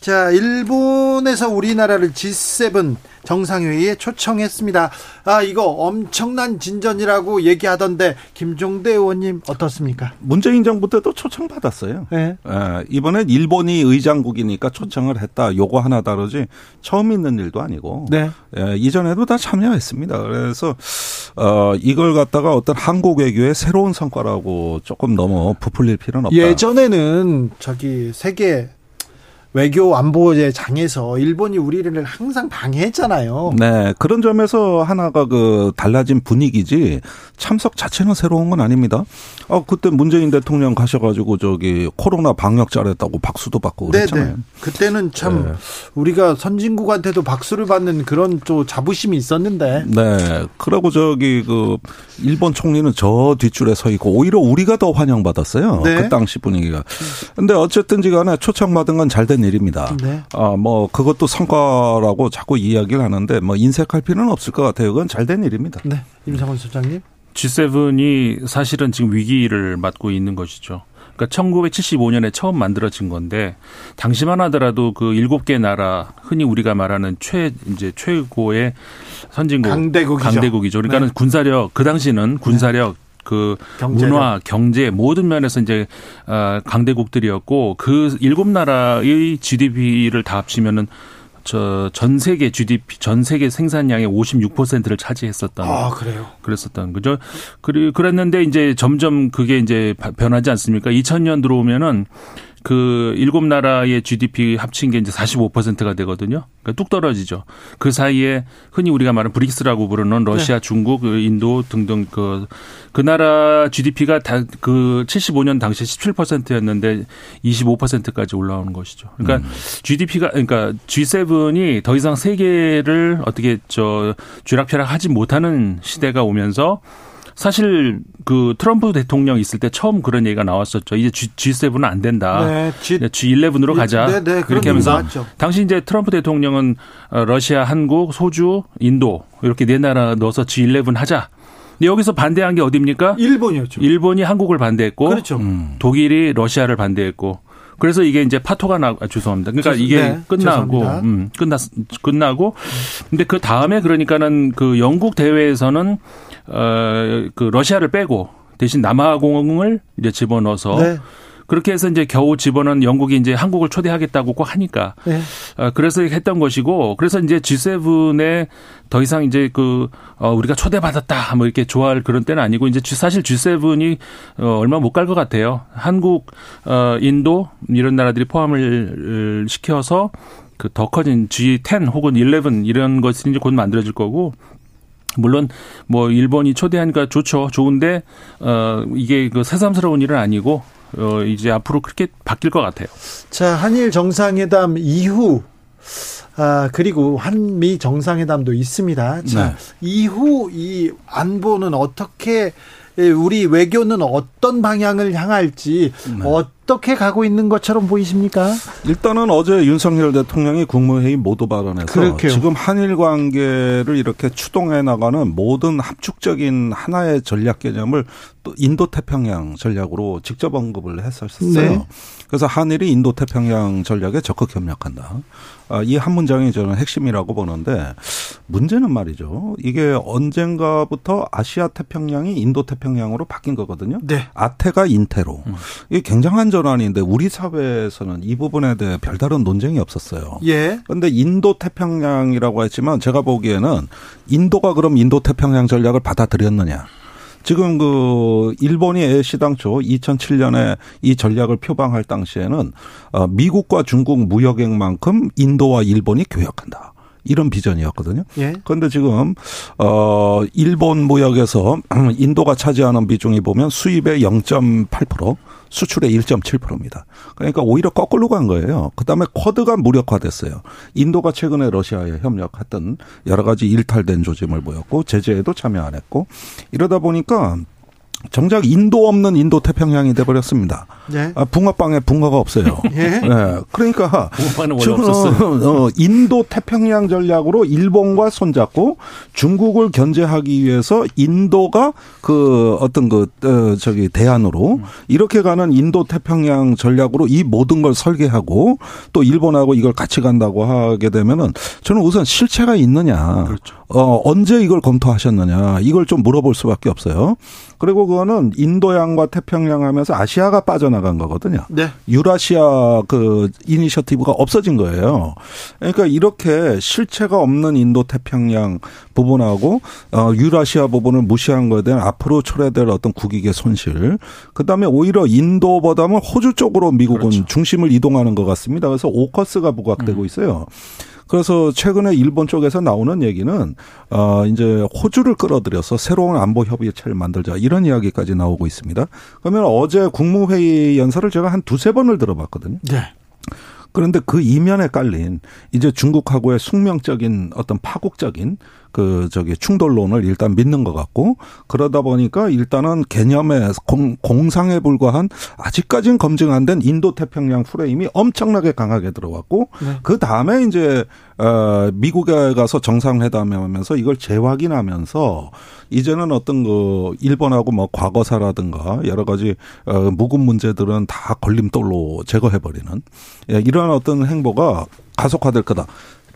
자, 일본에서 우리나라를 G7 정상회의에 초청했습니다. 아, 이거 엄청난 진전이라고 얘기하던데 김종대 의원님 어떻습니까? 문재인 정부 때도 초청받았어요. 네. 예, 이번엔 일본이 의장국이니까 초청을 했다. 요거 하나 다르지 처음 있는 일도 아니고 네. 예, 이전에도 다 참여했습니다. 그래서 어, 이걸 갖다가 어떤 한국 외교의 새로운 성과라고 조금 너무 부풀릴 필요는 없다. 예전에는 저기 세계 외교 안보의 장에서 일본이 우리를 항상 방해했잖아요. 네, 그런 점에서 하나가 그 달라진 분위기지 참석 자체는 새로운 건 아닙니다. 아, 그때 문재인 대통령 가셔가지고 저기 코로나 방역 잘했다고 박수도 받고 그랬잖아요. 네네. 그때는 참 네. 우리가 선진국한테도 박수를 받는 그런 또 자부심이 있었는데. 네, 그러고 저기 그 일본 총리는 저 뒷줄에 서 있고 오히려 우리가 더 환영받았어요. 네. 그 당시 분위기가. 근데 어쨌든지 간에 초청받은 건 잘된 일입니다. 네. 아, 뭐 그것도 성과라고 자꾸 이야기를 하는데 뭐 인색할 필요는 없을 것 같아요. 그건 잘된 일입니다. 네, 임상원 소장님. G7이 사실은 지금 위기를 맞고 있는 것이죠. 그러니까 1975년에 처음 만들어진 건데 당시만 하더라도 그 일곱 개 나라 흔히 우리가 말하는 최 이제 최고의 선진국 강대국이죠. 강대국이죠. 그러니까는 네. 군사력 그 당시는 군사력 그 경제력. 문화, 경제 모든 면에서 이제 어, 강대국들이었고 그 일곱 나라의 GDP를 다 합치면은 저전 세계 GDP 전 세계 생산량의 56%를 차지했었던 아, 그래요. 그랬었던 거죠. 그리 그랬는데 이제 점점 그게 이제 바- 변하지 않습니까? 2000년 들어오면은 그 일곱 나라의 GDP 합친 게 이제 45%가 되거든요. 그러니까 뚝 떨어지죠. 그 사이에 흔히 우리가 말하는 브릭스라고 부르는 러시아, 네. 중국, 그 인도 등등 그, 그 나라 GDP가 다 그 75년 당시에 17%였는데 25%까지 올라오는 것이죠. 그러니까 GDP가 그러니까 G7이 더 이상 세계를 어떻게 저 쥐락펴락 하지 못하는 시대가 오면서 사실 그 트럼프 대통령 있을 때 처음 그런 얘기가 나왔었죠. 이제 G, G7은 안 된다. 네, G- G11으로 가자. 네, 네, 그런 이렇게 하면서 나왔죠. 당시 이제 트럼프 대통령은 어, 러시아, 한국, 소주, 인도 이렇게 네 나라 넣어서 G11 하자. 근데 여기서 반대한 게 어디입니까? 일본이었죠. 일본이 한국을 반대했고 그렇죠. 음. 독일이 러시아를 반대했고 그래서 이게 이제 파토가 나 아, 죄송합니다. 그러니까 죄송- 이게 네, 끝나고 죄송합니다. 음, 끝났 끝나고 근데 그 다음에 그러니까는 그 영국 대회에서는 어그 러시아를 빼고 대신 남아공을 이제 집어넣어서 네. 그렇게 해서 이제 겨우 집어넣은 영국이 이제 한국을 초대하겠다고 꼭 하니까 네. 어, 그래서 했던 것이고 그래서 이제 G7에 더 이상 이제 그 어, 우리가 초대받았다 뭐 이렇게 좋아할 그런 때는 아니고 이제 사실 G7이 어, 얼마 못 갈 것 같아요. 한국, 어, 인도 이런 나라들이 포함을 시켜서 그 더 커진 G10 혹은 11 이런 것이 이제 곧 만들어질 거고 물론 뭐 일본이 초대하니까 좋죠. 좋은데 어 이게 그 새삼스러운 일은 아니고 어 이제 앞으로 그렇게 바뀔 것 같아요. 자, 한일 정상회담 이후 아, 그리고 한미 정상회담도 있습니다. 자, 네. 이후 이 안보는 어떻게 예, 우리 외교는 어떤 방향을 향할지 네. 어 떻게 가고 있는 것처럼 보이십니까? 일단은 어제 윤석열 대통령이 국무회의 모두 발언에서 그렇게요. 지금 한일 관계를 이렇게 추동해 나가는 모든 합축적인 하나의 전략 개념을 또 인도 태평양 전략으로 직접 언급을 했었어요. 네. 그래서 한일이 인도 태평양 전략에 적극 협력한다. 아, 이한 문장이 저는 핵심이라고 보는데 문제는 말이죠. 이게 언젠가부터 아시아 태평양이 인도 태평양으로 바뀐 거거든요. 네. 아태가 인태로. 이게 굉장한 전환인데 우리 사회에서는 이 부분에 대해 별다른 논쟁이 없었어요. 예. 그런데 인도 태평양이라고 했지만 제가 보기에는 인도가 그럼 인도 태평양 전략을 받아들였느냐? 지금 그 일본이 애시당초 2007년에 이 전략을 표방할 당시에는 어, 미국과 중국 무역액만큼 인도와 일본이 교역한다. 이런 비전이었거든요. 예. 그런데 지금 어 일본 무역에서 [CLEARS THROAT] 인도가 차지하는 비중이 보면 수입의 0.8%, 수출의 1.7%입니다. 그러니까 오히려 거꾸로 간 거예요. 그다음에 쿼드가 무력화됐어요. 인도가 최근에 러시아에 협력했던 여러 가지 일탈된 조짐을 보였고 제재에도 참여 안 했고 이러다 보니까 정작 인도 없는 인도 태평양이 돼버렸습니다. 예. 아, 붕어빵에 붕어가 없어요. [LAUGHS] 예. 네. 그러니까 붕어빵은 원래 지금 없었어요. 어, 인도 태평양 전략으로 일본과 손잡고 중국을 견제하기 위해서 인도가 그 어떤 그 어, 저기 대안으로 이렇게 가는 인도 태평양 전략으로 이 모든 걸 설계하고 또 일본하고 이걸 같이 간다고 하게 되면은 저는 우선 실체가 있느냐. 어, 언제 이걸 검토하셨느냐. 이걸 좀 물어볼 수밖에 없어요. 그리고 그거는 인도양과 태평양 하면서 아시아가 빠져나간 거거든요. 네. 유라시아 그 이니셔티브가 없어진 거예요. 그러니까 이렇게 실체가 없는 인도 태평양 부분하고 어 유라시아 부분을 무시한 거에 대한 앞으로 초래될 어떤 국익의 손실. 그다음에 오히려 인도보다는 호주 쪽으로 미국은 중심을 이동하는 것 같습니다. 그래서 오커스가 부각되고 있어요. 그래서 최근에 일본 쪽에서 나오는 얘기는 어 이제 호주를 끌어들여서 새로운 안보 협의체를 만들자 이런 이야기까지 나오고 있습니다. 그러면 어제 국무회의 연설을 제가 한 두세 번을 들어봤거든요. 네. 그런데 그 이면에 깔린 이제 중국하고의 숙명적인 어떤 파국적인 그 저기 충돌론을 일단 믿는 것 같고 그러다 보니까 일단은 개념의 공, 공상에 불과한 아직까지는 검증 안 된 인도 태평양 프레임이 엄청나게 강하게 들어왔고 네. 그 다음에 이제 어 미국에 가서 정상회담하면서 이걸 재확인하면서 이제는 어떤 그 일본하고 뭐 과거사라든가 여러 가지 어 묵은 문제들은 다 걸림돌로 제거해 버리는 예, 이러한 어떤 행보가 가속화될 거다.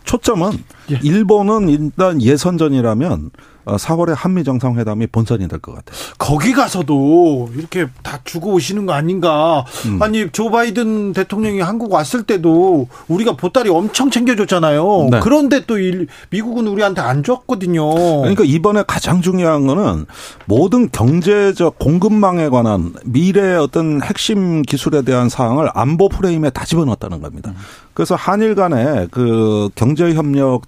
초점은 예. 일본은 일단 예선전이라면 4월에 한미 정상회담이 본선이 될 것 같아요. 거기 가서도 이렇게 다 주고 오시는 거 아닌가. 음. 아니, 조 바이든 대통령이 한국 왔을 때도 우리가 보따리 엄청 챙겨줬잖아요. 네. 그런데 또 일- 미국은 우리한테 안 줬거든요. 그러니까 이번에 가장 중요한 거는 모든 경제적 공급망에 관한 미래의 어떤 핵심 기술에 대한 사항을 안보 프레임에 다 집어넣었다는 겁니다. 그래서 한일 간의 그 경제 협력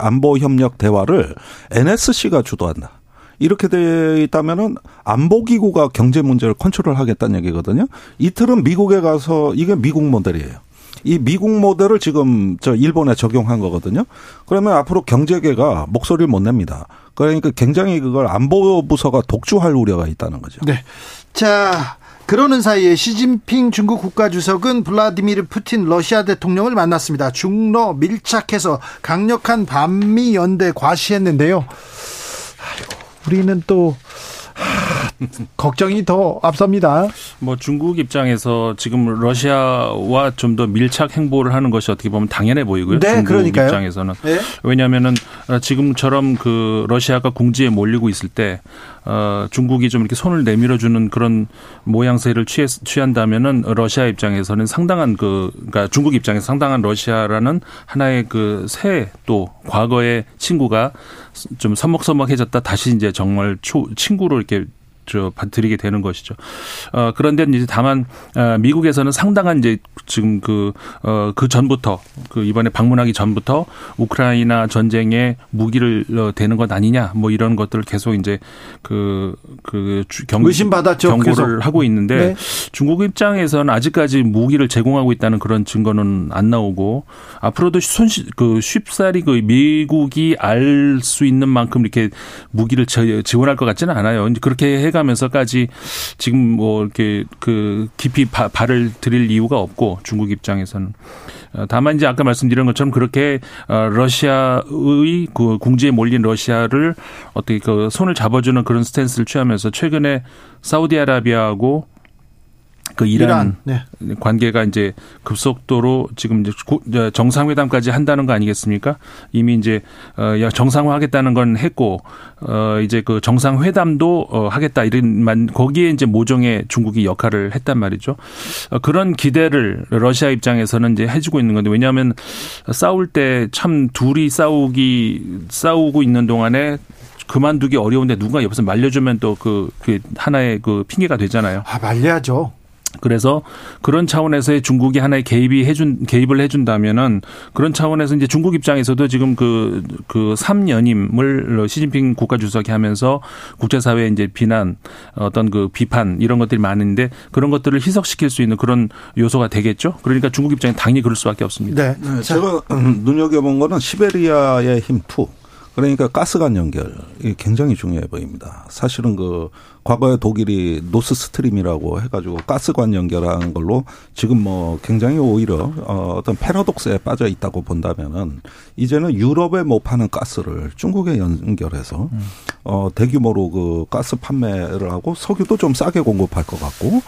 안보 협력 대화를 NSC가 주도한다. 이렇게 돼 있다면은 안보기구가 경제 문제를 컨트롤하겠다는 얘기거든요. 이틀은 미국에 가서 이게 미국 모델이에요. 이 미국 모델을 지금 저 일본에 적용한 거거든요. 그러면 앞으로 경제계가 목소리를 못 냅니다. 그러니까 굉장히 그걸 안보 부서가 독주할 우려가 있다는 거죠. 네. 자, 그러는 사이에 시진핑 중국 국가주석은 블라디미르 푸틴 러시아 대통령을 만났습니다. 중러 밀착해서 강력한 반미 연대 과시했는데요. 우리는 또 하, [LAUGHS] 걱정이 더 앞섭니다. 뭐 중국 입장에서 지금 러시아와 좀 더 밀착 행보를 하는 것이 어떻게 보면 당연해 보이고요. 네, 중국 그러니까요. 입장에서는 네. 왜냐하면은 어, 지금처럼 그 러시아가 궁지에 몰리고 있을 때 어, 중국이 좀 이렇게 손을 내밀어주는 그런 모양새를 취해, 취한다면은 러시아 입장에서는 상당한 그 그러니까 중국 입장에서 상당한 러시아라는 하나의 그 새 또 과거의 친구가 좀 서먹서먹해졌다 다시 이제 정말 초, 친구로 이렇게 저 드리게 되는 것이죠. 어 그런데 이제 다만 어, 미국에서는 상당한 이제 지금 그어 그 전부터 그 이번에 방문하기 전부터 우크라이나 전쟁에 무기를 어, 대는 것 아니냐 뭐 이런 것들을 계속 이제 그그 경 의심받았죠, 경고를 계속. 하고 있는데 네. 중국 입장에서는 아직까지 무기를 제공하고 있다는 그런 증거는 안 나오고 앞으로도 손시 그 쉽사리 그 미국이 알 수 있는 만큼 이렇게 무기를 지- 지원할 것 같지는 않아요. 이제 그렇게 해가면서까지 지금 뭐 이렇게 그 깊이 바, 발을 들일 이유가 없고 중국 입장에서는. 어, 다만 이제 아까 말씀드린 것처럼 그렇게 어, 러시아의 그 궁지에 몰린 러시아를 어떻게 그 손을 잡아주는 그런 스탠스를 취하면서 최근에 사우디아라비아하고 그 이란, 이란, 네. 관계가 이제 급속도로 지금 이제 정상회담까지 한다는 거 아니겠습니까? 이미 이제 어 야, 정상화하겠다는 건 했고 어 이제 그 정상회담도 어 하겠다 이런 만 거기에 이제 모종의 중국이 역할을 했단 말이죠. 어 그런 기대를 러시아 입장에서는 이제 해주고 있는 건데 왜냐하면 싸울 때 참 둘이 싸우기 싸우고 있는 동안에 그만두기 어려운데 누가 옆에서 말려주면 또그 그 하나의 그 핑계가 되잖아요. 아, 말려야죠. 그래서 그런 차원에서의 중국이 하나의 개입이 해준 개입을 해준다면은 그런 차원에서 이제 중국 입장에서도 지금 그 그 3년임을 시진핑 국가 주석이 하면서 국제사회 이제 비난 어떤 그 비판 이런 것들이 많은데 그런 것들을 희석시킬 수 있는 그런 요소가 되겠죠. 그러니까 중국 입장에 당연히 그럴 수밖에 없습니다. 네. 제가 눈여겨본 거는 시베리아의 힘2 그러니까 가스관 연결 이 굉장히 중요해 보입니다. 사실은 그 과거에 독일이 노스 스트림이라고 해가지고 가스관 연결한 걸로 지금 뭐 굉장히 오히려 어 어떤 패러독스에 빠져 있다고 본다면은 이제는 유럽에 못 파는 가스를 중국에 연결해서 어 대규모로 그 가스 판매를 하고 석유도 좀 싸게 공급할 것 같고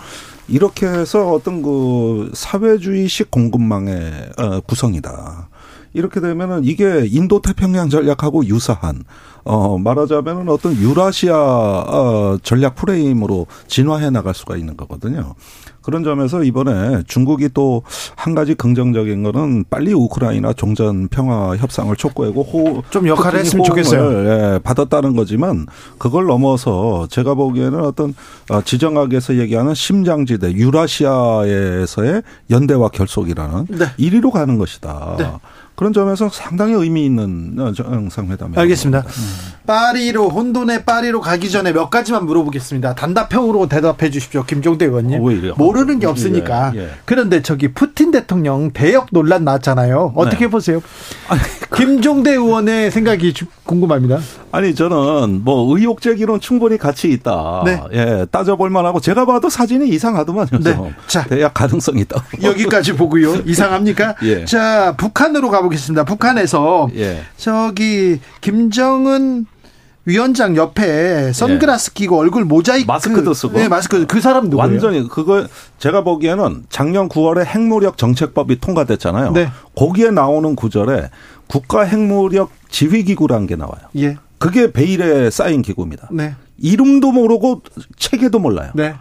이렇게 해서 어떤 그 사회주의식 공급망의 어 구성이다. 이렇게 되면은 이게 인도 태평양 전략하고 유사한 어 말하자면은 어떤 유라시아 어 전략 프레임으로 진화해 나갈 수가 있는 거거든요. 그런 점에서 이번에 중국이 또 한 가지 긍정적인 거는 빨리 우크라이나 종전 평화 협상을 촉구하고 호, 좀 역할을 했으면 좋겠어요. 예, 받았다는 거지만 그걸 넘어서 제가 보기에는 어떤 어, 지정학에서 얘기하는 심장지대 유라시아에서의 연대와 결속이라는 네. 1위로 가는 것이다. 네. 그런 점에서 상당히 의미 있는 어, 정상회담이라고 알겠습니다. 봅니다. 파리로 혼돈의 파리로 가기 전에 몇 가지만 물어보겠습니다. 단답형으로 대답해 주십시오, 김종대 의원님. 왜 이래요? 모르는 게 없으니까. 예, 예. 그런데 저기 푸틴 대통령 대역 논란 나왔잖아요. 어떻게 네. 보세요? 김종대 의원의 생각이 주- 궁금합니다. 아니 저는 뭐 의혹 제기론 충분히 가치 있다. 네. 예, 따져볼 만하고 제가 봐도 사진이 이상하더만요. 네. 좀. 자. 대약 가능성이 있다. 여기까지 보고요. [LAUGHS] 이상합니까? 예. 자, 북한으로 가보겠습니다. 북한에서 예. 저기 김정은 위원장 옆에 선글라스 끼고 얼굴 모자이크 예. 마스크도 쓰고. 네, 마스크 그 사람 누구예요? 완전히 그거 제가 보기에는 작년 9월에 핵무력 정책법이 통과됐잖아요. 네. 거기에 나오는 구절에 국가 핵무력 지휘기구라는 게 나와요. 예. 그게 베일에 쌓인 기구입니다. 네. 이름도 모르고 체계도 몰라요. 네.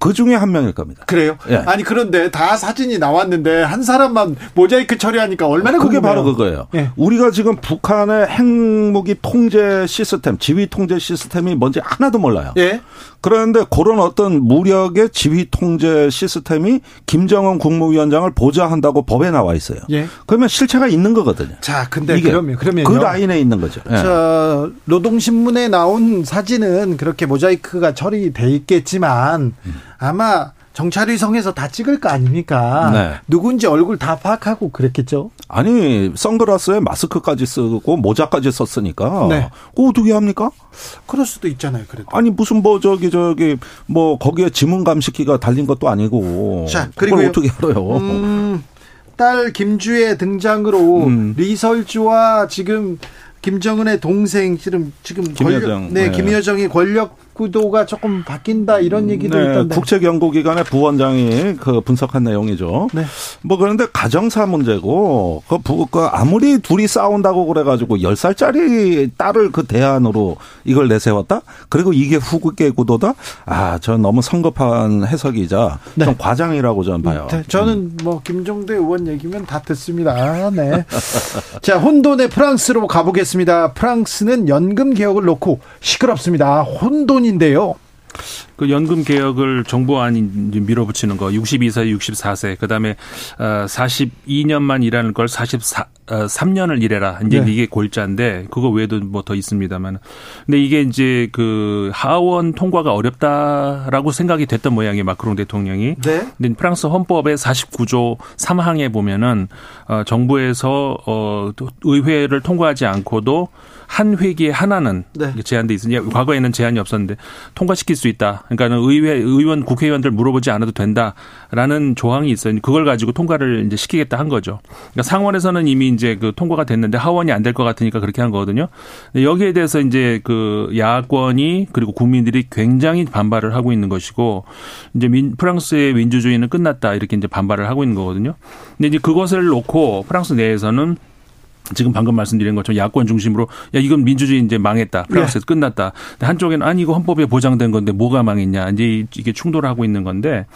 그 중에 한 명일 겁니다. 그래요? 예. 아니 그런데 다 사진이 나왔는데 한 사람만 모자이크 처리하니까 얼마나 그게 궁금해요. 바로 그거예요. 예. 우리가 지금 북한의 핵무기 통제 시스템, 지휘 통제 시스템이 뭔지 하나도 몰라요. 예. 그런데 그런 어떤 무력의 지휘 통제 시스템이 김정은 국무위원장을 보좌한다고 법에 나와 있어요. 예. 그러면 실체가 있는 거거든요. 자, 근데 그러면 그러면 그 라인에 있는 거죠. 예. 저 노동신문에 나온 사진은 그렇게 모자이크가 처리돼 있겠지만 아마 정찰위성에서 다 찍을 거 아닙니까? 네. 누군지 얼굴 다 파악하고 그랬겠죠. 아니 선글라스에 마스크까지 쓰고 모자까지 썼으니까 네. 그거 어떻게 합니까? 그럴 수도 있잖아요. 그래도. 아니 무슨 뭐 저기 저기 뭐 거기에 지문 감식기가 달린 것도 아니고 자, 그걸 그리고요. 어떻게 알아요? 음, 딸 김주의 등장으로 음. 리설주와 지금 김정은의 동생 지금 지금 김여정. 권력, 네, 네. 김여정이 권력 구도가 조금 바뀐다 이런 얘기도 네, 있던데. 국책연구기관의 부원장이 그 분석한 내용이죠. 네. 뭐 그런데 가정사 문제고 그, 부, 그 아무리 둘이 싸운다고 그래가지고 열 살짜리 딸을 그 대안으로 이걸 내세웠다. 그리고 이게 후계 구도다. 아, 전 너무 성급한 해석이자 네. 좀 과장이라고 저는 봐요. 네, 저는 뭐 김종대 의원 얘기면 다 듣습니다. 아, 네. [LAUGHS] 자, 혼돈의 프랑스로 가보겠습니다. 프랑스는 연금 개혁을 놓고 시끄럽습니다. 혼돈 인데요. 그 연금 개혁을 정부안이 이제 밀어붙이는 거 62세, 64세 그다음에 어 42년만 일하는 걸 44, 어, 3년을 일해라. 이제 네. 이게 골자인데 그거 외에도 뭐 더 있습니다만. 근데 이게 이제 그 하원 통과가 어렵다라고 생각이 됐던 모양이에요. 마크롱 대통령이. 네. 근데 프랑스 헌법의 49조 3항에 보면은 어 정부에서 어 의회를 통과하지 않고도 한 회기에 하나는 네. 제한돼 있으니 과거에는 제한이 없었는데 통과시킬 수 있다. 그러니까는 의회 의원 국회의원들 물어보지 않아도 된다라는 조항이 있어요. 그걸 가지고 통과를 이제 시키겠다 한 거죠. 그러니까 상원에서는 이미 이제 그 통과가 됐는데 하원이 안 될 것 같으니까 그렇게 한 거거든요. 여기에 대해서 이제 그 야권이 그리고 국민들이 굉장히 반발을 하고 있는 것이고 이제 민, 프랑스의 민주주의는 끝났다 이렇게 이제 반발을 하고 있는 거거든요. 근데 이제 그것을 놓고 프랑스 내에서는 지금 방금 말씀드린 것처럼 야권 중심으로 야 이건 민주주의 이제 망했다 프랑스에서 끝났다. 근데 한쪽에는 아니 이거 헌법에 보장된 건데 뭐가 망했냐 이제 이게 충돌하고 있는 건데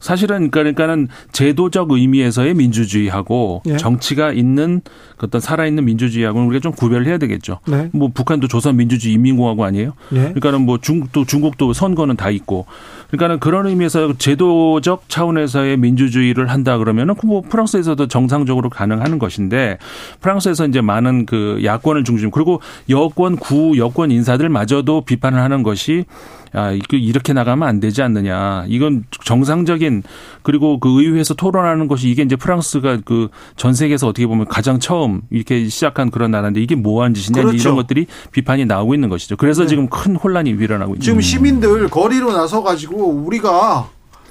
사실은 그러니까는 제도적 의미에서의 민주주의하고 예. 정치가 있는 그 어떤 살아있는 민주주의하고는 우리가 좀 구별을 해야 되겠죠. 네. 뭐 북한도 조선 민주주의 인민공화국 아니에요? 예. 그러니까는 뭐 중국도 중국도 선거는 다 있고 그러니까는 그런 의미에서 제도적 차원에서의 민주주의를 한다 그러면은 뭐 프랑스에서도 정상적으로 가능하는 것인데 프랑스에서 이제 많은 그 야권을 중심 그리고 여권 구 여권 인사들마저도 비판을 하는 것이 아, 이렇게 나가면 안 되지 않느냐. 이건 정상적인 그리고 그 의회에서 토론하는 것이 이게 이제 프랑스가 그 전 세계에서 어떻게 보면 가장 처음 이렇게 시작한 그런 나라인데 이게 뭐한 짓이냐 그렇죠. 이런 것들이 비판이 나오고 있는 것이죠. 그래서 지금 큰 혼란이 일어나고 있는 지금. 시민들 거리로 나서 가지고 우리가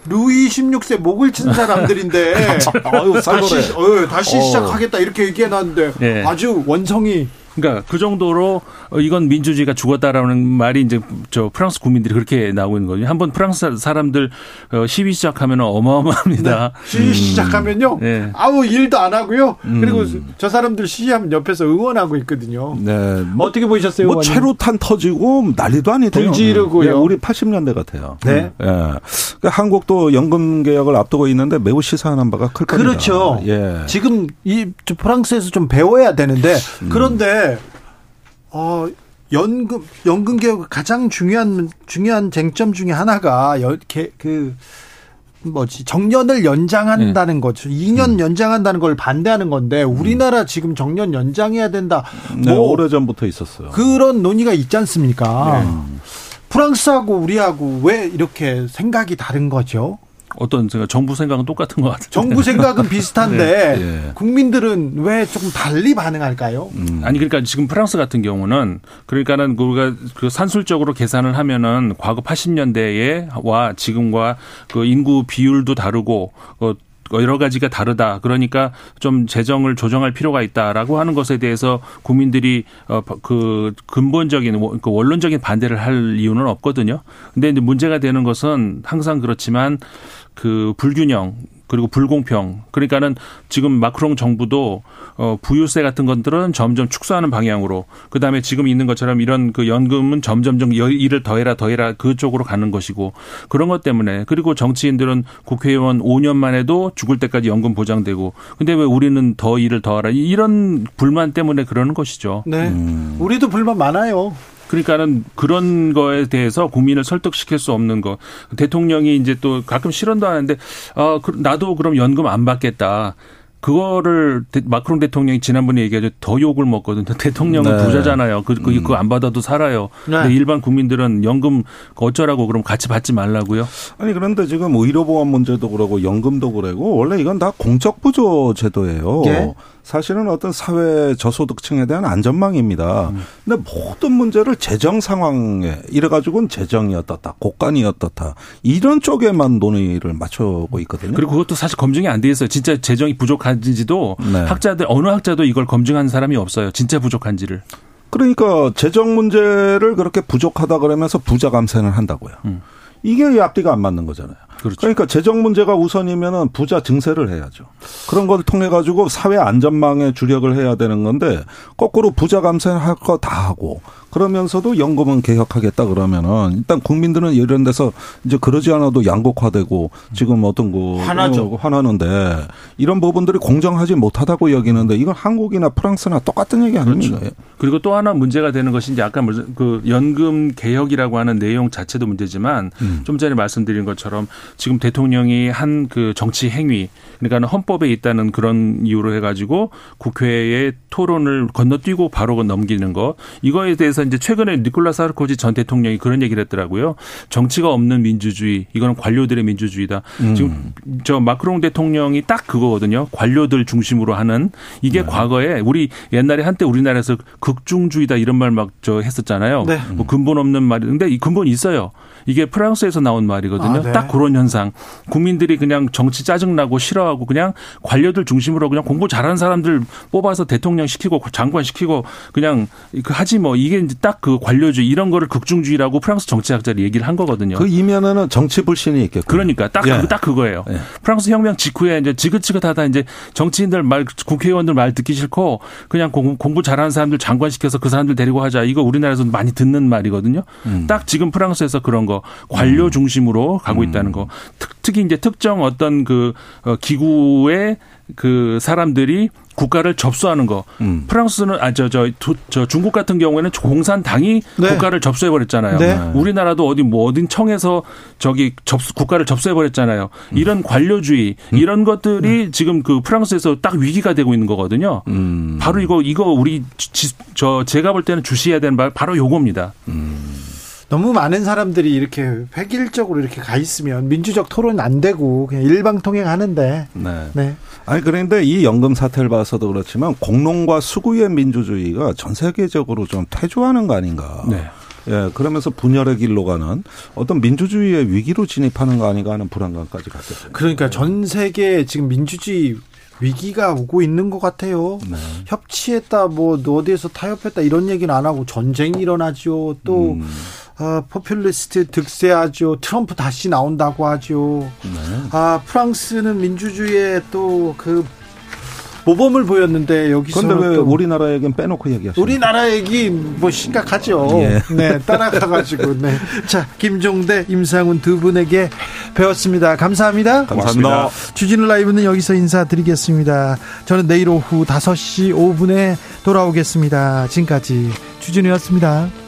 루이 16세 목을 친 사람들인데 [LAUGHS] 아유, 다시 살벌해. 어, 다시 어. 시작하겠다 이렇게 얘기해 놨는데 네. 아주 원성이 그러니까 그 정도로 어, 이건 민주주의가 죽었다라는 말이 이제 저 프랑스 국민들이 그렇게 나오고 있는 거죠. 한번 프랑스 사람들 어, 시위 시작하면 어마어마합니다. 시위 시작하면요 네. 아무 일도 안 하고요 음. 그리고 저 사람들 시위하면 옆에서 응원하고 있거든요 네. 뭐, 어떻게 보셨어요 뭐? 최루탄 터지고 난리도 아니대요. 불 지르고요. 예, 우리 80년대 같아요. 네. 예. 그러니까 한국도 연금 개혁을 앞두고 있는데 매우 시사하는 바가 클 겁니다. 그렇죠. 예. 지금 이 프랑스에서 좀 배워야 되는데 음. 그런데 어 연금 연금 개혁 가장 중요한 중요한 쟁점 중에 하나가 여, 개, 그 뭐지 정년을 연장한다는 네. 거죠. 2년 연장한다는 걸 반대하는 건데 우리나라 지금 정년 연장해야 된다. 네, 뭐 오래 전부터 있었어요. 그런 논의가 있지 않습니까? 네. 프랑스하고 우리하고 왜 이렇게 생각이 다른 거죠? 어떤 생각, 정부 생각은 똑같은 것 같아요. 정부 [LAUGHS] 생각은 비슷한데 네. 예. 국민들은 왜 조금 달리 반응할까요? 음. 아니 그러니까 지금 프랑스 같은 경우는 그러니까는 우리가 그 산술적으로 계산을 하면은 과거 80년대에와 지금과 그 인구 비율도 다르고 어 여러 가지가 다르다. 그러니까 좀 재정을 조정할 필요가 있다라고 하는 것에 대해서 국민들이 어그 근본적인 원- 그 원론적인 반대를 할 이유는 없거든요. 근데 이제 문제가 되는 것은 항상 그렇지만 그 불균형 그리고 불공평. 그러니까는 지금 마크롱 정부도 어 부유세 같은 것들은 점점 축소하는 방향으로 그다음에 지금 있는 것처럼 이런 그 연금은 점점점 여- 일을 더해라 더해라 그쪽으로 가는 것이고 그런 것 때문에 그리고 정치인들은 국회의원 5년 만에도 죽을 때까지 연금 보장되고 근데 왜 우리는 더 일을 더하라 이런 불만 때문에 그러는 것이죠. 네. 음. 우리도 불만 많아요. 그러니까는 그런 거에 대해서 국민을 설득시킬 수 없는 거. 대통령이 이제 또 가끔 실언도 하는데, 어, 그- 나도 그럼 연금 안 받겠다. 그거를 대- 마크롱 대통령이 지난번에 얘기하죠. 더 욕을 먹거든요. [LAUGHS] 대통령은 네. 부자잖아요. 그, 그, 그거 안 받아도 살아요. 네. 근데 일반 국민들은 연금 어쩌라고 그럼 같이 받지 말라고요? 아니 그런데 지금 의료보험 문제도 그러고 연금도 그러고 원래 이건 다 공적부조 제도예요. 예. 사실은 어떤 사회 저소득층에 대한 안전망입니다. 음. 근데 모든 문제를 재정 상황에 이래가지고는 재정이 어떻다, 국간이 어떻다 이런 쪽에만 논의를 맞추고 있거든요. 그리고 그것도 사실 검증이 안 돼 있어요. 진짜 재정이 부족한지도 네. 학자들, 어느 학자도 이걸 검증한 사람이 없어요. 진짜 부족한지를. 그러니까 재정 문제를 그렇게 부족하다 그러면서 부자 감세는 한다고요. 음. 이게 이 앞뒤가 안 맞는 거잖아요. 그렇죠. 그러니까 재정 문제가 우선이면은 부자 증세를 해야죠. 그런 걸 통해 가지고 사회 안전망에 주력을 해야 되는 건데 거꾸로 부자 감세는 할거 다 하고 그러면서도 연금은 개혁하겠다 그러면은 일단 국민들은 이런 데서 이제 그러지 않아도 양극화되고 지금 어떤 그 화나죠. 어, 화나는데 이런 부분들이 공정하지 못하다고 여기는데 이건 한국이나 프랑스나 똑같은 얘기 아닙니까? 그렇죠. 그리고 또 하나 문제가 되는 것이 이제 아까 그 연금 개혁이라고 하는 내용 자체도 문제지만 음. 좀 전에 말씀드린 것처럼 지금 대통령이 한 그 정치 행위 그러니까 헌법에 있다는 그런 이유로 해가지고 국회에 토론을 건너뛰고 바로 넘기는 거 이거에 대해서 이제 최근에 니콜라 사르코지 전 대통령이 그런 얘기를 했더라고요. 정치가 없는 민주주의 이거는 관료들의 민주주의다. 음. 지금 저 마크롱 대통령이 딱 그거거든요. 관료들 중심으로 하는 이게 과거에 우리 옛날에 한때 우리나라에서 극중주의다 이런 말 막 저 했었잖아요. 네. 뭐 근본 없는 말인데 이 근본이 있어요. 이게 프랑스에서 나온 말이거든요. 아, 네. 딱 그런 현상. 국민들이 그냥 정치 짜증나고 싫어 하고 그냥 관료들 중심으로 그냥 공부 잘하는 사람들 뽑아서 대통령 시키고 장관 시키고 그냥 그 하지 뭐 이게 딱 그 관료주의 이런 거를 극중주의라고 프랑스 정치학자들이 얘기를 한 거거든요. 그 이면에는 정치 불신이 있겠고. 그러니까 딱, 예. 그, 딱 그거예요. 예. 프랑스 혁명 직후에 이제 지긋지긋하다 이제 정치인들 말, 국회의원들 말 듣기 싫고 그냥 공, 공부 잘하는 사람들 장관 시켜서 그 사람들 데리고 하자. 이거 우리나라에서 많이 듣는 말이거든요. 음. 딱 지금 프랑스에서 그런 거 관료 중심으로 가고 있다는 거. 특, 특히 이제 특정 어떤 그 어, 기구의 그 사람들이 국가를 접수하는 거. 음. 프랑스는 아저 저 저 중국 같은 경우에는 공산당이 네. 국가를 접수해 버렸잖아요. 네. 우리나라도 어디 뭐 어딘 청에서 저기 접수 국가를 접수해 버렸잖아요. 음. 이런 관료주의 이런 것들이 지금 그 프랑스에서 딱 위기가 되고 있는 거거든요. 음. 바로 이거 이거 우리 지- 저 제가 볼 때는 주시해야 되는 말 바로 요겁니다. 너무 많은 사람들이 이렇게 획일적으로 이렇게 가 있으면 민주적 토론 안 되고 그냥 일방통행 하는데 네. 네. 아니 그런데 이 연금 사태를 봐서도 그렇지만 공론과 수구의 민주주의가 전 세계적으로 좀 퇴조하는 거 아닌가. 네. 예, 그러면서 분열의 길로 가는 어떤 민주주의의 위기로 진입하는 거 아닌가 하는 불안감까지 갖게 됩니다. 그러니까 전 세계 지금 민주주의 위기가 오고 있는 것 같아요. 네. 협치했다, 뭐 어디에서 타협했다 이런 얘기는 안 하고 전쟁이 일어나죠. 또 음. 어, 포퓰리스트 득세하죠. 트럼프 다시 나온다고 하죠. 네. 아 프랑스는 민주주의의 또그 모범을 보였는데 여기서 그런데 왜또 우리나라에겐 빼놓고 얘기하시죠? 우리나라 얘기 뭐 심각하죠. 예. 네, 따라가가지고. 네. 자, 김종대, 임상훈 두 분에게 배웠습니다. 감사합니다. 감사합니다. 주진우 라이브는 여기서 인사드리겠습니다. 저는 내일 오후 5시 5분에 돌아오겠습니다. 지금까지 주진우였습니다.